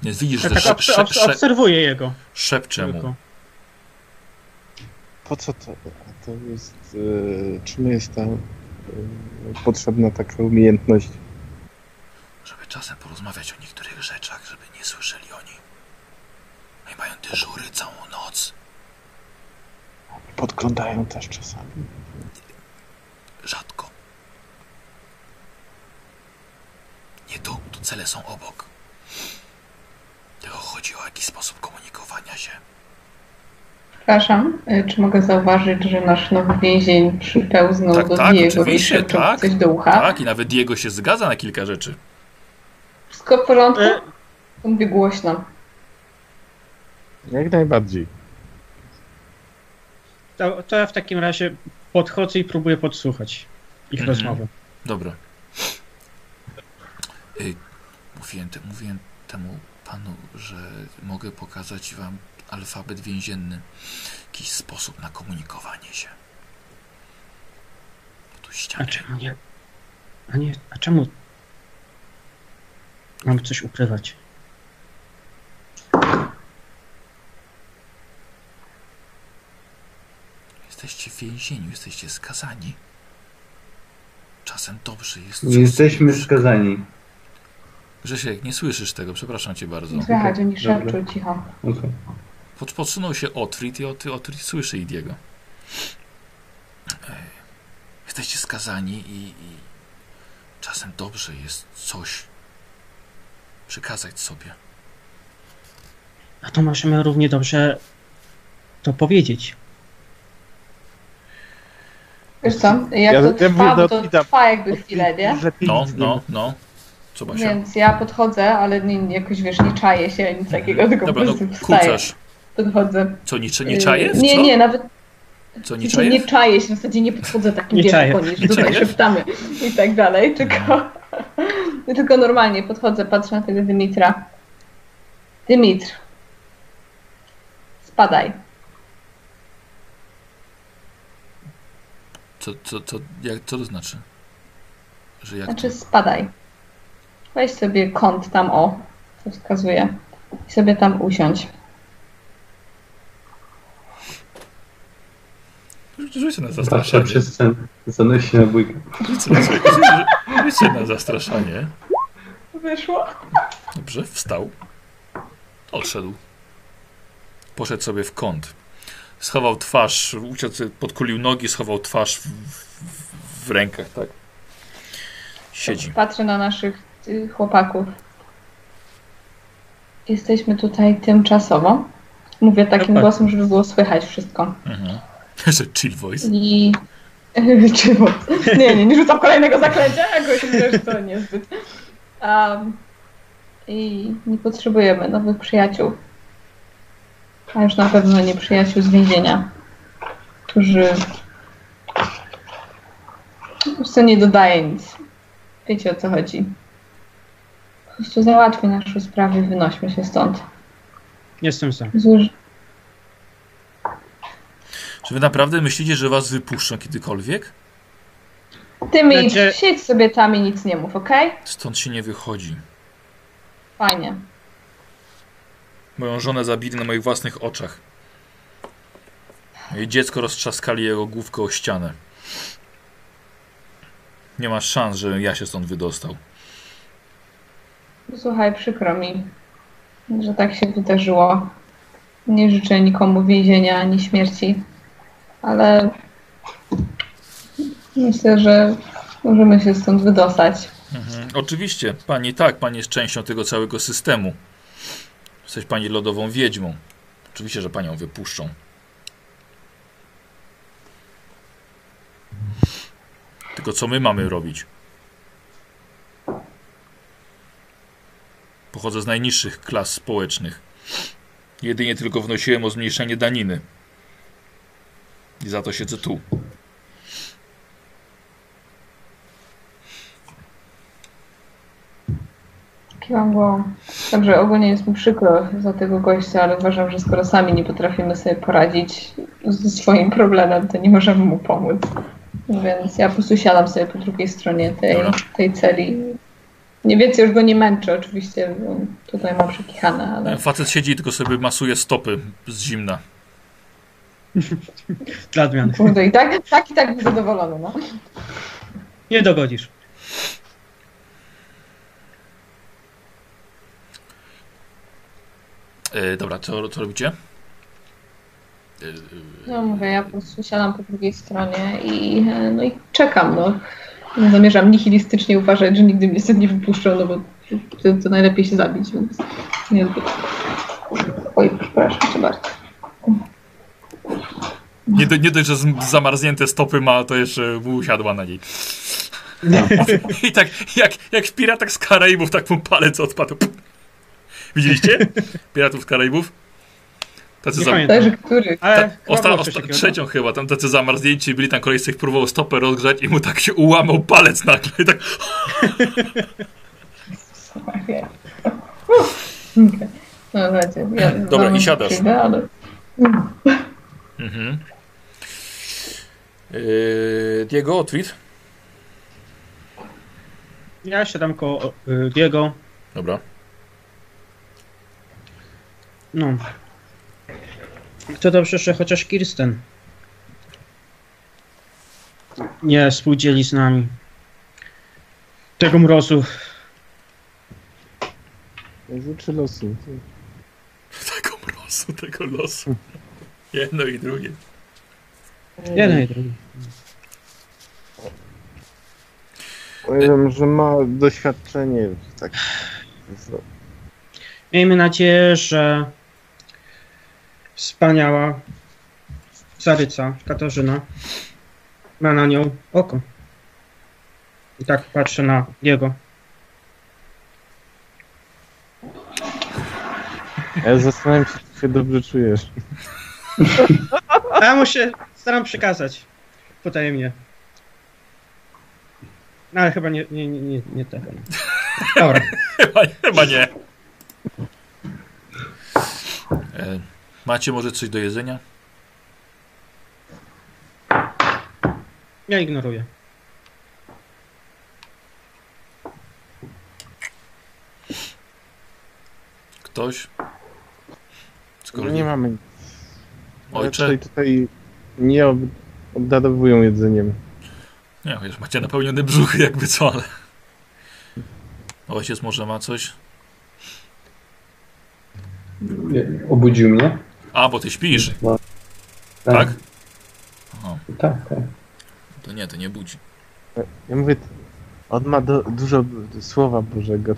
Nie. Widzisz, że tak szep, obs- obs- szep, obserwuję jego. szepcze mu. Po co to? To jest... E, czym jest ta e, potrzebna taka umiejętność? żeby czasem porozmawiać o niektórych rzeczach, żeby nie słyszeli dyżury całą noc. Podglądają też czasami. Rzadko. Nie tu, tu cele są obok. Tylko chodzi o jakiś sposób komunikowania się. Przepraszam, y, czy mogę zauważyć, że nasz nowy więzień przypełznął Tak, do tak, Diego oczywiście, tak. coś do ucha? Tak, i nawet Diego się zgadza na kilka rzeczy. Wszystko w porządku? E, Mówię głośno. Jak najbardziej. to, to ja w takim razie podchodzę i próbuję podsłuchać ich Mhm. rozmowę. Dobra. Mówiłem, te, mówiłem temu panu, że mogę pokazać wam alfabet więzienny. Jakiś sposób na komunikowanie się. Tu A ściany. czemu nie? A nie, a czemu? Mam coś ukrywać. Jesteście w więzieniu, jesteście skazani. Czasem dobrze jest. Nie jesteśmy skazani. Grzesiek, nie słyszysz tego, przepraszam cię bardzo. Słychać, oni Dobra. szepczą cicho. Okej. Pod, podsunął się Otfrid i Otfrid, Otfrid słyszy Idiego. Jesteście skazani i, i czasem dobrze jest coś przykazać sobie. A to możemy równie dobrze to powiedzieć. Wiesz co, jak Ja- to ja trwa, mówię bo do to trwa jakby chwilę, nie? No, nie no, mów. no. Co Basia? Więc ja podchodzę, ale nie, jakoś wiesz, nie czaję się, nic takiego, tylko Dobra, po no prostu wstaję. kucasz. Podchodzę. Co, nie, nie czaje? Yy, Nie, nie, nawet Co, nie nie, nie czaję się, w zasadzie nie podchodzę takim Nie wiesz, czaję. jak oni, że Nie tutaj szeptamy i tak dalej, tylko, tylko normalnie podchodzę, patrzę na tego Dymitra. Dymitr, spadaj. Co, co, co, jak, co to znaczy? Że jak Znaczy spadaj. Weź sobie kąt tam o, co wskazuje. I sobie tam usiądź. Rzuć na zastraszanie. zanosi na bójkę. Rzuć sobie- rzuć- na zastraszanie. Wyszło. Dobrze, wstał. Odszedł. Poszedł sobie w kąt. Schował twarz, sobie, podkulił nogi, schował twarz w, w, w rękach, tak? Siedzi. Patrzę na naszych y, chłopaków. Jesteśmy tutaj tymczasowo. Mówię takim Dokładnie. głosem, żeby było słychać wszystko. Mhm. Jeszcze chill voice. I... Czy bo... Nie, nie, nie rzucam kolejnego zaklęcia, jakoś że to niezbyt. Um, I nie potrzebujemy nowych przyjaciół. A już na pewno nie przyjaciół z więzienia, którzy... Po prostu nie dodaje nic. Wiecie o co chodzi. Po prostu załatwi nasze sprawy i wynośmy się stąd. Jestem za. Złoż... Czy wy naprawdę myślicie, że was wypuszczą kiedykolwiek? Ty mi Znaczy- siedź sobie tam i nic nie mów, okej? Stąd się nie wychodzi. Fajnie. Moją żonę zabili na moich własnych oczach. Jej dziecko roztrzaskali jego główkę o ścianę. Nie ma szans, żebym ja się stąd wydostał. Słuchaj, przykro mi, że tak się wydarzyło. Nie życzę nikomu więzienia ani śmierci, ale myślę, że możemy się stąd wydostać. Mhm. Oczywiście, pani tak, pani jest częścią tego całego systemu. Jesteś pani lodową wiedźmą. Oczywiście, że panią wypuszczą. Tylko co my mamy robić? Pochodzę z najniższych klas społecznych. Jedynie tylko wnosiłem o zmniejszenie daniny. I za to siedzę tu. Kiwam głową. Także ogólnie jest mi przykro za tego gościa, ale uważam, że skoro sami nie potrafimy sobie poradzić ze swoim problemem, to nie możemy mu pomóc. Więc ja po prostu siadam sobie po drugiej stronie tej, Dobra. tej celi. Nie więcej już go nie męczę, oczywiście. bo Tutaj mam przekichane, ale. Facet siedzi i tylko sobie masuje stopy z zimna. Dla odmiany. Kurde, i tak, tak i tak zadowolony, no. Nie dogodzisz. E, dobra, co, co robicie? E, No mówię, ja po prostu siadam po drugiej stronie i, e, no i czekam, no. Nie zamierzam nihilistycznie uważać, że nigdy mnie stąd nie wypuszczą, no bo to, to najlepiej się zabić, więc niezbyt. Oj, przepraszam cię bardzo. nie, do, nie dość, że z- zamarznięte stopy ma, to jeszcze usiadła na niej. I tak jak, jak w Piratach z Karaibów, tak mu palec odpadł. Widzieliście? Piratów z Karaibów? Tacy Nie za, pamiętam. Który. Ale ta, osta, osta, takiego, no. trzecią chyba, tam tacy zamarznięci byli, tam koleś sobie próbował stopę rozgrzać i mu tak się ułamał palec nagle. I tak. No ja Dobra, i siadasz. przyjdę, ale... mhm. Yy, Diego, tweet. Ja siadam koło y, Diego. Dobra. No. To dobrze, że chociaż Kirsten nie współdzieli z nami tego mrozu. Rzeczy losu. Tego losu, tego losu. Jedno i drugie. Jeden i drugi. Powiem, że ma doświadczenie w tak. Miejmy nadzieję, że wspaniała Zaryca, Katarzyna, ma na nią oko. I tak patrzę na jego. Ja zastanawiam się, czy się dobrze czujesz. A ja mu się staram przekazać potajemnie. No ale chyba nie, nie, nie, nie, nie tego. no. Dobra. Chyba, chyba nie. Macie może coś do jedzenia? Ja ignoruję. Ktoś? Skoro no nie mamy. Ojcze? Raczej tutaj nie ob obdarowują jedzeniem. Nie, chociaż macie napełnione brzuchy jakby co, ale... Ojciec może ma coś? Nie, obudził mnie. A, bo ty śpisz, tak? Aha, Tak, tak. to nie, to nie budzi. Ja mówię, on ma do, dużo słowa Bożego.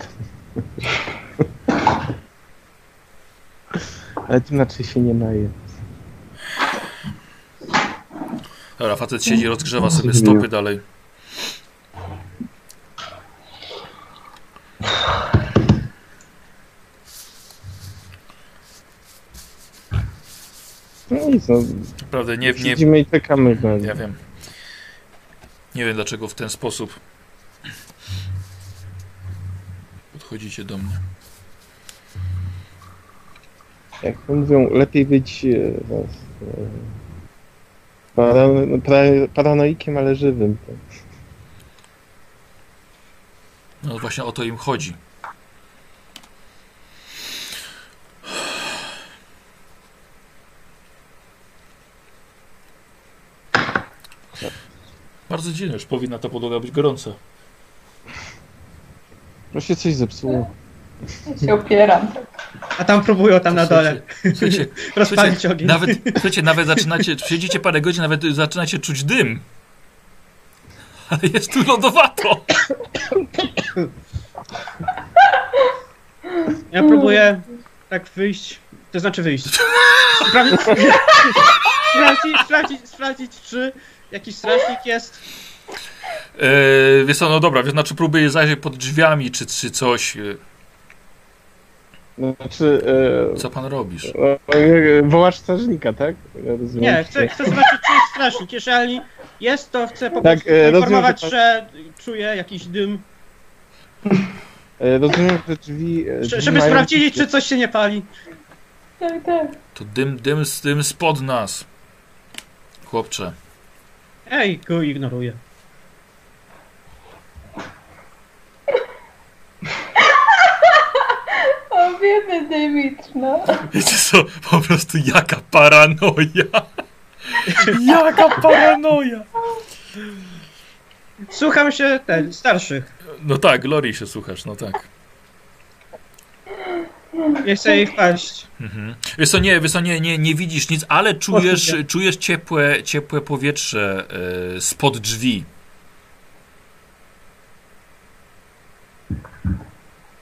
Ale tym inaczej się nie naje. Dobra, facet siedzi, rozgrzewa sobie stopy dalej. No nic, no, Naprawdę nie, nie, siedzimy i czekamy. No. ja wiem. Nie wiem dlaczego w ten sposób podchodzicie do mnie. Jak to mówią, lepiej być e, no, e, paran, pra, paranoikiem, ale żywym. Tak. No właśnie o to im chodzi. Bardzo dziwne, już powinna ta podłoga być gorąca. No się coś zepsuło. Ja się opieram. Tak. A tam próbują tam na dole Słuchajcie, rozpalić słuchajcie, ogień. nawet, słuchajcie, nawet zaczynacie, siedzicie parę godzin, nawet zaczynacie czuć dym. Ale jest tu lodowato. Ja próbuję tak wyjść, to znaczy wyjść. Sprawdzić, sprawdzić, sprawdzić, sprawdzić czy jakiś strażnik jest. Eee, wiesz co, no dobra, wiesz, znaczy próbuję zajrzeć pod drzwiami, czy, czy coś. E, Znaczy, e, Co pan robisz? wołasz strażnika, tak? Ja rozumiem, Nie, chcę, chcę zobaczyć czy jest strażnik. Jeżeli jest, to chcę po Tak, prostu rozumiem, informować, że że czuję jakiś dym. Rozumiem, że drzwi... drzwi Żeby mają- sprawdzili, czy coś się nie pali. tak, tak. To dym, dym, z dym spod nas. Chłopcze. Ej, go ignoruję. O, biedny David, no. Wiecie co, po prostu jaka paranoja. Jaka paranoja. Słucham się ten, starszych. No tak, Glorii się słuchasz, no tak. Nie chcę ich paść. Mhm. Wiesz co, nie, wiesz co, nie, nie, nie widzisz nic, ale czujesz, czujesz ciepłe, ciepłe powietrze e, spod drzwi.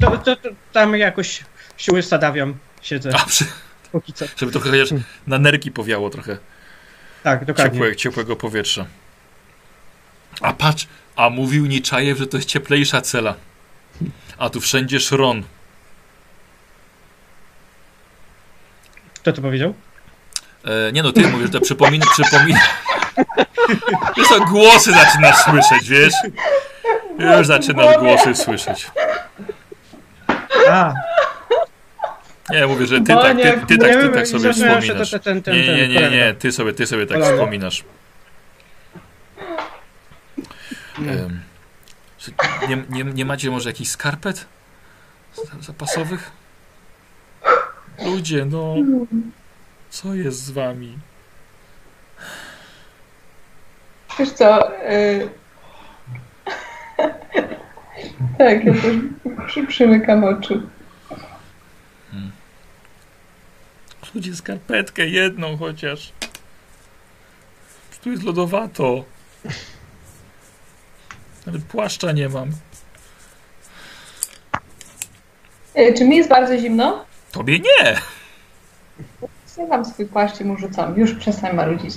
To, to, to tam jakoś siły stadawiam. Siedzę. A, przy, Póki co. żeby trochę chociaż na nerki powiało trochę Tak, dokładnie. ciepłe, ciepłego powietrza. A patrz, a mówił Niczajew, że to jest cieplejsza cela. A tu wszędzie szron. Kto to powiedział? E, nie no, ty mówisz, że to przypomina. Wiesz co, głosy zaczynasz słyszeć, wiesz? Już zaczynasz głosy słyszeć. A, Nie, mówię, że ty tak, ty, ty, tak, ty tak sobie wspominasz. to ten, ten, Nie, nie, nie, nie, ty sobie, ty sobie tak wspominasz. Nie, nie, nie macie może jakichś skarpet za- zapasowych? Ludzie, no. Co jest z wami? Wiesz co, y... tak, ja też przy, przymykam oczy. Ludzie, skarpetkę jedną chociaż. Tu jest lodowato. Nawet płaszcza nie mam. Y, czy mi jest bardzo zimno? Tobie nie! Ja dam swój płaszcz i mu rzucam. Już przestań marudzić.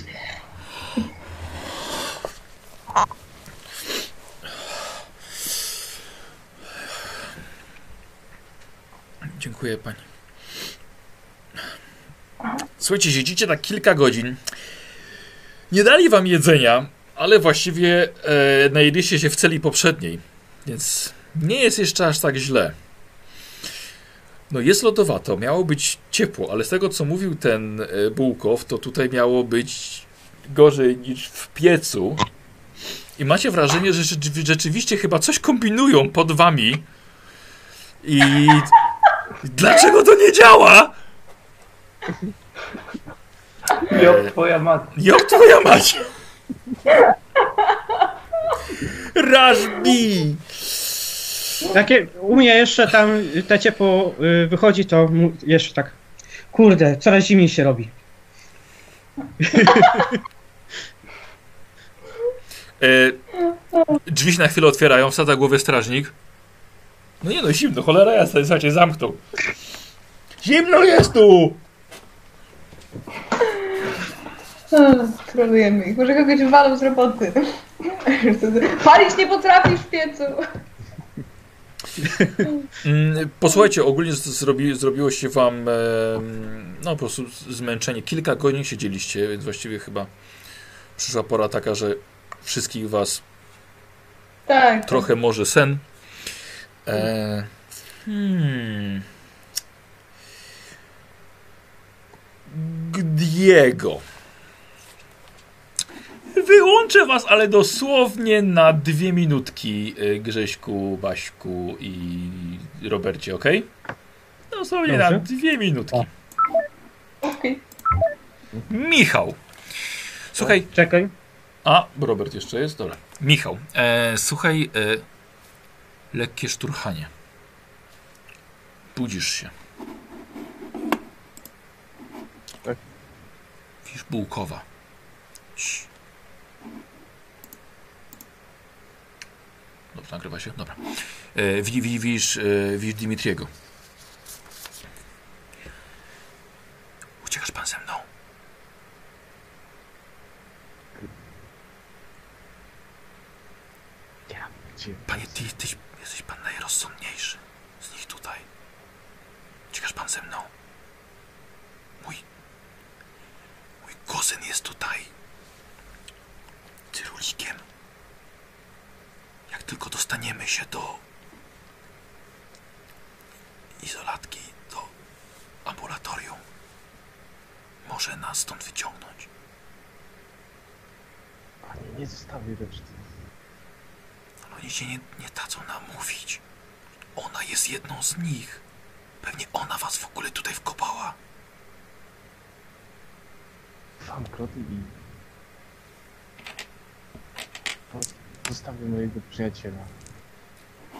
Dziękuję pani. Słuchajcie, siedzicie tak kilka godzin. Nie dali wam jedzenia, ale właściwie e, najedliście się w celi poprzedniej, więc nie jest jeszcze aż tak źle. No jest lodowato, miało być ciepło, ale z tego co mówił ten e, Bułkow, to tutaj miało być gorzej niż w piecu. I macie wrażenie, że rzeczy- rzeczywiście chyba coś kombinują pod wami. I Dlaczego to nie działa? Jo, twoja matka. Jak twoja mać? Rashbi! Takie, u mnie jeszcze tam te ciepło y, wychodzi, to mu- jeszcze tak. Kurde, coraz zimniej się robi. E, drzwi się na chwilę otwierają, wsadza głowę strażnik. No nie no, zimno, cholera jasna, słuchajcie, zamknął. Zimno jest tu! Trolujemy ich. Może kogoś walą z roboty. Palić nie potrafisz w piecu. Mm, Posłuchajcie, ogólnie zrobi, zrobiło się wam em, no po prostu zmęczenie. Kilka godzin siedzieliście, więc właściwie chyba przyszła pora taka, że wszystkich was Tak. trochę może sen. E, hmm. Diego. Wyłączę was, ale dosłownie na dwie minutki, y, Grześku, Baśku i Robercie, ok? Dosłownie na Dobrze. dwie minutki. O. Okej. Michał. Słuchaj, Czekaj. a, Robert jeszcze jest, dobra. Michał, e, słuchaj, e, lekkie szturchanie. Budzisz się. Tak. Widzisz bułkowa. Cii. Dobrze, nagrywa się? Dobra. E, wi- wi- widzisz, e, widzisz Dimitriego. Uciekasz pan ze mną? Panie, ty jesteś, jesteś pan najrozsądniejszy z nich tutaj. Uciekasz pan ze mną? Mój... Mój kuzyn jest tutaj. Cyrulikiem. Jak tylko dostaniemy się do... Izolatki, do ambulatorium, może nas stąd wyciągnąć. Panie, nie zostawię reszty. Ale oni się nie, nie dadzą nam mówić. Ona jest jedną z nich. Pewnie ona was w ogóle tutaj wkopała. I... Zostawię mojego przyjaciela.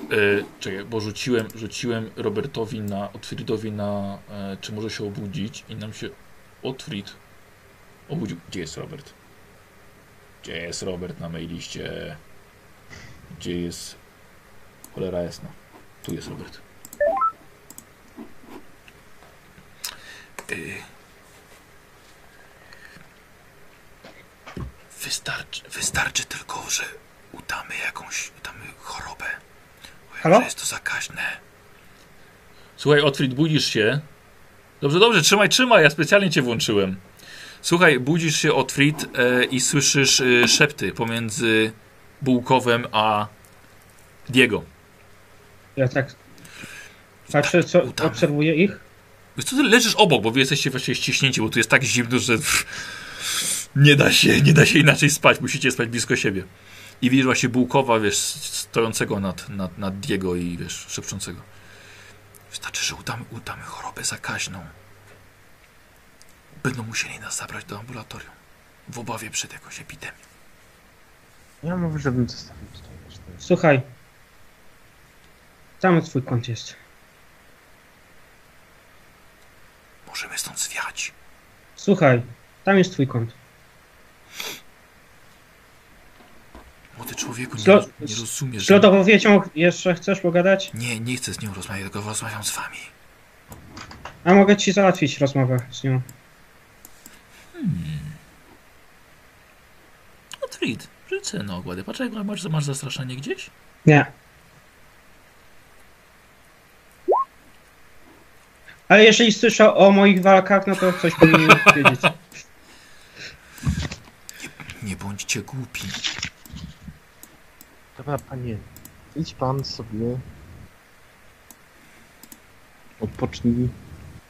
Yy, czekaj, bo rzuciłem, rzuciłem Robertowi na, Otfridowi na, e, czy może się obudzić i nam się Otfrid obudził. Gdzie jest Robert? Gdzie jest Robert na liście? Gdzie jest cholera jasna? Tu jest Robert. Yy. Wystarczy, wystarczy tylko, że udamy jakąś udamy chorobę. Bo jak Halo? jest to zakaźne. Słuchaj, Otfrid, budzisz się. Dobrze, dobrze, trzymaj, trzymaj, ja specjalnie cię włączyłem. Słuchaj, budzisz się, Otfrid, e, i słyszysz e, szepty pomiędzy Bułkowem a Diego. Ja tak patrzę, co, udamy. obserwuję ich. Wiesz co, ty leżysz obok, bo wy jesteście właściwie ściśnięci, bo tu jest tak zimno, że pff, nie da się, nie da się inaczej spać. Musicie spać blisko siebie. I widzisz właśnie Bułkowa, wiesz, stojącego nad, nad, nad Diego i wiesz, szepczącego. Wystarczy, że udamy, udamy chorobę zakaźną. Będą musieli nas zabrać do ambulatorium. W obawie przed jakąś epidemią. Ja mówię, żebym zostawił tutaj. Słuchaj. Tam twój kąt jest. Możemy stąd zwiać. Słuchaj, tam jest twój kąt. Młody człowieku, nie, roz- nie rozumiesz, Z lodowowiecią jeszcze chcesz pogadać? Nie, nie chcę z nią rozmawiać, tylko rozmawiam z wami. A mogę ci załatwić rozmowę z nią. No Trid, rzucę na ogładę. Patrz, jak masz, masz zastraszanie gdzieś? Nie. Ale jeżeli słyszę o moich walkach, no to coś powinien wiedzieć. Nie bądźcie głupi. Dobra, panie, idź pan sobie. Odpocznij.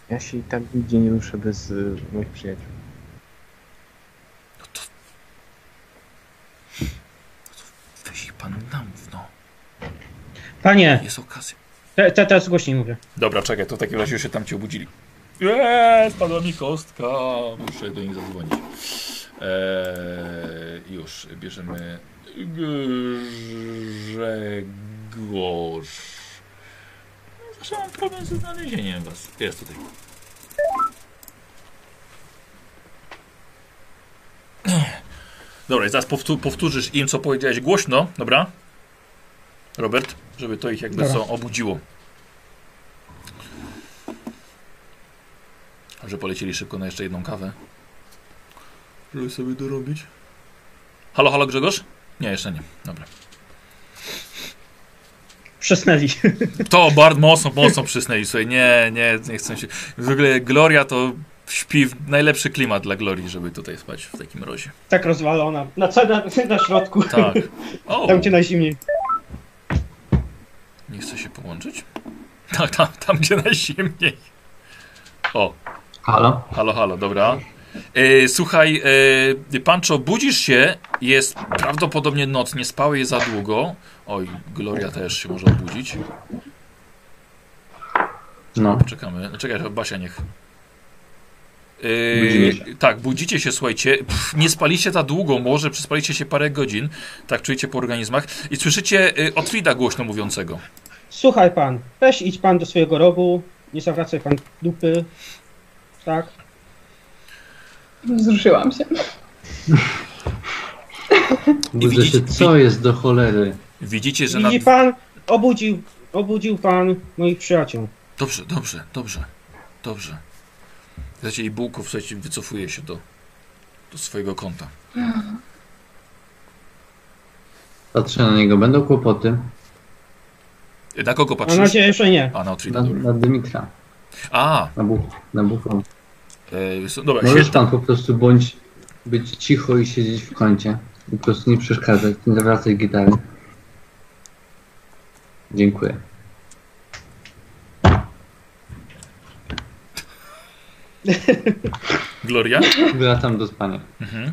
Ja się i tak nigdzie nie ruszę bez y, moich przyjaciół. No to... No to weź ich pan namów, no. Panie, Jest okazja. Te, te, teraz głośniej mówię. Dobra, czekaj, to w takim razie już się tam cię obudzili. Eee, spadła mi kostka. Muszę do nich zadzwonić. Eee, już bierzemy Grzegorz. Zawsze mam problem ze znalezieniem was. Jest tutaj. Dobra, i zaraz powtó powtórzysz im, co powiedziałeś głośno, dobra? Robert, żeby to ich jakby co obudziło. Że polecieli szybko na jeszcze jedną kawę. Żeby sobie dorobić. Halo, halo Grzegorz? Nie, jeszcze nie. Dobra. Przesnęli. To bardzo mocno, mocno przysnęli sobie. Nie, nie, nie chcę się. W ogóle Gloria to śpi w najlepszy klimat dla Glorii, żeby tutaj spać w takim rozie. tak rozwalona. Na, co- na, na środku. Tak. O, Tam gdzie najzimniej. nie chce się połączyć? Tak, tam, tam gdzie najzimniej. O, Halo? halo, halo, dobra. E, słuchaj, e, Pancho, budzisz się, jest prawdopodobnie noc, nie spałeś za długo. Oj, Gloria też się może obudzić. No. Czekamy. Czekaj, że Basia niech. Yy, się. tak, budzicie się, słuchajcie. Pff, nie spaliście za długo, może przespaliście się parę godzin. Tak czujecie po organizmach. I słyszycie y, Otwida głośno mówiącego. Słuchaj pan, weź idź pan do swojego rogu, nie zawracaj pan dupy. Tak? Wzruszyłam się. Budzę się, co jest do cholery? Widzicie, że nad... Widzi pan, obudził, obudził pan moich przyjaciół. Dobrze, dobrze, dobrze, dobrze. Słuchajcie, i Bułków, słuchajcie, wycofuje się do, do swojego konta. Patrzę na niego, będą kłopoty. Na kogo Mam patrzysz? nadzieję, że nie. A, na Na, dobra. na Dymitra. A, Na, buch, na buchą. So- dobra, Możesz się, pan po prostu bądź być cicho i siedzieć w kącie. Po prostu nie przeszkadzać, nie zawracać gitary. Dziękuję. Gloria? Wracam do spania. Mhm.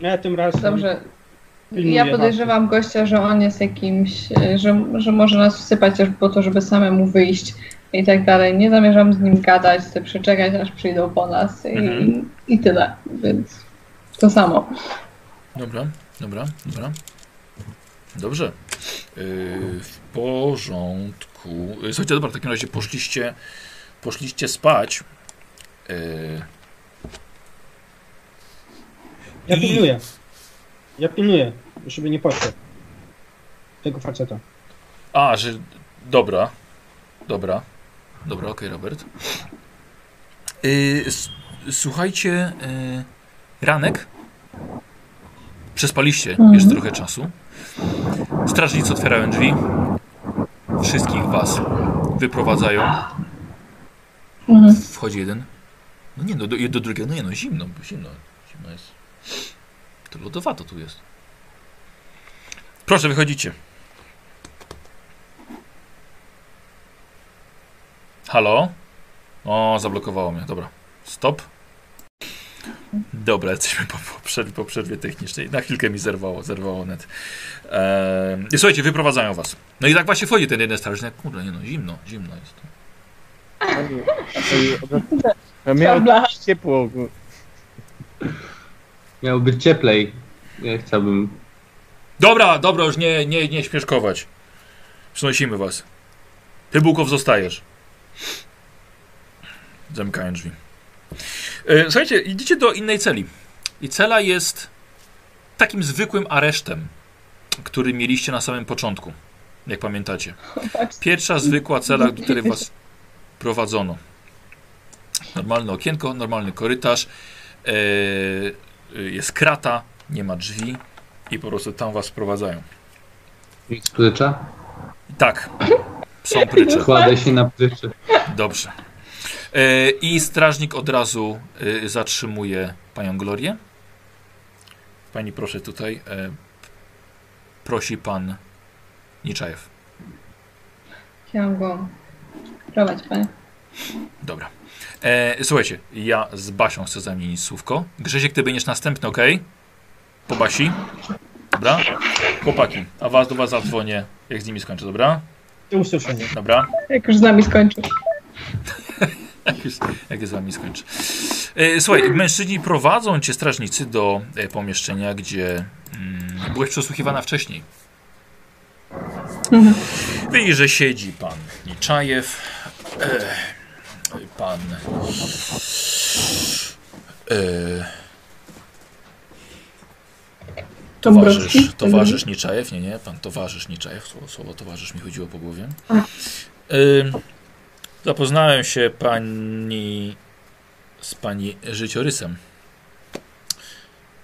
Ja tym razem. Dobrze. Pilnuję Ja podejrzewam gościa, że on jest jakimś, e, że, że może nas wsypać też po to, żeby samemu wyjść i tak dalej. Nie zamierzam z nim gadać, chcę przeczekać, aż przyjdą po nas i, Mhm. i tyle. Więc to samo. Dobra, dobra, dobra. Dobrze. Yy, w porządku. Słuchajcie, dobra, w takim razie poszliście, poszliście spać. Yy, Ja I- pilnuję. Ja pilnuję, żeby nie poszło. Tego faceta. a, że. Dobra. Dobra. Dobra, okej, Robert. Yy, słuchajcie, yy, ranek. Przespaliście Mhm. jeszcze trochę czasu. Strażnicy otwierają drzwi. Wszystkich was wyprowadzają. Mhm. Wchodzi jeden. No nie, no do, do drugiego, no nie, no zimno, zimno, zimno jest. To lodowato tu jest. Proszę, wychodzicie. Halo? O, zablokowało mnie, dobra. Stop. Dobra, jesteśmy po, po, przerwie, po przerwie technicznej. Na chwilkę mi zerwało, zerwało net. Eee, i słuchajcie, wyprowadzają was. No i tak właśnie wchodzi ten jeden strażnik. Kurde, nie no, zimno, zimno jest. Ja miałem Dobra. ciepło. Miało być cieplej. Ja chciałbym. Dobra, dobra, już nie, nie, nie śmieszkować. Przynosimy was. Ty, Bukow, zostajesz. Zamykają drzwi. E, słuchajcie, idziecie do innej celi. I cela jest takim zwykłym aresztem, który mieliście na samym początku, jak pamiętacie. Pierwsza zwykła cela, do której was prowadzono. Normalne okienko, normalny korytarz. E, jest krata, nie ma drzwi i po prostu tam was wprowadzają. Nic prycza? Tak, są prycze. Kładę się na pryczy. Dobrze. E, I strażnik od razu e, zatrzymuje panią Glorię. Pani proszę tutaj. E, prosi pan Niczajew. Chciałam go prowadzić, panie. Dobra. E, słuchajcie, ja z Basią chcę zamienić słówko. Grzesiek, ty będziesz następny, ok? Po Basi. Dobra? Chłopaki, a was do was zadzwonię, jak z nimi skończę, dobra? Do usłyszenia. Dobra. Jak już z nami skończył. Jak, już, jak z wami skończy. E, słuchaj, mężczyźni prowadzą cię strażnicy do e, pomieszczenia, gdzie mm, byłeś przesłuchiwana wcześniej. Mhm. Widzisz, że siedzi pan Niczajew, e, pan e, towarzysz, towarzysz Niczajew, nie, nie, pan towarzysz Niczajew, słowo, słowo towarzysz mi chodziło po głowie. E, zapoznałem się pani z pani życiorysem.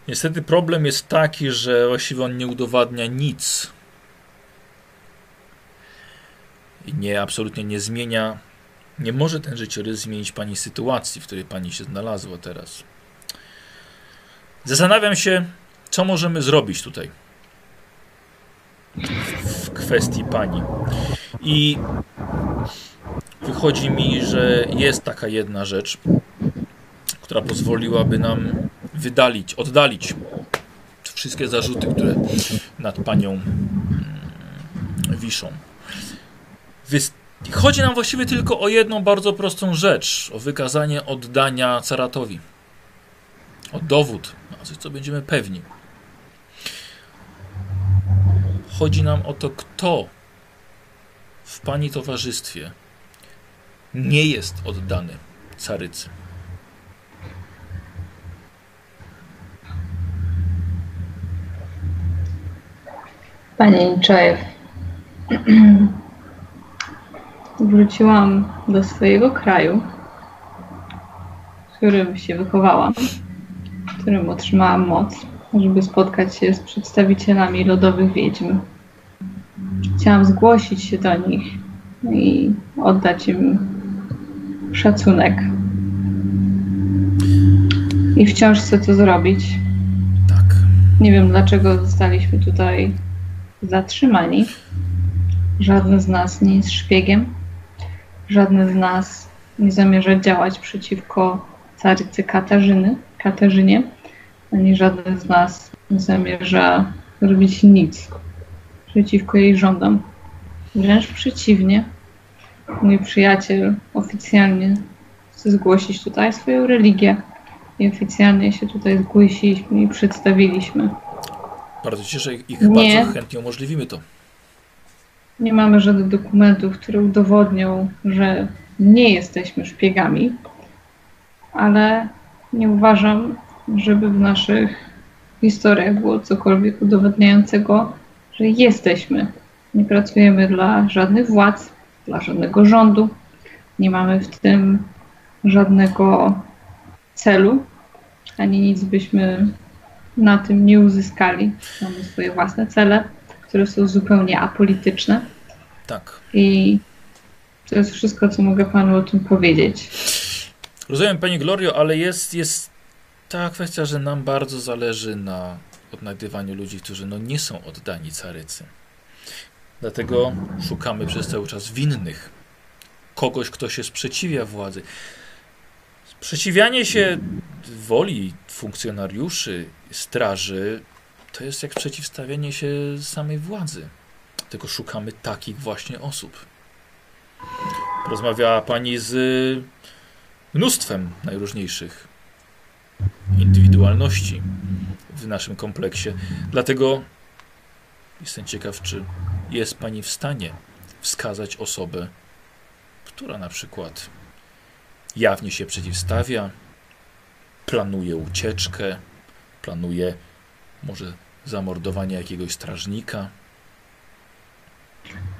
Niestety problem jest taki, że właściwie on nie udowadnia nic. I nie, absolutnie nie zmienia, nie może ten życiorys zmienić pani sytuacji, w której pani się znalazła teraz. Zastanawiam się, co możemy zrobić tutaj w kwestii pani. I wychodzi mi, że jest taka jedna rzecz, która pozwoliłaby nam wydalić, oddalić wszystkie zarzuty, które nad panią mm, wiszą. Chodzi nam właściwie tylko o jedną bardzo prostą rzecz: o wykazanie oddania caratowi. O dowód, na coś, co będziemy pewni. Chodzi nam o to, kto w pani towarzystwie nie jest oddany carycy. Panie Niczajew, wróciłam do swojego kraju, w którym się wychowałam, w którym otrzymałam moc, żeby spotkać się z przedstawicielami lodowych wiedźm. Chciałam zgłosić się do nich i oddać im szacunek. I wciąż chcę to zrobić. Tak. Nie wiem, dlaczego zostaliśmy tutaj zatrzymani. Żadny z nas nie jest szpiegiem. Żadny z nas nie zamierza działać przeciwko carycy Katarzyny, Katarzynie, ani żaden z nas nie zamierza robić nic przeciwko jej rządom. Wręcz przeciwnie, mój przyjaciel oficjalnie chce zgłosić tutaj swoją religię i oficjalnie się tutaj zgłosiliśmy i przedstawiliśmy. Bardzo się cieszę i Nie. bardzo chętnie umożliwimy to. Nie mamy żadnych dokumentów, które udowodnią, że nie jesteśmy szpiegami, ale nie uważam, żeby w naszych historiach było cokolwiek udowadniającego, że jesteśmy. Nie pracujemy dla żadnych władz, dla żadnego rządu, nie mamy w tym żadnego celu, ani nic byśmy na tym nie uzyskali. Mamy swoje własne cele, które są zupełnie apolityczne. Tak. I to jest wszystko, co mogę panu o tym powiedzieć. Rozumiem, Pani Glorio, ale jest, jest ta kwestia, że nam bardzo zależy na odnajdywaniu ludzi, którzy no nie są oddani carycy. Dlatego szukamy przez cały czas winnych. Kogoś, kto się sprzeciwia władzy. Sprzeciwianie się woli funkcjonariuszy, straży, to jest jak przeciwstawianie się samej władzy. Tylko szukamy takich właśnie osób. Rozmawiała Pani z mnóstwem najróżniejszych indywidualności w naszym kompleksie. Dlatego jestem ciekaw, czy jest Pani w stanie wskazać osobę, która na przykład jawnie się przeciwstawia, planuje ucieczkę, planuje może zamordowanie jakiegoś strażnika.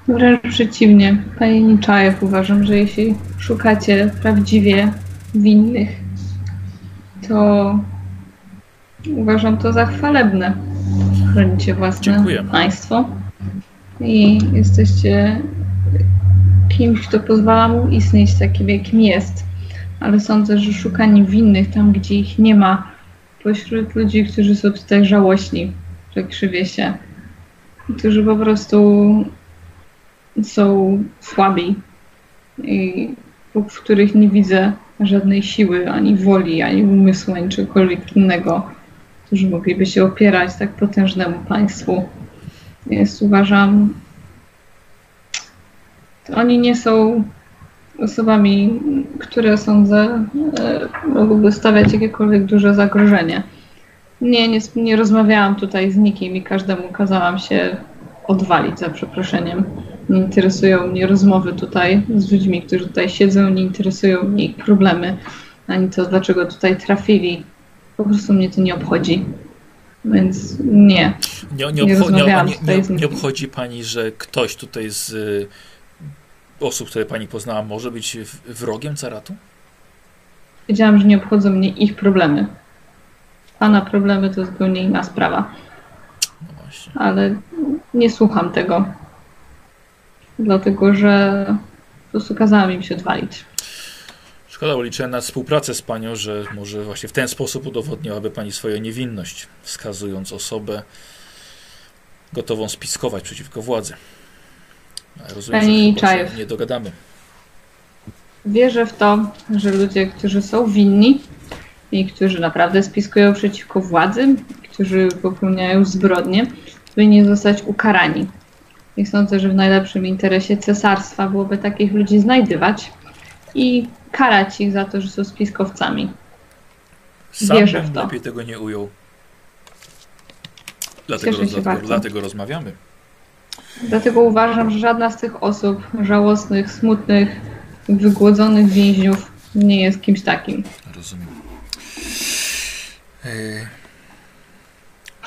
Wręcz przeciwnie, panie Niczajew, uważam, że jeśli szukacie prawdziwie winnych, to uważam to za chwalebne. Chronicie własne państwo i jesteście kimś, kto pozwala mu istnieć takim, jakim jest. Ale sądzę, że szukanie winnych tam, gdzie ich nie ma, pośród ludzi, którzy są tutaj żałośni, że krzywie się, którzy po prostu są słabi i w których nie widzę żadnej siły, ani woli, ani umysłu, ani czegokolwiek innego, którzy mogliby się opierać tak potężnemu państwu. Jest uważam oni nie są osobami, które sądzę e, mogłyby stawiać jakiekolwiek duże zagrożenie. Nie, nie, nie rozmawiałam tutaj z nikim i każdemu kazałam się odwalić za przeproszeniem. Nie interesują mnie rozmowy tutaj z ludźmi, którzy tutaj siedzą, nie interesują mnie ich problemy, ani to, dlaczego tutaj trafili. Po prostu mnie to nie obchodzi. Więc nie. Nie, nie, Nie obcho- nie, nie, obchodzi pani, że ktoś tutaj z y, osób, które pani poznała, może być wrogiem Caratu? Wiedziałam, że nie obchodzą mnie ich problemy. Pana problemy to zupełnie inna sprawa, No ale nie słucham tego. Dlatego, że po prostu kazałam im się odwalić. Szkoda, bo na współpracę z panią, że może właśnie w ten sposób udowodniłaby pani swoją niewinność, wskazując osobę gotową spiskować przeciwko władzy. Ale rozumiem, Pani że Czajew. nie dogadamy. Wierzę w to, że ludzie, którzy są winni i którzy naprawdę spiskują przeciwko władzy, którzy popełniają zbrodnie, powinni zostać ukarani. I sądzę, że w najlepszym interesie cesarstwa byłoby takich ludzi znajdywać i karać ich za to, że są spiskowcami. Sam Wierzę bym w to. lepiej tego nie ujął. Dlatego, się dlatego, dlatego rozmawiamy. Dlatego uważam, że żadna z tych osób żałosnych, smutnych, wygłodzonych więźniów nie jest kimś takim. Rozumiem. E,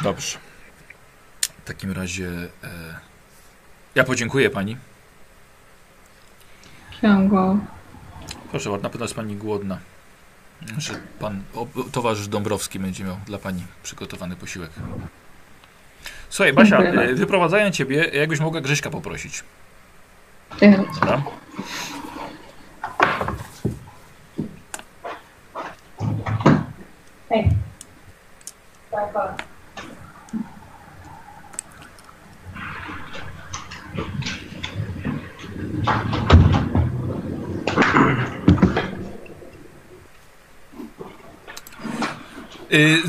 Dobrze. W takim razie e, ja podziękuję pani. Księgo. Proszę bardzo, na pewno jest pani głodna. Że pan o, towarzysz Dąbrowski będzie miał dla pani przygotowany posiłek. Słuchaj, Basia, Dziękuję e, wyprowadzają ciebie, jakbyś mogła Grześka poprosić. Dobra? Y,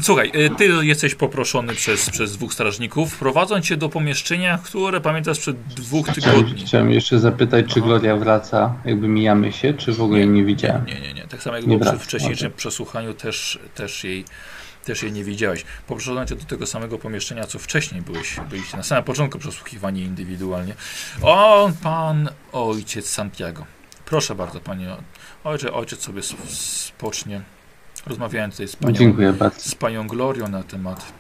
Słuchaj, y, ty jesteś poproszony przez, przez dwóch strażników. Prowadzą cię do pomieszczenia, które pamiętasz przed dwóch tygodni. chciałem jeszcze zapytać, czy Gloria wraca, jakby mijamy się, czy w ogóle jej nie widziałem. Nie, nie, nie. Tak samo jak Nie było przy wraca, wcześniejszym okej. przesłuchaniu, też, też, jej, też jej nie widziałeś. Poproszono cię do tego samego pomieszczenia, co wcześniej byłeś, byliście na samym początku przesłuchiwani indywidualnie. O, pan ojciec Santiago. Proszę bardzo, panie ojcze, ojciec sobie spocznie. Rozmawiałem tutaj z panią, Dziękuję bardzo. z panią Glorią na temat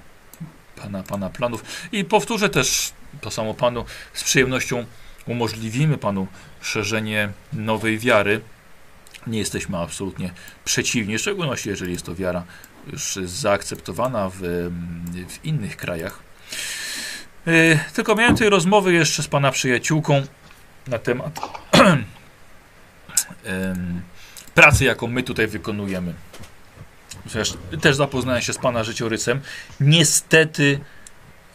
pana, pana planów. I powtórzę też to samo panu. Z przyjemnością umożliwimy panu szerzenie nowej wiary. Nie jesteśmy absolutnie przeciwni, w szczególności jeżeli jest to wiara już zaakceptowana w, w innych krajach. Yy, Tylko miałem tutaj rozmowy jeszcze z pana przyjaciółką na temat em, pracy, jaką my tutaj wykonujemy. Przecież też zapoznałem się z pana życiorysem. Niestety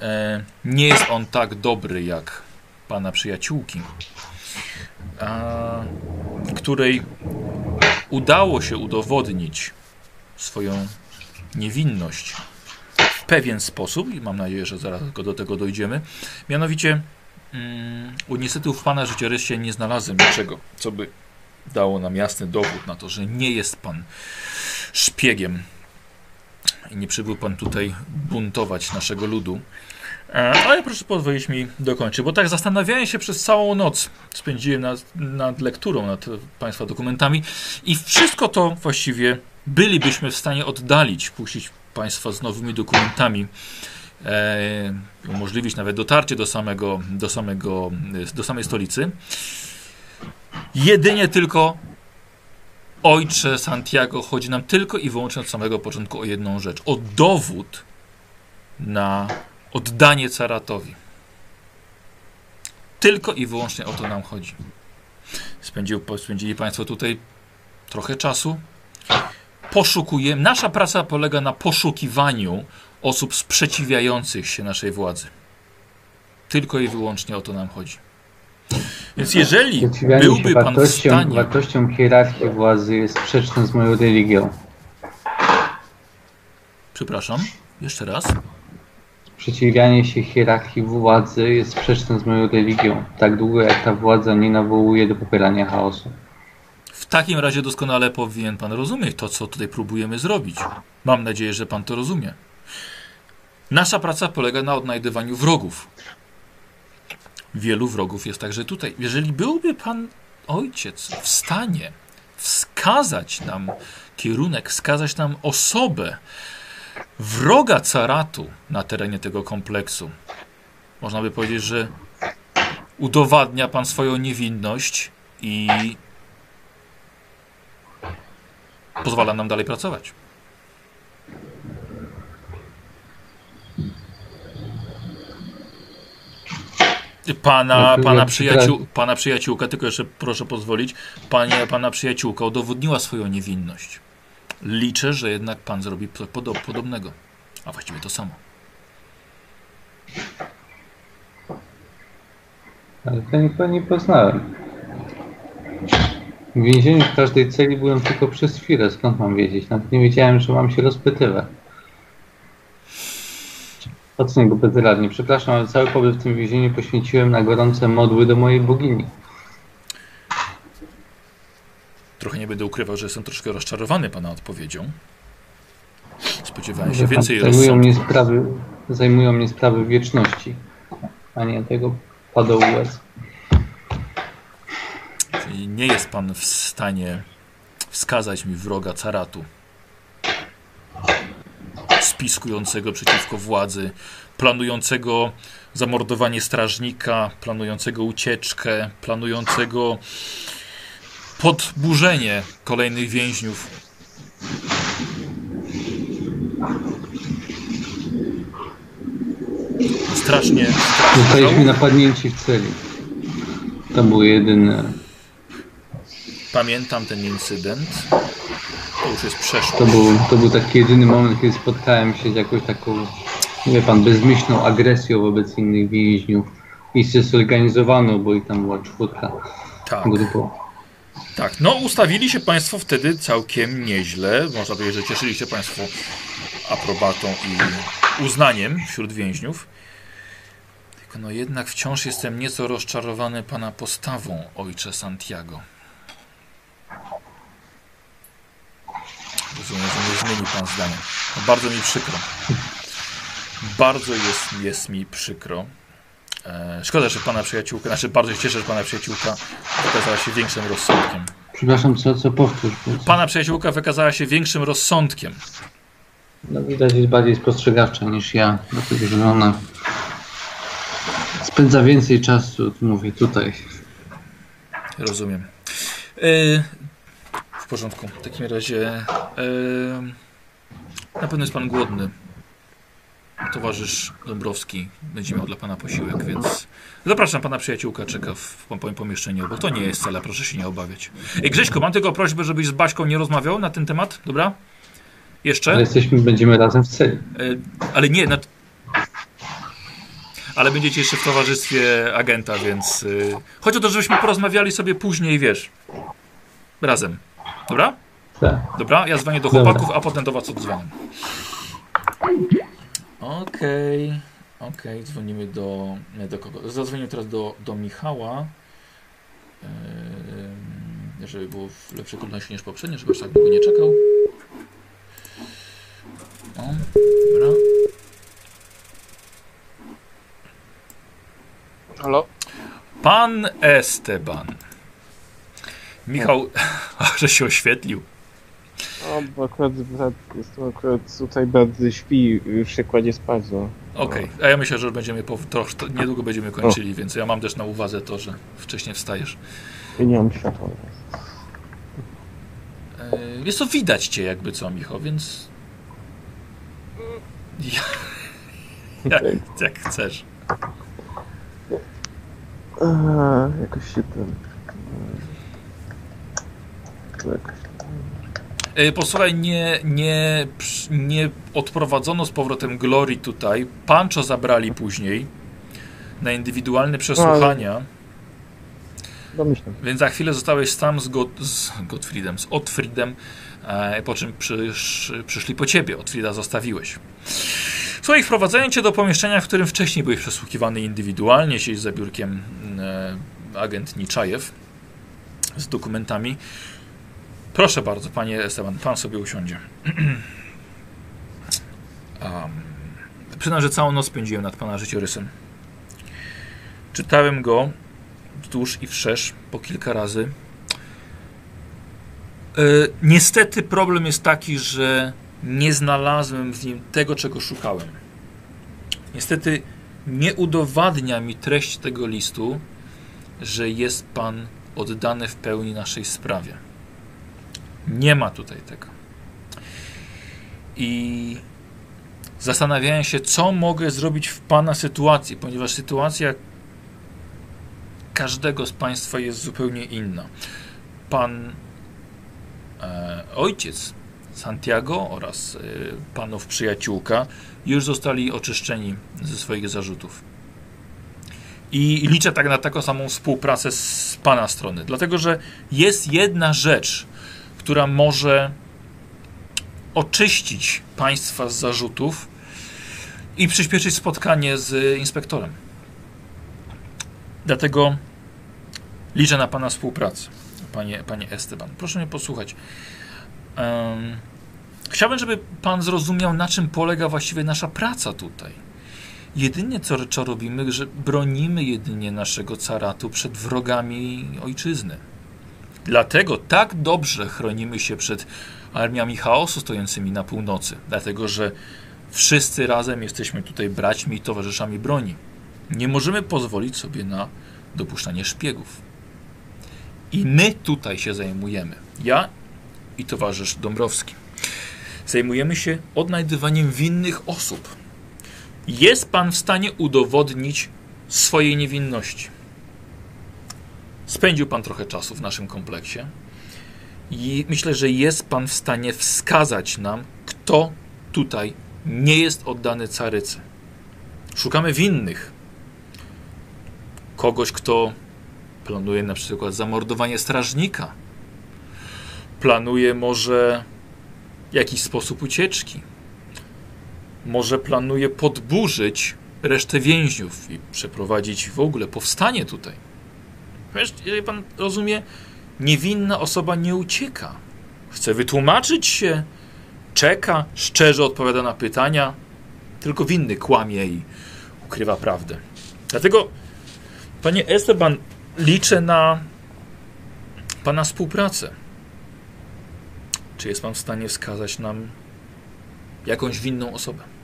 e, nie jest on tak dobry jak pana przyjaciółki, której udało się udowodnić swoją niewinność w pewien sposób i mam nadzieję, że zaraz do tego dojdziemy. Mianowicie mm, niestety w pana życiorysie nie znalazłem niczego, co by dało nam jasny dowód na to, że nie jest pan szpiegiem i nie przybył pan tutaj buntować naszego ludu. Ale proszę pozwolić mi dokończyć, bo tak zastanawiałem się przez całą noc. Spędziłem nad, nad lekturą, nad Państwa dokumentami i wszystko to właściwie bylibyśmy w stanie oddalić, puścić Państwa z nowymi dokumentami, e, umożliwić nawet dotarcie do samego, do samego, do samej stolicy. Jedynie tylko Ojcze Santiago chodzi nam tylko i wyłącznie od samego początku o jedną rzecz. O dowód na oddanie caratowi. Tylko i wyłącznie o to nam chodzi. Spędził, spędzili Państwo tutaj trochę czasu. Poszukujemy. Nasza praca polega na poszukiwaniu osób sprzeciwiających się naszej władzy. Tylko i wyłącznie o to nam chodzi. Więc jeżeli byłby Pan w stanie. wartościom hierarchii władzy jest sprzeczne z moją religią. Przepraszam, jeszcze raz. Przeciwianie się hierarchii władzy jest sprzeczne z moją religią, tak długo jak ta władza nie nawołuje do popierania chaosu. W takim razie doskonale powinien pan rozumieć to, co tutaj próbujemy zrobić. Mam nadzieję, że pan to rozumie. Nasza praca polega na odnajdywaniu wrogów. Wielu wrogów jest także tutaj. Jeżeli byłby pan ojciec w stanie wskazać nam kierunek, wskazać nam osobę wroga caratu na terenie tego kompleksu, można by powiedzieć, że udowadnia pan swoją niewinność i pozwala nam dalej pracować. Pana, No, pana, ja przyjaciół, pana przyjaciółka, tylko jeszcze proszę pozwolić, panie, pana przyjaciółka udowodniła swoją niewinność. Liczę, że jednak pan zrobi po- podo- podobnego, a właściwie to samo. Ale to nikogo nie poznałem. W więzieniu w każdej celi byłem tylko przez chwilę, skąd mam wiedzieć? Nawet nie wiedziałem, że mam się rozpytywać. Ocenię go bezradnie. Przepraszam, ale cały pobyt w tym więzieniu poświęciłem na gorące modły do mojej bogini. Trochę nie będę ukrywał, że jestem troszkę rozczarowany pana odpowiedzią. Spodziewałem się więcej zajmują mnie sprawy, zajmują mnie sprawy wieczności, a nie tego padołu łez. Czyli nie jest pan w stanie wskazać mi wroga caratu. Spiskującego przeciwko władzy, planującego zamordowanie strażnika, planującego ucieczkę, planującego podburzenie kolejnych więźniów. Strasznie, strasznie Zostaliśmy żałuję. napadnięci w celi. To było jedyne. Pamiętam ten incydent. To już jest przeszłość. To był, to był taki jedyny moment, kiedy spotkałem się z jakąś taką, wie pan, bezmyślną agresją wobec innych więźniów. I zorganizowaną, bo ich tam była czwórka Tak. Tak, no ustawili się Państwo wtedy całkiem nieźle. Można powiedzieć, że cieszyli się Państwo aprobatą i uznaniem wśród więźniów. Tylko no jednak wciąż jestem nieco rozczarowany Pana postawą, ojcze Santiago. Rozumiem, że nie zmieni Pan zdania. No, bardzo mi przykro. Bardzo jest, jest mi przykro. E, szkoda, że Pana przyjaciółka, znaczy bardzo się cieszę, że Pana przyjaciółka okazała się większym rozsądkiem. Przepraszam, co, co powtórz? Pana przyjaciółka wykazała się większym rozsądkiem. No, widać jest bardziej spostrzegawcza niż ja, dlatego że ona spędza więcej czasu, mówię, tutaj. Rozumiem. E, w porządku. W takim razie e, na pewno jest pan głodny. Towarzysz Dąbrowski będzie miał dla pana posiłek, więc zapraszam pana przyjaciółka, czeka w pomieszczeniu, bo to nie jest cela, proszę się nie obawiać. Ej, Grześko, mam tylko prośbę, żebyś z Baśką nie rozmawiał na ten temat, dobra? Jeszcze? Ale jesteśmy, będziemy razem w celi. E, ale nie, na... ale będziecie jeszcze w towarzystwie agenta, więc y, chodzi o to, żebyśmy porozmawiali sobie później, wiesz, razem. Dobra? Tak. Dobra, ja dzwonię do Dobra. chłopaków, a potem do was odzwonię. Okej, okej, dzwonimy do, do kogo? Zadzwonię teraz do, do Michała, Ehm, żeby było w lepszej kolejności niż poprzednio, żeby aż tak długo nie czekał. O, dobra. Halo? Pan Esteban. Michał, że się oświetlił. O, bo akurat brat, jest to akurat tutaj brat śpi, już się kładzie spać, no. Okej, a ja myślę, że będziemy po, to, niedługo będziemy kończyli, więc ja mam też na uwadze to, że wcześniej wstajesz. I nie mam światła. E, Jest to widać cię jakby co, Michał, więc... Ja, jak, jak chcesz. A, jakoś się ten... Jakoś... E, Posłuchaj, nie, nie, nie odprowadzono z powrotem Glory tutaj. Pancho zabrali później na indywidualne przesłuchania, Domyślam. więc za chwilę zostałeś sam z, God, z Gottfriedem, z Otfriedem, e, po czym przysz, przyszli po ciebie. Otfrieda zostawiłeś. Słuchaj, wprowadzają cię do pomieszczenia, w którym wcześniej byłeś przesłuchiwany indywidualnie, siedzi za biurkiem e, agent Niczajew z dokumentami. Proszę bardzo, panie Esteban, pan sobie usiądzie. um, przyznam, że całą noc spędziłem nad pana życiorysem. Czytałem go wzdłuż i wszerz po kilka razy. E, niestety problem jest taki, że nie znalazłem w nim tego, czego szukałem. Niestety nie udowadnia mi treść tego listu, że jest pan oddany w pełni naszej sprawie. Nie ma tutaj tego. I zastanawiałem się, co mogę zrobić w pana sytuacji, ponieważ sytuacja każdego z państwa jest zupełnie inna. Pan e, ojciec Santiago oraz e, panów przyjaciółka już zostali oczyszczeni ze swoich zarzutów. I liczę tak na taką samą współpracę z pana strony, dlatego że jest jedna rzecz, która może oczyścić państwa z zarzutów i przyspieszyć spotkanie z inspektorem. Dlatego liczę na Pana współpracę, Panie, panie Esteban. Proszę mnie posłuchać. Um, chciałbym, żeby Pan zrozumiał, na czym polega właściwie nasza praca tutaj. Jedynie co, co robimy, że bronimy jedynie naszego caratu przed wrogami ojczyzny. Dlatego tak dobrze chronimy się przed armiami chaosu stojącymi na północy. Dlatego, że wszyscy razem jesteśmy tutaj braćmi i towarzyszami broni. Nie możemy pozwolić sobie na dopuszczanie szpiegów. I my tutaj się zajmujemy. Ja i towarzysz Dąbrowski. Zajmujemy się odnajdywaniem winnych osób. Jest pan w stanie udowodnić swojej niewinności. Spędził pan trochę czasu w naszym kompleksie i myślę, że jest pan w stanie wskazać nam, kto tutaj nie jest oddany carycy. Szukamy winnych. Kogoś, kto planuje na przykład zamordowanie strażnika. Planuje może jakiś sposób ucieczki. Może planuje podburzyć resztę więźniów i przeprowadzić w ogóle powstanie tutaj. Wiesz, jeżeli pan rozumie, niewinna osoba nie ucieka. Chce wytłumaczyć się, czeka, szczerze odpowiada na pytania, tylko winny kłamie i ukrywa prawdę. Dlatego, panie Esteban, liczę na pana współpracę. Czy jest pan w stanie wskazać nam jakąś winną osobę?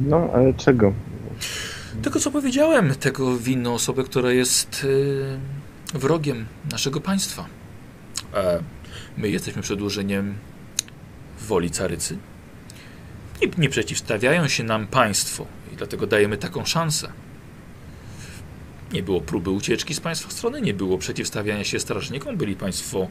No, ale czego? Tego, co powiedziałem, tego winną osobę, która jest yy, wrogiem naszego państwa. E, my jesteśmy przedłużeniem woli carycy. Nie, nie przeciwstawiają się nam państwo i dlatego dajemy taką szansę. Nie było próby ucieczki z państwa strony, nie było przeciwstawiania się strażnikom, byli państwo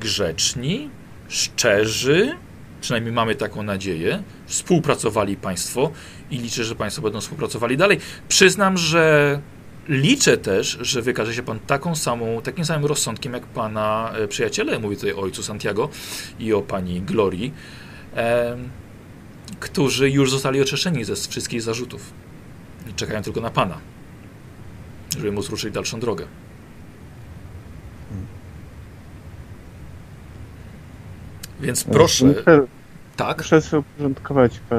grzeczni, szczerzy, przynajmniej mamy taką nadzieję, współpracowali państwo i liczę, że państwo będą współpracowali dalej. Przyznam, że liczę też, że wykaże się pan taką samą, takim samym rozsądkiem jak pana e, przyjaciele, mówię tutaj o ojcu Santiago i o pani Glorii, e, którzy już zostali oczyszczeni ze wszystkich zarzutów. Czekają tylko na pana, żeby móc ruszyć dalszą drogę. Więc proszę. Muszę, Tak, muszę sobie uporządkować pa-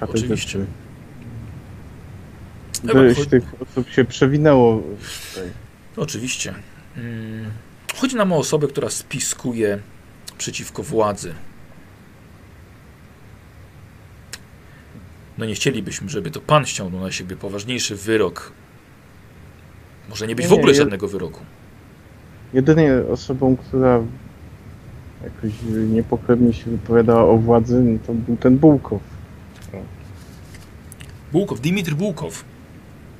parę Oczywiście. rzeczy. Chyba Ileś chodzi- tych osób się przewinęło tutaj. oczywiście. Mm, Chodzi nam o osobę, która spiskuje przeciwko władzy. No nie chcielibyśmy, żeby to pan ściągnął na siebie poważniejszy wyrok. Może nie być w Nie, ogóle ja- żadnego wyroku. Jedynie osobą, która jakoś niepochlebnie się wypowiadała o władzy, no to był ten Bułkow. Bułkow, Dimitr Bułkow.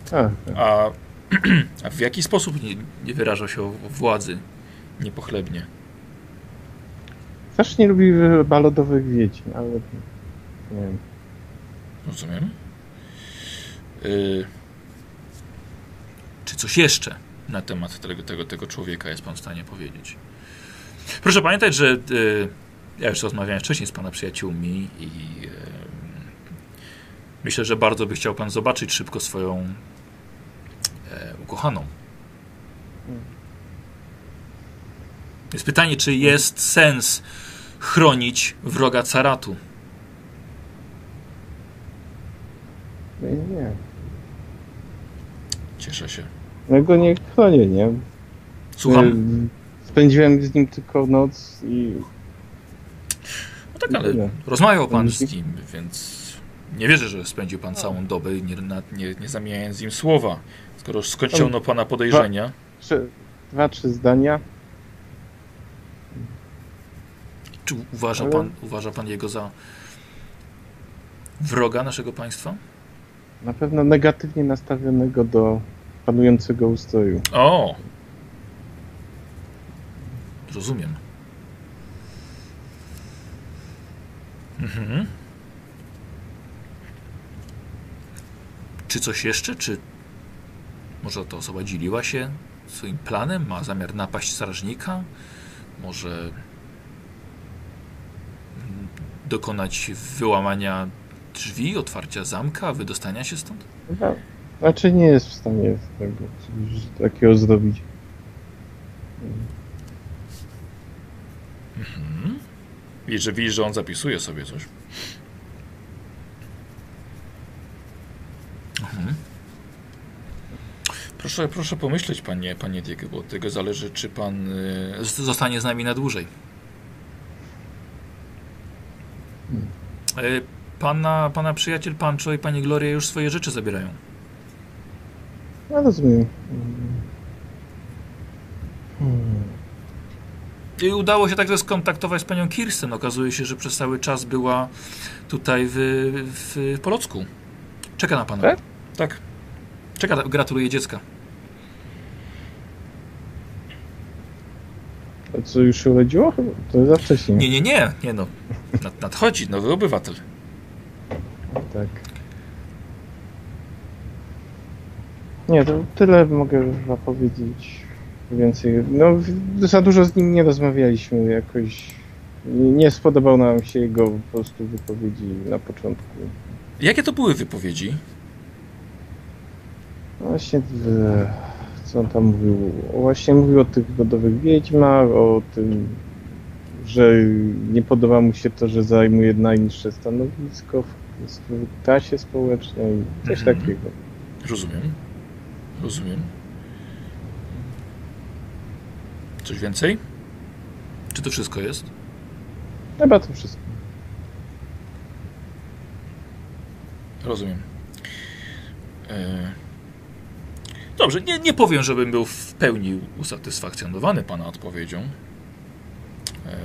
A, tak. A, a w jaki sposób nie, nie wyrażał się o, władzy niepochlebnie? Strasznie lubi balodowych wiedźm, ale nie wiem. Rozumiem. Y, czy coś jeszcze na temat tego, tego, tego człowieka jest pan w stanie powiedzieć? Proszę pamiętać, że y, ja już rozmawiałem wcześniej z pana przyjaciółmi i y, myślę, że bardzo by chciał pan zobaczyć szybko swoją e, ukochaną. Jest pytanie, czy jest sens chronić wroga caratu? Nie, nie. Cieszę się. Ja go nie chronię, nie? Słucham. Spędziłem z nim tylko noc i No tak, ale Nie. rozmawiał pan z nim, więc nie wierzę, że spędził pan całą dobę nie, nie, nie zamieniając z nim słowa. Skoro skończono pana podejrzenia. trzy, dwa, trzy zdania. Czy uważa Ale- pan, uważa pan jego za wroga naszego państwa? Na pewno negatywnie nastawionego do panującego ustroju. O! Rozumiem. Mhm. Czy coś jeszcze? Czy może ta osoba dzieliła się swoim planem? Ma zamiar napaść strażnika? Może dokonać wyłamania drzwi, otwarcia zamka, wydostania się stąd? Chyba raczej nie jest w stanie tego, takiego zrobić. Mhm. Widzisz, że widzisz, że on zapisuje sobie coś. Mhm. Proszę, proszę pomyśleć, panie, panie Diego, bo od tego zależy, czy pan y, zostanie z nami na dłużej. Y, pana, pana przyjaciel Pancho i pani Gloria już swoje rzeczy zabierają. Ja rozumiem. Hmm. I udało się także skontaktować z panią Kirsten. Okazuje się, że przez cały czas była tutaj w, w Polocku. Czeka na pana. Tak? Tak. Czeka, gratuluje dziecka. A co, już się urodziło? To za wcześnie. Nie, nie, nie, nie no. Nad, nadchodzi nowy obywatel. Tak. Nie, to tyle mogę powiedzieć. Więcej. No, za dużo z nim nie rozmawialiśmy jakoś. Nie spodobał nam się jego po prostu wypowiedzi na początku. Jakie to były wypowiedzi? No Właśnie, w, co on tam mówił? Właśnie mówił o tych wodowych wiedźmach, o tym, że nie podoba mu się to, że zajmuje najniższe stanowisko w, w klasie społecznej, coś Mhm. takiego. Rozumiem. Rozumiem. Coś więcej? Czy to wszystko jest? Chyba to wszystko. Rozumiem. E... Dobrze, nie, nie powiem, żebym był w pełni usatysfakcjonowany Pana odpowiedzią. E...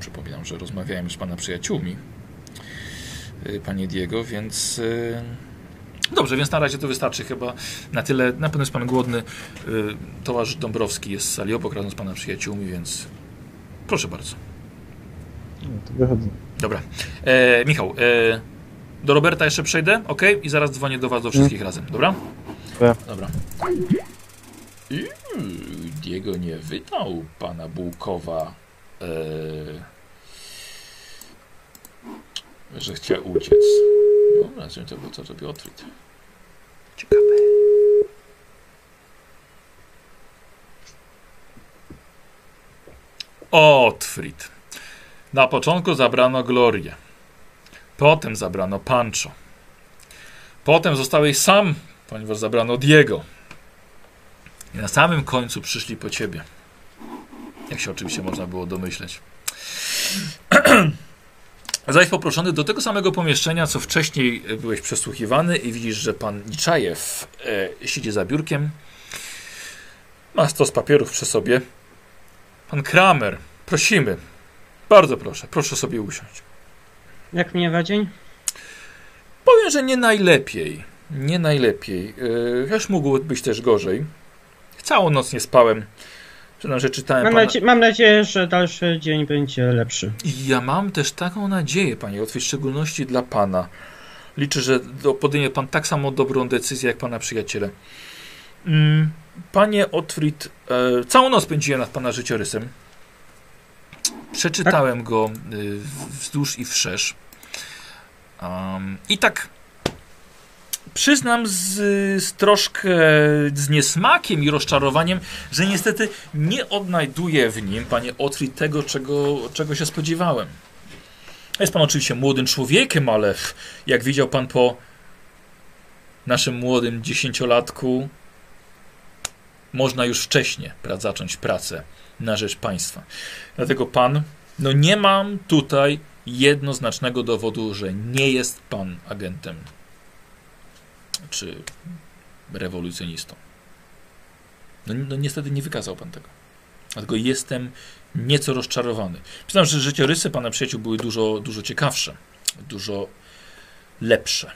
Przypominam, że rozmawiałem z Pana przyjaciółmi, e, Panie Diego, więc... Dobrze, więc na razie to wystarczy chyba na tyle. Na pewno jest Pan głodny. E... Towarzysz Dąbrowski jest w sali obok razem z Pana przyjaciółmi, więc proszę bardzo. No, to wychodzę. Dobra. E, Michał, e, do Roberta jeszcze przejdę, ok? I zaraz dzwonię do Was do wszystkich razem, dobra? Dobra. Dobra. Diego nie wydał pana Bułkowa, e, że chciał uciec. Dobra, czym to był, co to Piotrit? Ciekawe. Otfrid. Na początku zabrano Glorię. Potem zabrano Pancho. Potem zostałeś sam, ponieważ zabrano Diego. I na samym końcu przyszli po ciebie. Jak się oczywiście można było domyśleć. Zaś poproszony do tego samego pomieszczenia, co wcześniej byłeś przesłuchiwany i widzisz, że pan Niczajew e, siedzi za biurkiem. Ma stos papierów przy sobie. Pan Kramer, prosimy. Bardzo proszę, proszę sobie usiąść. Jak mnie dzień? Powiem, że nie najlepiej. Nie najlepiej. Yy, też mógł być też gorzej. Całą noc nie spałem. Przyznam, że czytałem Mam, pana... nadzie- mam nadzieję, że dalszy dzień będzie lepszy. I ja mam też taką nadzieję, panie Otwit, w szczególności dla pana. Liczę, że podejmie pan tak samo dobrą decyzję, jak pana przyjaciele. Mm, panie Otwit, e, całą noc spędziłem nad pana życiorysem. Przeczytałem go y, wzdłuż i wszerz. Um, I tak przyznam z, z troszkę z niesmakiem i rozczarowaniem, że niestety nie odnajduję w nim, panie Otri, tego, czego, czego się spodziewałem. Jest pan oczywiście młodym człowiekiem, ale jak widział pan po naszym młodym dziesięciolatku, można już wcześniej zacząć pracę na rzecz państwa. Dlatego pan, no nie mam tutaj jednoznacznego dowodu, że nie jest pan agentem czy rewolucjonistą. No, no niestety nie wykazał pan tego. Dlatego jestem nieco rozczarowany. Przyznam, że życiorysy pana przyjaciół były dużo, dużo ciekawsze, dużo lepsze.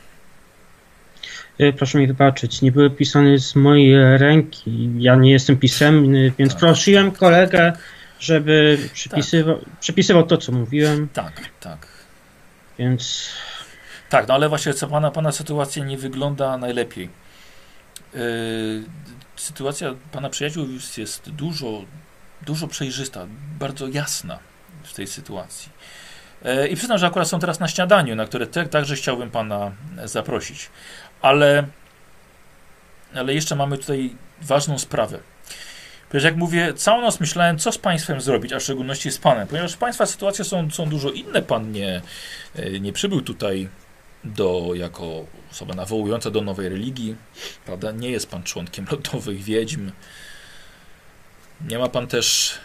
Y, Proszę mi wybaczyć, nie były pisane z mojej ręki. Ja nie jestem pisemny, więc Tak. prosiłem kolegę, żeby przypisywał, przypisywał to, co mówiłem, Tak, tak. więc Tak, no ale właśnie co pana, pana sytuacja nie wygląda najlepiej. Yy, sytuacja pana przyjaciół jest, dużo, dużo przejrzysta, bardzo jasna w tej sytuacji. Yy, I przyznam, że akurat są teraz na śniadaniu, na które te, także chciałbym pana zaprosić. Ale, ale jeszcze mamy tutaj ważną sprawę. Ponieważ jak mówię, całą noc myślałem, co z państwem zrobić, a w szczególności z panem. Ponieważ państwa sytuacje są, są dużo inne. Pan nie, yy, nie przybył tutaj do, jako osoba nawołująca do nowej religii, prawda? Nie jest pan członkiem lodowych wiedźm. Nie ma pan też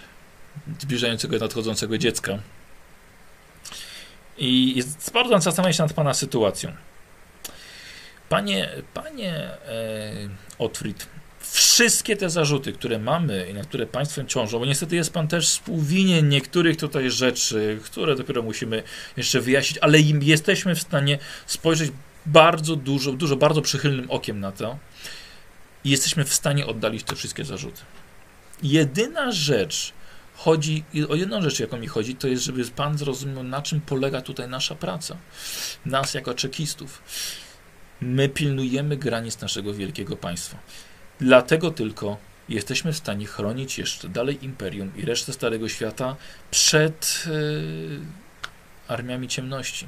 zbliżającego nadchodzącego dziecka. I jest bardzo zastanawiam się nad pana sytuacją. Panie, panie e, wszystkie te zarzuty, które mamy i na które państwem ciążą, bo niestety jest pan też współwinien niektórych tutaj rzeczy, które dopiero musimy jeszcze wyjaśnić, ale im jesteśmy w stanie spojrzeć bardzo dużo, dużo bardzo przychylnym okiem na to i jesteśmy w stanie oddalić te wszystkie zarzuty. Jedyna rzecz, chodzi, o jedną rzecz, jaką mi chodzi, to jest, żeby pan zrozumiał, na czym polega tutaj nasza praca. Nas jako czekistów. My pilnujemy granic naszego wielkiego państwa. Dlatego tylko jesteśmy w stanie chronić jeszcze dalej imperium i resztę Starego Świata przed e, armiami ciemności.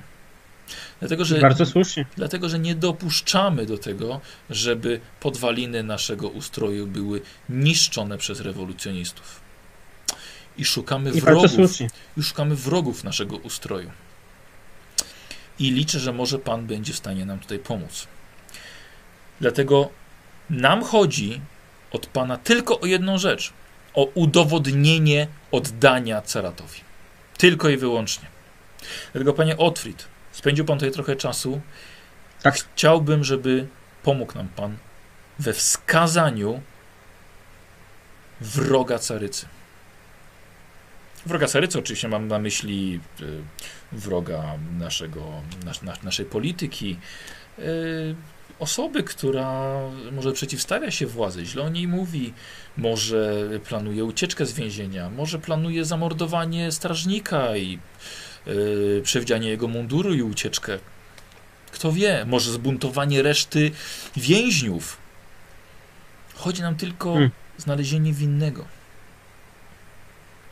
Dlatego że, bardzo słusznie. dlatego, że nie dopuszczamy do tego, żeby podwaliny naszego ustroju były niszczone przez rewolucjonistów. I szukamy I wrogów. I szukamy wrogów naszego ustroju. I liczę, że może Pan będzie w stanie nam tutaj pomóc. Dlatego nam chodzi od Pana tylko o jedną rzecz. O udowodnienie oddania Caratowi. Tylko i wyłącznie. Dlatego, Panie Otfrid, spędził Pan tutaj trochę czasu. Tak. Chciałbym, żeby pomógł nam Pan we wskazaniu wroga carycy. Wroga carycy oczywiście mam na myśli y, wroga naszego, nas, nas, naszej polityki, y, osoby, która może przeciwstawia się władzy, źle o niej mówi, może planuje ucieczkę z więzienia, może planuje zamordowanie strażnika i y, przewdzianie jego munduru i ucieczkę. Kto wie, może zbuntowanie reszty więźniów. Chodzi nam tylko Hmm. o znalezienie winnego.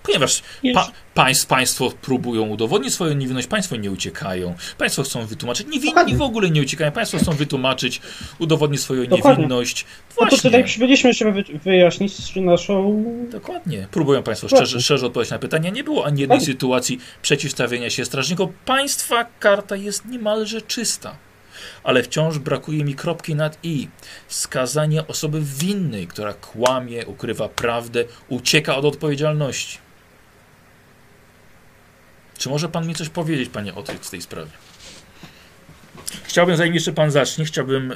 Ponieważ Pa, państw, państwo próbują udowodnić swoją niewinność, państwo nie uciekają, państwo chcą wytłumaczyć, niewinni Dokładnie. w ogóle nie uciekają, państwo chcą wytłumaczyć, udowodnić swoją Dokładnie. niewinność. No to Właśnie, tutaj przybyliśmy, żeby wy- wyjaśnić naszą... dokładnie. Próbują państwo Dokładnie. szczerze, szczerze odpowiedzieć na pytania. Nie było ani jednej sytuacji przeciwstawienia się strażnikom. Państwa karta jest niemalże czysta. Ale wciąż brakuje mi kropki nad i. Skazanie osoby winnej, która kłamie, ukrywa prawdę, ucieka od odpowiedzialności. Czy może pan mi coś powiedzieć, panie Otryk, w tej sprawie? Chciałbym, zanim jeszcze pan zacznie, chciałbym e,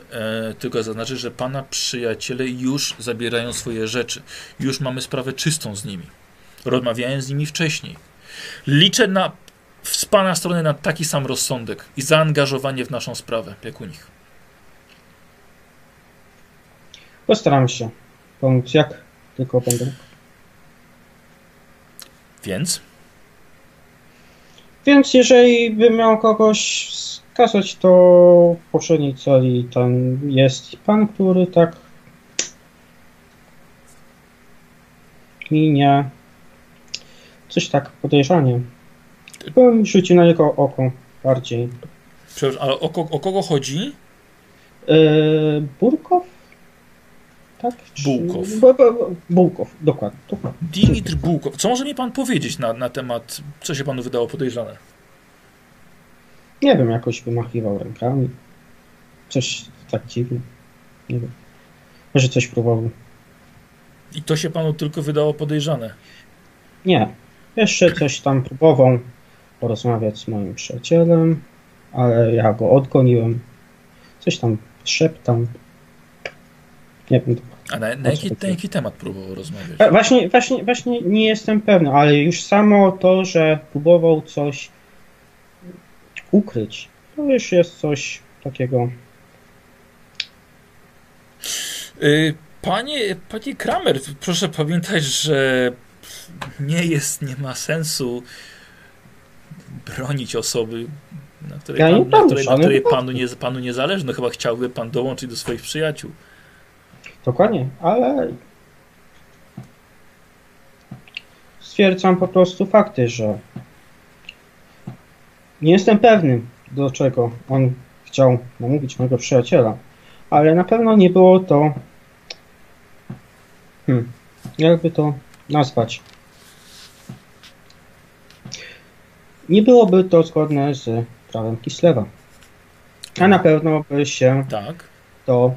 tylko zaznaczyć, że pana przyjaciele już zabierają swoje rzeczy. Już mamy sprawę czystą z nimi. Rozmawiałem z nimi wcześniej. Liczę na, z pana strony na taki sam rozsądek i zaangażowanie w naszą sprawę, jak u nich. Postaram się pomóc, jak tylko będę. Więc Więc jeżeli bym miał kogoś wskazać, to w poprzedniej celi tam jest pan, który tak minie coś tak podejrzanie. Bym rzucił na niego oko bardziej. Przepraszam, ale o, o kogo chodzi? Yy, Burkow? Tak? Bułkow. Bu- bu- Bułkow, dokładnie. dokładnie. Dimitr Bułkow. Co może mi pan powiedzieć na, na temat, co się panu wydało podejrzane? Nie wiem, jakoś wymachiwał rękami. Coś tak dziwnie. Nie wiem. Może coś próbował. I to się panu tylko wydało podejrzane. Nie. Jeszcze coś tam próbował porozmawiać z moim przyjacielem, ale ja go odgoniłem. Coś tam szeptał. Nie wiem. A na, na, jaki, na jaki temat próbował rozmawiać? Wa- Właśnie, właśnie, właśnie nie jestem pewny, ale już samo to, że próbował coś ukryć, to już jest coś takiego. Y, Panie, panie Kramer, proszę pamiętać, że nie jest, nie ma sensu bronić osoby, na której, Ja pan, na której, na której panu, nie, panu nie zależy. No chyba chciałby pan dołączyć do swoich przyjaciół. Dokładnie, ale stwierdzam po prostu fakty, że nie jestem pewny, do czego on chciał namówić mojego przyjaciela, ale na pewno nie było to, hmm, jakby to nazwać, nie byłoby to zgodne z prawem Kislewa, a na pewno by się Tak. to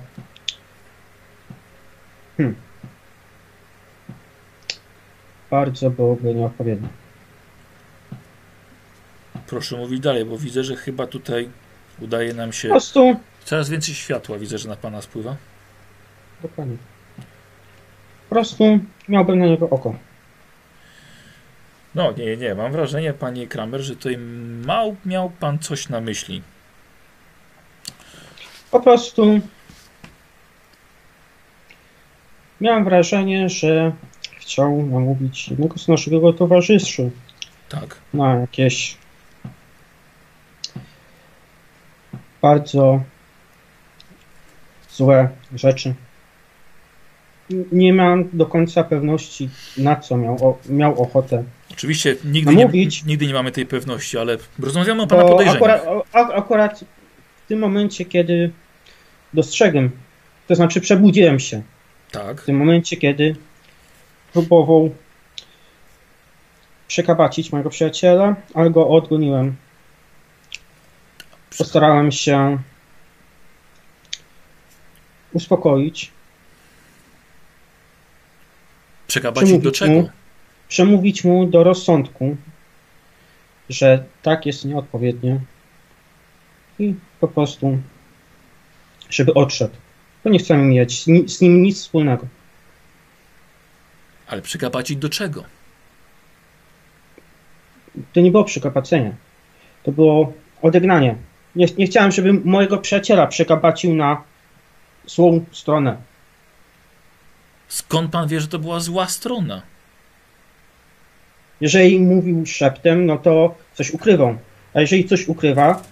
hmm, bardzo byłoby nieodpowiednie. Proszę mówić dalej, bo widzę, że chyba tutaj udaje nam Po się. prostu, Coraz więcej światła widzę, że na pana spływa. dokładnie. Po prostu miałbym na niego oko. No, nie, nie, mam wrażenie, panie Kramer, że tutaj mał, miał pan coś na myśli. Po prostu miałem wrażenie, że chciał namówić jednego z naszego towarzyszy Tak. na jakieś bardzo złe rzeczy. Nie mam do końca pewności, na co miał, o, miał ochotę. Oczywiście nigdy nie, nigdy nie mamy tej pewności, ale rozmawiamy o pana podejrzeniach. akurat, akurat w tym momencie, kiedy dostrzegłem, to znaczy przebudziłem się, Tak. w tym momencie, kiedy próbował przekabacić mojego przyjaciela, ale go odgoniłem. Postarałem się uspokoić, Przekabacić do czego? mu, przemówić mu do rozsądku, że tak jest nieodpowiednie i po prostu, żeby odszedł. Bo nie chcemy mieć z ni- z nim nic wspólnego. Ale przekabacić do czego? To nie było przekapacenie. To było odegnanie. Nie, nie chciałem, żeby mojego przyjaciela przekabacił na złą stronę. Skąd pan wie, że to była zła strona? Jeżeli mówił szeptem, no to coś ukrywał. A jeżeli coś ukrywa,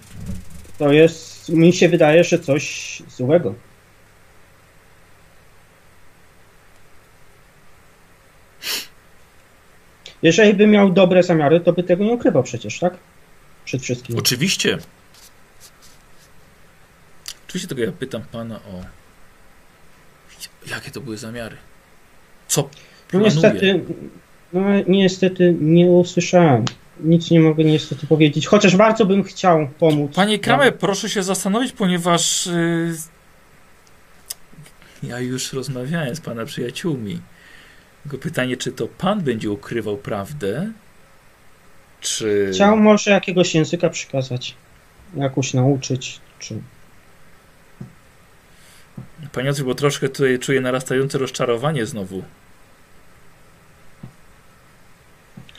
to jest, mi się wydaje, że coś złego. Jeżeli by miał dobre zamiary, to by tego nie ukrywał przecież, tak? Przed wszystkim. Oczywiście. Oczywiście tego ja pytam pana o. Jakie to były zamiary? Co No niestety, no niestety nie usłyszałem. Nic nie mogę niestety powiedzieć, chociaż bardzo bym chciał pomóc. Panie Kramer, proszę się zastanowić, ponieważ y, ja już rozmawiałem z pana przyjaciółmi. Tylko pytanie, czy to pan będzie ukrywał prawdę, czy... Chciał może jakiegoś języka przekazać, jakoś nauczyć, czy... Panie Jacek, bo troszkę tutaj czuję narastające rozczarowanie znowu.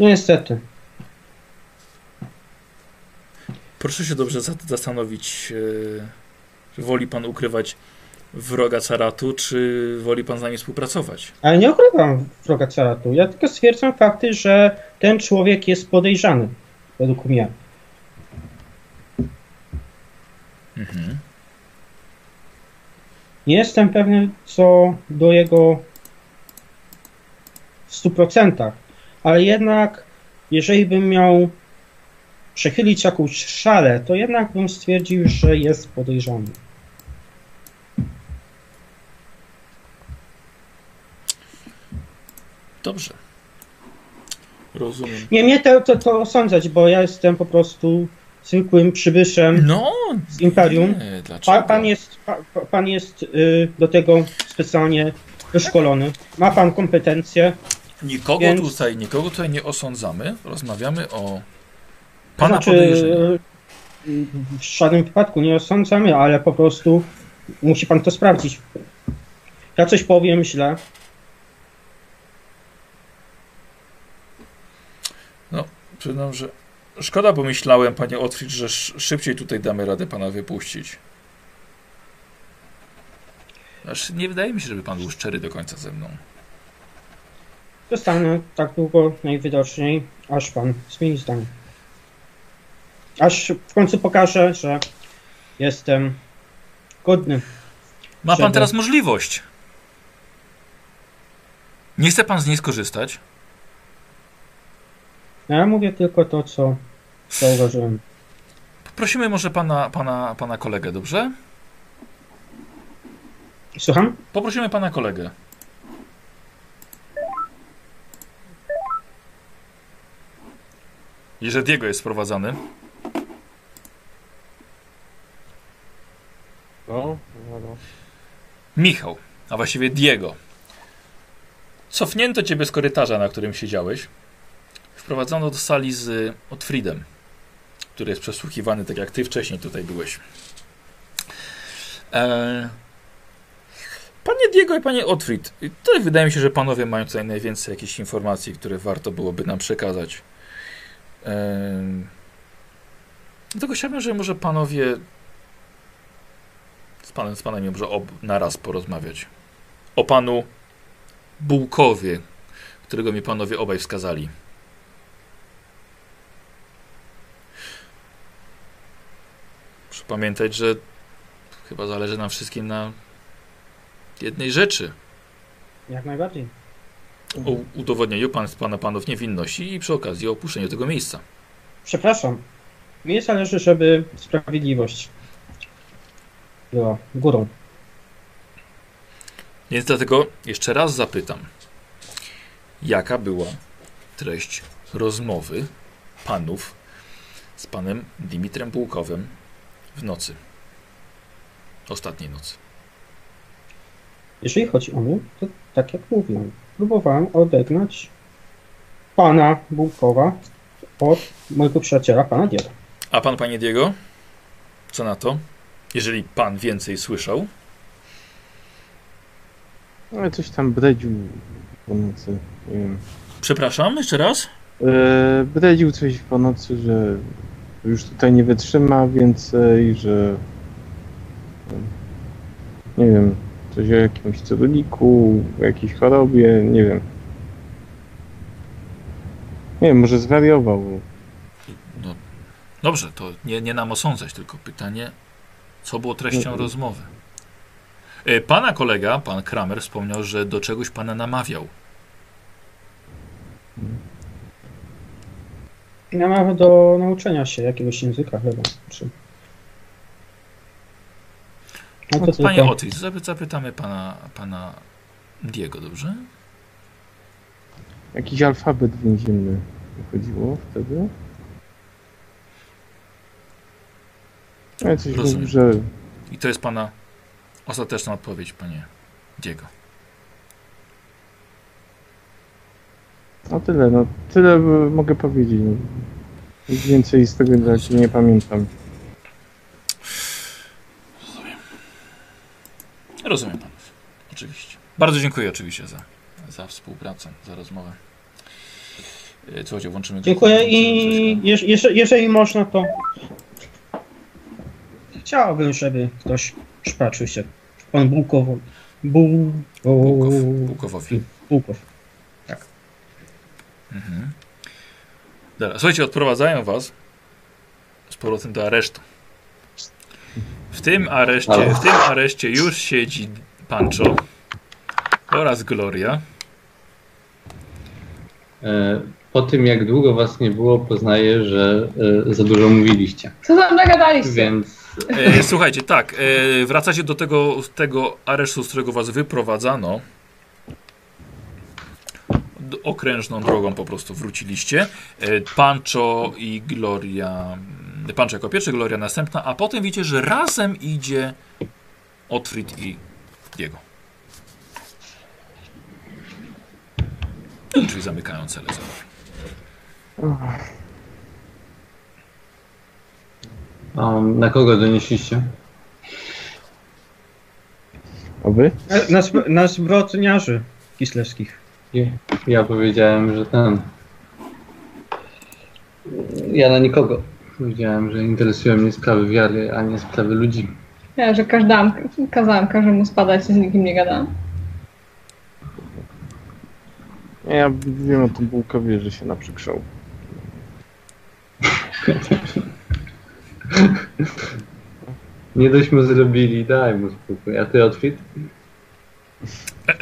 No niestety. Proszę się dobrze za- zastanowić, czy woli pan ukrywać wroga Caratu, czy woli pan z nami współpracować? Ale nie ukrywam wroga Caratu. Ja tylko stwierdzam fakty, że ten człowiek jest podejrzany, według mnie. Mhm. Nie jestem pewny co do jego w 100%, ale jednak jeżeli bym miał przechylić jakąś szalę, to jednak bym stwierdził, że jest podejrzany. Dobrze. Rozumiem. Nie mnie to, to, to osądzać, bo ja jestem po prostu zwykłym przybyszem No, z Imperium. nie, dlaczego? Pa, pan jest, pa, pa- pan jest y, do tego specjalnie wyszkolony. Ma pan kompetencje. Nikogo Więc- tutaj, nikogo tutaj nie osądzamy. Rozmawiamy o To pana znaczy, podejrzeniu. y, w żadnym wypadku nie osądzamy, ale po prostu musi pan to sprawdzić. Ja coś powiem źle. Przyznam, że szkoda, bo myślałem, panie Otwicz, że sz- szybciej tutaj damy radę pana wypuścić. Aż nie wydaje mi się, żeby pan był szczery do końca ze mną. Zostanę tak długo najwidoczniej, aż pan zmieni zdanie. Aż w końcu pokażę, że jestem godny. Ma pan Żeby- teraz możliwość. Nie chce pan z niej skorzystać? Ja mówię tylko to, co zauważyłem. Prosimy może pana, pana, pana kolegę, dobrze? Słucham? Poprosimy pana kolegę. Jeżeli Diego jest sprowadzany. No, no, no. Michał, a właściwie Diego. Cofnięto ciebie z korytarza, na którym siedziałeś. Wprowadzono do sali z Otfriedem, który jest przesłuchiwany, tak jak ty wcześniej tutaj byłeś. E... Panie Diego i panie Otfried, tutaj wydaje mi się, że panowie mają tutaj najwięcej jakichś informacji, które warto byłoby nam przekazać. E... Dlatego chciałbym, że może panowie z panem, z panem może ob, naraz porozmawiać. O panu Bułkowie, którego mi panowie obaj wskazali. Pamiętać, że chyba zależy nam wszystkim na jednej rzeczy. Jak najbardziej. O udowodnieniu pan, pana panów niewinności i przy okazji o opuszczeniu tego miejsca. Przepraszam. Mnie zależy, żeby sprawiedliwość była górą. Więc dlatego jeszcze raz zapytam, jaka była treść rozmowy panów z panem Dimitrem Pułkowym w nocy? Ostatniej nocy. Jeżeli chodzi o mnie, to tak jak mówiłem, próbowałem odegnać pana Bułkowa od mojego przyjaciela, pana Diego. A pan, panie Diego? Co na to? Jeżeli pan więcej słyszał, Ale coś tam bredził po nocy. Nie wiem. przepraszam, jeszcze raz? E, bredził coś po nocy, że już tutaj nie wytrzyma więcej, że nie wiem, coś o jakimś celuliku, o jakiejś chorobie, nie wiem. Nie wiem, może zwariował. No, dobrze, to nie, nie nam osądzać, tylko pytanie, co było treścią Mhm. rozmowy. E, Pana kolega, pan Kramer, wspomniał, że do czegoś pana namawiał. Ja mam do nauczenia się jakiegoś języka chyba. Czy... No to Panie tylko... Otis, zapy- zapytamy pana, pana Diego, dobrze? Jakiś alfabet więzienny chodziło wtedy. Ale coś Rozumiem. mówi, że I to jest pana ostateczna odpowiedź, panie Diego. No tyle, no tyle mogę powiedzieć. no. Nic Więcej z tego nie pamiętam. Rozumiem panów, oczywiście. Bardzo dziękuję oczywiście za, za współpracę, za rozmowę. E, Słuchajcie, włączymy... Dziękuję włączymy i jeż- jeż- jeżeli można, to chciałbym, żeby ktoś przypatrzył się pan Bułkowo. Buł... Bułkow, Bułkowowi. Bułkow. Mhm. Dobra, słuchajcie, odprowadzają was z powrotem do aresztu. W tym areszcie, w tym areszcie już siedzi Pancho oraz Gloria. E, po tym jak długo was nie było, poznaję, że e, za dużo mówiliście. Co tam nagadaliście? Więc E, słuchajcie, tak, e, wracacie do tego, tego aresztu, z którego was wyprowadzano. Okrężną drogą po prostu wróciliście. E, Pancho i Gloria. Pancho jako pierwszy, Gloria następna, a potem widzicie, że razem idzie Otfrid i Diego. I drzwi zamykają cele a na kogo donieśliście? A wy? Na, na, na zbrodniarzy kislewskich. Ja- Ja powiedziałem, że ten. Ja na nikogo. Powiedziałem, że interesują mnie sprawy wiary, a nie sprawy ludzi. Ja, że każdam, kazałam każdemu spadać i z nikim nie gadałam. Ja wiem o tym Bułkowie, że się naprzykrzał. Nie dośmy zrobili, daj mu spokój. A ty otwit?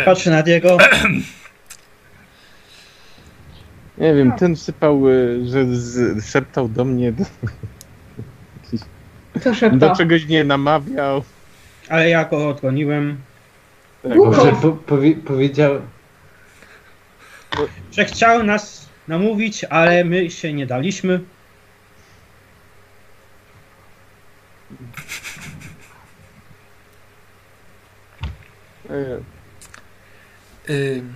Patrzę na Diego. Nie wiem, ten sypał, y, że z, szeptał do mnie, do, Co szeptał? do czegoś nie namawiał. Ale ja go odgoniłem. Tak. Może po, powie, powiedział. Że chciał nas namówić, ale my się nie daliśmy. Ym,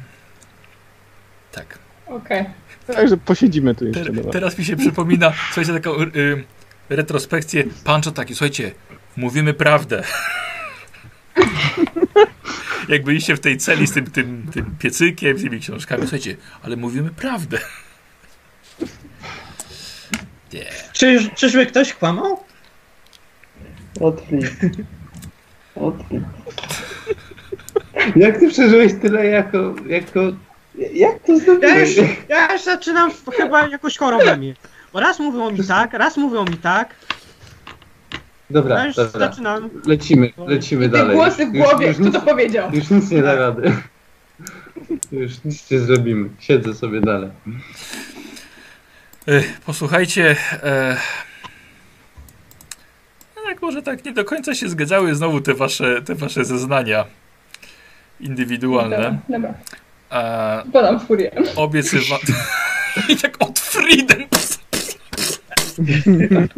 tak. Okej. Także posiedzimy tu jeszcze. Te, dobra. teraz mi się przypomina, słuchajcie, taką y, y, retrospekcję. Pancho taki, słuchajcie, mówimy prawdę. Jak byliście w tej celi z tym, tym, tym piecykiem, z tymi książkami, słuchajcie, ale mówimy prawdę. Nie. Czyż, czyżby ktoś kłamał? Otwit. Otwit. Jak ty przeżyłeś tyle jako. jako... Jak to Ja zrobiłeś? już, ja już zaczynam chyba jakąś chorobę mieć. Bo raz mówią mi tak, raz mówią mi tak. Ja Dobra, już dobra. zaczynam. Lecimy, lecimy Te dalej. głosy w Już- głowie, już kto nic- to powiedział? Już nic nie da rady. Już nic nie zrobimy. Siedzę sobie dalej. E, Posłuchajcie. E, no tak, może tak nie do końca się zgadzały znowu te wasze, te wasze zeznania indywidualne. Dobra, dobra. A Podam furię. obiecywa... Jak od Frieden.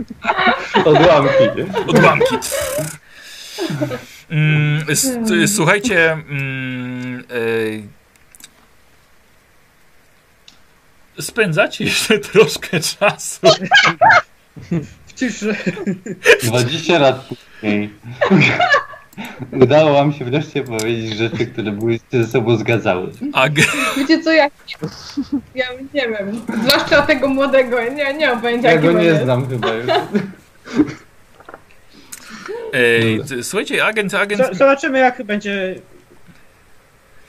Odłamki. Odłamki. Mm, słuchajcie, mm, e, spędzacie jeszcze troszkę czasu. W ciszy. 20 lat później. Udało wam się wreszcie powiedzieć rzeczy, które były ze sobą zgadzały. A Wiecie co, ja, ja nie wiem. Zwłaszcza tego młodego, nie, nie mam pojęcia, Ja go nie jest. znam chyba już. e, t- słuchajcie, agent, agent, Zobaczymy jak będzie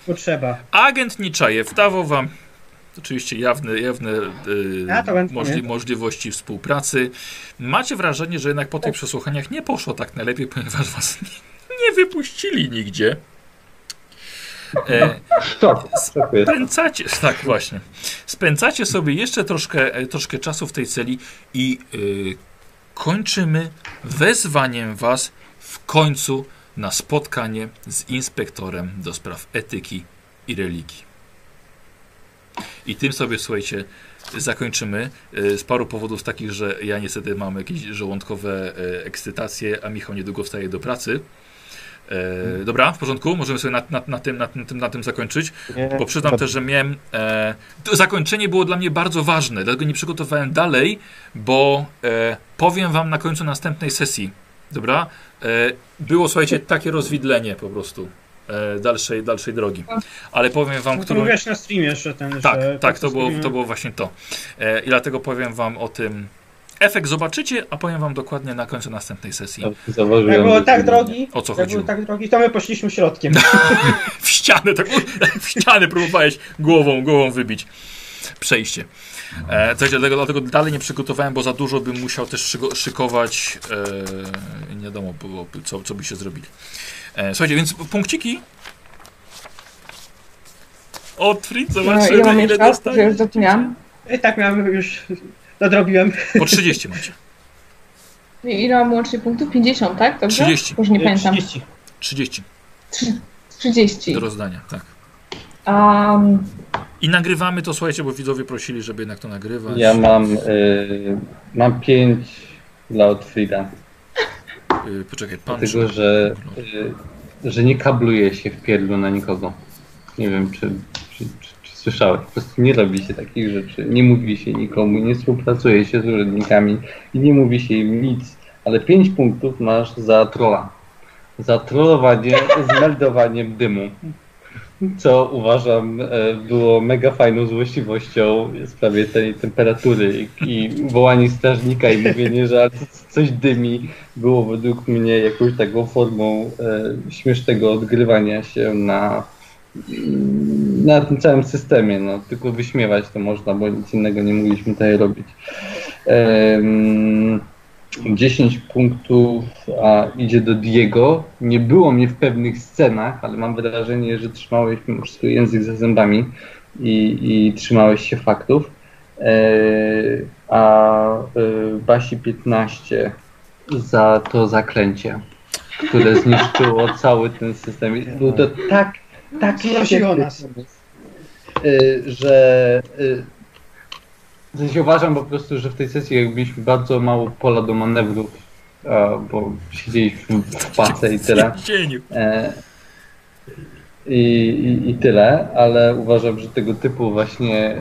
potrzeba. agent Niczajew dawał wam oczywiście jawne, jawne będę możli, możliwości współpracy. Macie wrażenie, że jednak po tych przesłuchaniach nie poszło tak najlepiej, ponieważ was nie, nie wypuścili nigdzie. E. Spędzacie, tak właśnie. Spędzacie sobie jeszcze troszkę, e, troszkę czasu w tej celi i y, kończymy wezwaniem was w końcu na spotkanie z inspektorem do spraw etyki i religii. I tym sobie, słuchajcie, zakończymy. y, Z paru powodów takich, że ja niestety mam jakieś żołądkowe e, ekscytacje, a Michał niedługo wstaje do pracy. E, dobra, w porządku, możemy sobie na, na, na, tym, na, tym, na tym zakończyć. Nie, Bo przyznam to- też, że miałem. E, to zakończenie było dla mnie bardzo ważne, dlatego nie przygotowałem dalej, bo e, powiem wam na końcu następnej sesji. Dobra? E, było, słuchajcie, takie rozwidlenie po prostu e, dalszej, dalszej drogi. Ale powiem wam, No to którą. mówiłeś na streamie, że ten, Tak, tak, to było, to było właśnie to. E, I dlatego powiem wam o tym. Efekt zobaczycie, a powiem wam dokładnie na końcu następnej sesji. Zauważyłem, Jak było tak drogi, O co jak chodziło? tak drogi, to my poszliśmy środkiem. w ścianę, tak w ścianę próbowałeś głową, głową wybić. Przejście. E, coś dlatego, dlatego dalej nie przygotowałem, bo za dużo bym musiał też szykować. E, nie wiadomo było, co, co by się zrobili. E, słuchajcie, więc punkciki. Otwórz, No, zobaczymy, ile mam ile że dostanie. już zapomniałam? I tak miałem już, nadrobiłem. Po 30 macie. I Ile mam łącznie punktów? 50, tak? Dobrze? 30. Już nie pamiętam. 30. 30 30. do rozdania, tak. Um, I nagrywamy to, słuchajcie, bo widzowie prosili, żeby jednak to nagrywać. Ja mam, y, mam pięć dla Otfrida, Y, poczekaj, pan. dlatego że, y, że nie kabluje się w pierdlu na nikogo. Nie wiem, czy słyszałeś. Po prostu nie robi się takich rzeczy. Nie mówi się nikomu, nie współpracuje się z urzędnikami i nie mówi się im nic. Ale pięć punktów masz za trolla. Za trollowanie z meldowaniem dymu. Co uważam e, było mega fajną złośliwością w sprawie tej temperatury i, wołanie strażnika i mówienie, że coś dymi było według mnie jakąś taką formą e, śmiesznego odgrywania się na, na tym całym systemie. No, tylko wyśmiewać to można, bo nic innego nie mogliśmy tutaj robić. Em, 10 punktów a idzie do Diego. Nie było mnie w pewnych scenach, ale mam wrażenie, że trzymałeś mimo wszystko język za zębami i, i trzymałeś się faktów. E, a e, Basi 15 za to zaklęcie, które zniszczyło cały ten system. Był to tak, tak Prosiło świetny nas. y, że y, w sensie uważam po prostu, że w tej sesji jak mieliśmy bardzo mało pola do manewrów, bo siedzieliśmy w pace i tyle. W cieniu. E, i, i, I tyle, ale uważam, że tego typu właśnie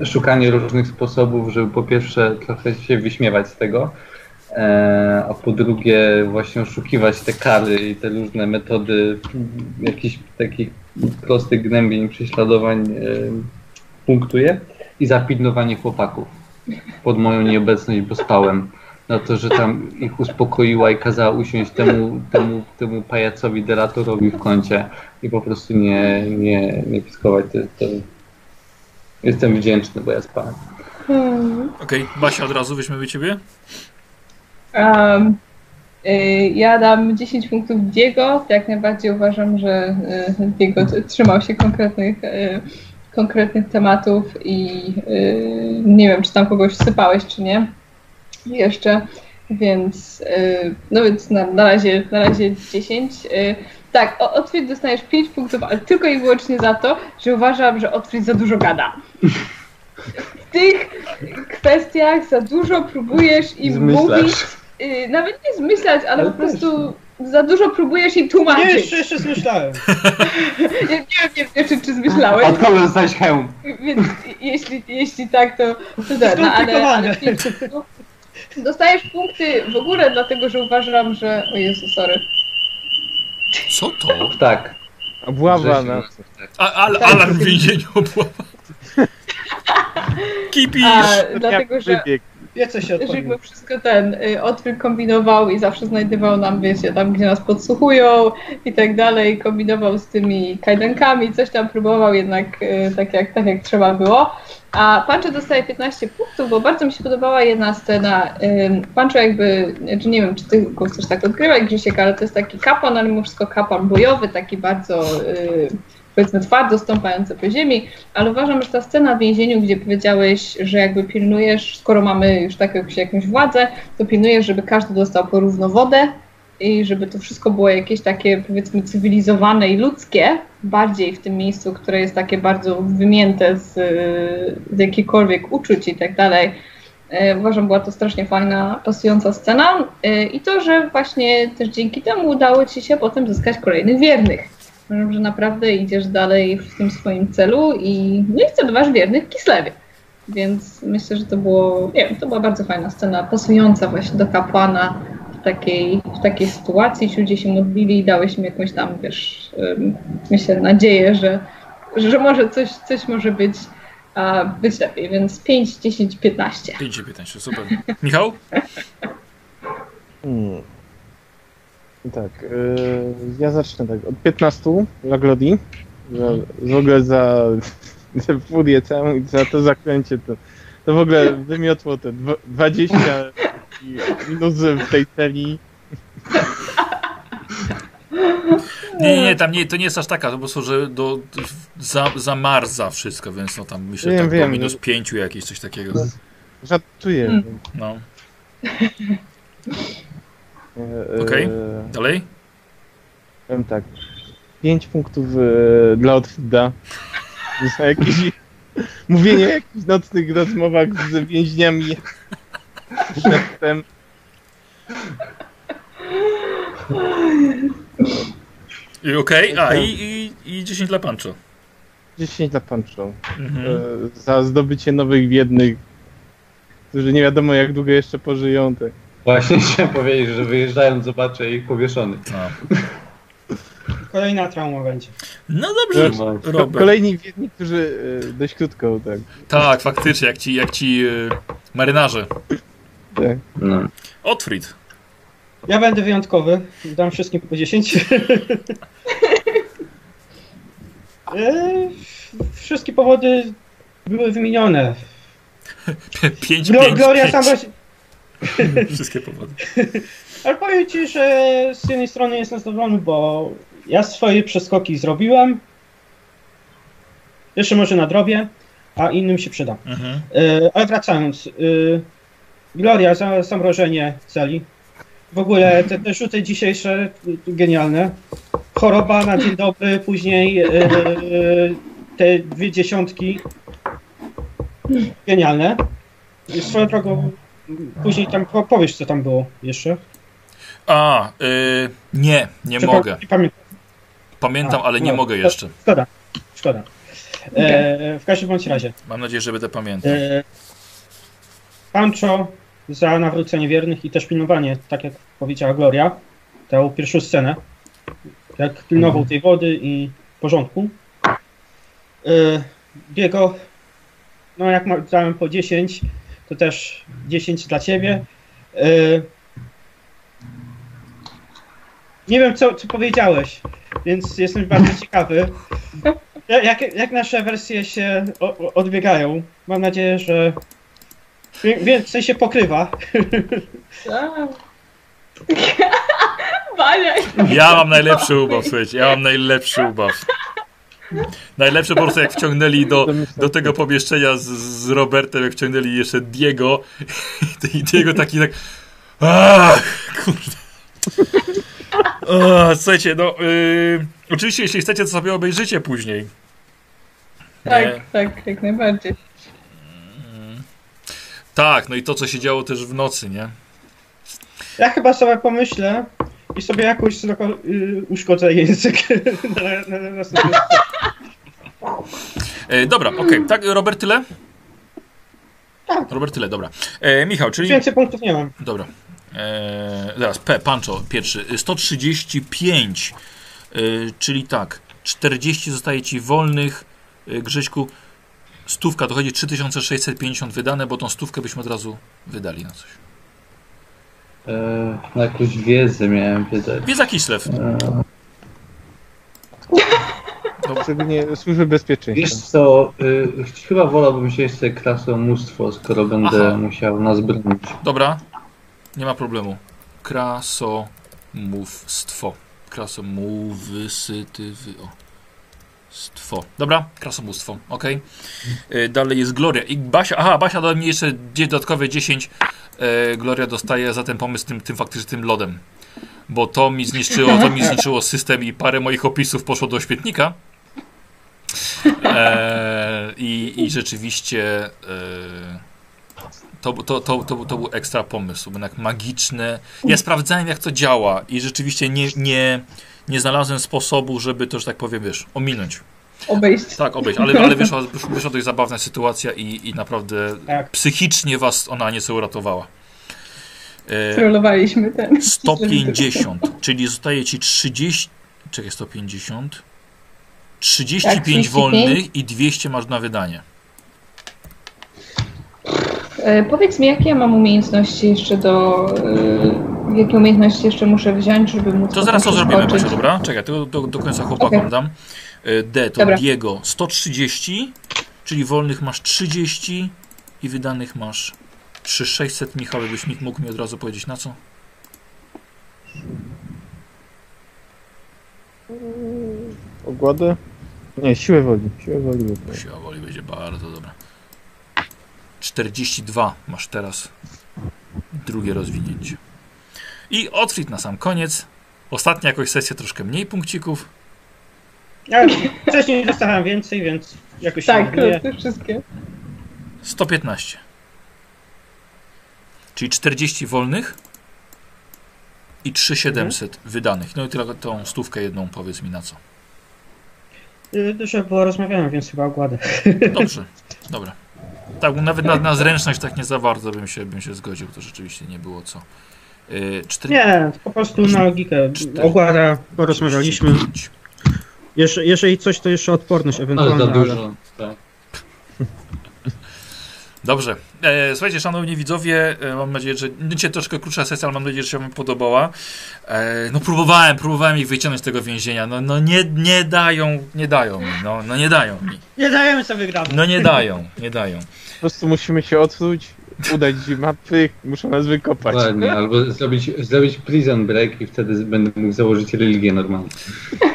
y, szukanie różnych sposobów, żeby po pierwsze trochę się wyśmiewać z tego, a po drugie właśnie oszukiwać te kary i te różne metody jakichś takich prostych gnębień, prześladowań y, punktuje i zapilnowanie chłopaków pod moją nieobecność, bo spałem na to, że tam ich uspokoiła i kazała usiąść temu, temu, temu pajacowi, delatorowi w kącie i po prostu nie, nie, nie piskować. To, to... Jestem wdzięczny, bo ja spałem. hmm. Okej, Basia, od razu weźmiemy ciebie. Um, ja dam 10 punktów Diego. Jak najbardziej uważam, że y, Diego trzymał się konkretnych, y, konkretnych tematów i nie wiem, czy tam kogoś wsypałeś, czy nie. Jeszcze, więc no więc na, na, razie, na razie 10. Y, tak, o- Otwit dostajesz 5 punktów, ale tylko i wyłącznie za to, że uważam, że Otwit za dużo gada. W tych kwestiach za dużo próbujesz im mówić. Zmyślasz. Y, nawet nie zmyślać, ale, Ale po prostu za dużo próbujesz im tłumaczyć. Nie, jeszcze, jeszcze zmyślałem. Nie, nie wiem, nie, czy, czy zmyślałeś, Od kogo dostałeś hełm? więc jeśli, jeśli tak, to, to tak, no, ale, ale no, dostajesz punkty w ogóle dlatego, że uważam, że... O Jezu, sorry. Co to? Tak. Obława Grzesiu, na... tak. A, al, Tak. alarm w więzieniu obława. Kipisz! A, dlatego, że Wybieg. Wie co się jakby wszystko ten y, Otwil kombinował i zawsze znajdował nam, wiecie, tam gdzie nas podsłuchują i tak dalej, kombinował z tymi kajdankami, coś tam próbował jednak y, tak, jak, tak jak trzeba było. A Pancho dostaje 15 punktów, bo bardzo mi się podobała jedna scena. Pancho jakby, czy nie wiem, czy ty go chcesz tak odgrywać, Grzesiek, ale to jest taki kapłan, ale mimo wszystko kapłan bojowy, taki bardzo y, powiedzmy twardo stąpający po ziemi, ale uważam, że ta scena w więzieniu, gdzie powiedziałeś, że jakby pilnujesz, skoro mamy już tak jakąś, jakąś władzę, to pilnujesz, żeby każdy dostał porówno wodę i żeby to wszystko było jakieś takie powiedzmy cywilizowane i ludzkie, bardziej w tym miejscu, które jest takie bardzo wymięte z, z jakichkolwiek uczuć i tak dalej. E, Uważam, była to strasznie fajna, pasująca scena E, i to, że właśnie też dzięki temu udało Ci się potem zyskać kolejnych wiernych. Uważam, że naprawdę idziesz dalej w tym swoim celu i no i zdobywasz wiernych w Kislewie. Więc myślę, że to było, nie wiem, to była bardzo fajna scena, pasująca właśnie do kapłana w takiej, w takiej sytuacji. Ci ludzie się modlili i dałeś mi jakąś tam, wiesz, myślę, nadzieję, że, że może coś, coś może być, a, być lepiej. Więc 5, 10, 15. 5 15, super. Michał? Hmm. Tak, yy, ja zacznę tak od 15 dla Glodi. Za, w ogóle za tę furię całą i za to zaklęcie to, to w ogóle wymiotło te dwa- 20 minut w tej serii. Nie, nie, nie, tam nie, to nie jest aż taka, to po prostu, że do, za, zamarza wszystko, więc no tam myślę, Wiem, tak do wiem. minus pięciu jakieś coś takiego. Żartuję. No, Okej. e, dalej? Powiem tak. 5 punktów e, dla Otwida. Za jakieś mówienie o jakichś nocnych rozmowach z więźniami. Przedtem. I Okej, a i, i, i 10 dla Pancho. 10 dla Pancho. Mhm. E, za zdobycie nowych biednych, którzy nie wiadomo jak długo jeszcze pożyją. Tak. Właśnie chciałem powiedzieć, że wyjeżdżając zobaczę ich powieszonych. No. Kolejna trauma będzie. no dobrze, No, Ko- Robert. Kolejni biedni, którzy e, dość krótko, tak. Tak, faktycznie, jak ci, jak ci y, marynarze. tak. no. Otfrid. Ja będę wyjątkowy. Dam wszystkim po 10. E, Wszystkie powody były wymienione. 5, Glo- 5, Gloria 5. sam Wszystkie powody. Ale powiem ci, że z jednej strony jestem zadowolony, bo ja swoje przeskoki zrobiłem. Jeszcze może nadrobię, a innym się przyda. Mhm. E, ale wracając. e, Gloria, za zamrożenie celi. W ogóle te, te rzuty dzisiejsze e, genialne. Choroba na dzień dobry, później te dwie dziesiątki. Genialne. Swoją drogą, później tam po- powiesz, co tam było jeszcze. A, y, nie, nie Czy pa- mogę. nie pamię- Pamiętam, A, ale nie no, mogę jeszcze. Szkoda, szkoda. E, w każdym bądź razie. Mam nadzieję, że będę pamiętał. E, Pancho za nawrócenie wiernych i też pilnowanie, tak jak powiedziała Gloria, tę pierwszą scenę. Jak pilnował tej wody i porządku. E, Diego, no jak dałem po 10, to też 10 dla ciebie. E, nie wiem, co, co powiedziałeś, więc jestem bardzo ciekawy. Ja- Jak, jak nasze wersje się odbiegają? Mam nadzieję, że więcej się pokrywa. Ja mam najlepszy ubaw, słuchajcie, ja mam najlepszy ubaw. Najlepsze po prostu jak wciągnęli do, do tego pomieszczenia z, z Robertem, jak wciągnęli jeszcze Diego i Diego taki tak Ach, kurde. O, słuchajcie, no yy, oczywiście jeśli chcecie, to sobie obejrzycie później. Tak, Nie. tak, jak najbardziej. Tak, no i to, co się działo też w nocy, nie? Ja chyba sobie pomyślę i sobie jakoś tylko, y, uszkodzę język na, na, na E, dobra, okej, tak, Robert, tyle? Tak. Robert, tyle, dobra. E, Michał, czyli... Więcej punktów nie mam. Dobra. Eee, zaraz, P, Pancho, pierwszy. Y, 135, y, czyli tak, 40 zostaje ci wolnych. Y, Grześku, stówka, dochodzi 3650 wydane, bo tą stówkę byśmy od razu wydali na coś. E, na jakąś wiedzę miałem wydać. Wiedza Kislew. E, Szczególnie służby bezpieczeństwa. wiesz co, y, chyba wolałbym się jeszcze krasomóstwo, skoro będę Aha. musiał nas bronić. Dobra, nie ma problemu. Krasomówstwo. Krasomówysytywy, o. Stwo. Dobra, krasomóstwo, ok. Dalej jest Gloria. I Basia, aha, Basia dała mi jeszcze dodatkowe 10. E, Gloria dostaje za ten pomysł tym, tym faktycznie tym lodem. Bo to mi zniszczyło, to mi zniszczyło system i parę moich opisów poszło do śmietnika. E, i, I rzeczywiście e, to, to, to, to, to był ekstra pomysł, jednak magiczne. Ja sprawdzałem jak to działa i rzeczywiście nie, nie, nie znalazłem sposobu, żeby to, że tak powiem, wiesz, ominąć. Obejść. Tak, obejść, ale, ale wyszła, wyszła dość zabawna sytuacja i, i naprawdę Tak. psychicznie was ona nieco uratowała. E, Trollowaliśmy ten. 150, czyli zostaje ci 30. Czekaj, 150. 35 Tak, 35. wolnych i 200 masz na wydanie. E, powiedz mi, jakie ja mam umiejętności jeszcze do... E, jakie umiejętności jeszcze muszę wziąć, żeby móc... To zaraz to zrobimy? Basia, dobra? Czekaj, to do, do końca chłopakom Okej. dam. E, D to Dobra. Diego 130, czyli wolnych masz 30 i wydanych masz 3600. Michał, jakbyś mógł mi od razu powiedzieć na co? Ogładę? Nie, siłę woli. Siłę woli. Siła woli będzie bardzo dobra. 42 masz teraz drugie rozwinięcie. I Otfrid na sam koniec. Ostatnia jakoś sesja troszkę mniej punkcików. Ja wcześniej dostałem więcej, więc jakoś się Tak, marnuję. te wszystkie. 115. Czyli 40 wolnych i 3700 wydanych. No i tylko tą stówkę jedną powiedz mi na co. Y, Dużo było rozmawiałem, więc chyba ogładę. Dobrze, dobra. Tak, nawet na, na zręczność tak nie za bardzo bym się, bym się zgodził, to rzeczywiście nie było co. Yy, 4, Nie, po prostu na logikę. Cztery. Ogłada, porozmawialiśmy. Jeżeli, jeżeli coś, to jeszcze odporność Ale ewentualnie. za dużo. Tak. Dobrze. E, słuchajcie, szanowni widzowie, e, mam nadzieję, że dzisiaj troszkę krótsza sesja, ale mam nadzieję, że się wam podobała. E, no próbowałem, próbowałem ich wyciągnąć z tego więzienia. No, no nie, nie dają, nie dają mi, no, no nie dają mi. Nie dajemy sobie grać. No nie dają, nie dają. Po prostu musimy się odsuć, udać martwych, muszą nas wykopać. Ładnie, albo zrobić, zrobić prison break i wtedy będę mógł założyć religię normalną.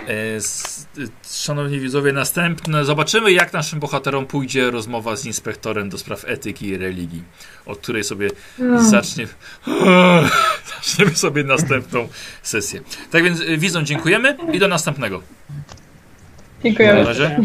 S- e, Szanowni widzowie, następne. Zobaczymy, jak naszym bohaterom pójdzie rozmowa z inspektorem do spraw etyki i religii, od której sobie No. zacznie. Zaczniemy sobie następną sesję. Tak więc, e, widzom dziękujemy i do następnego. Dziękuję Na razie.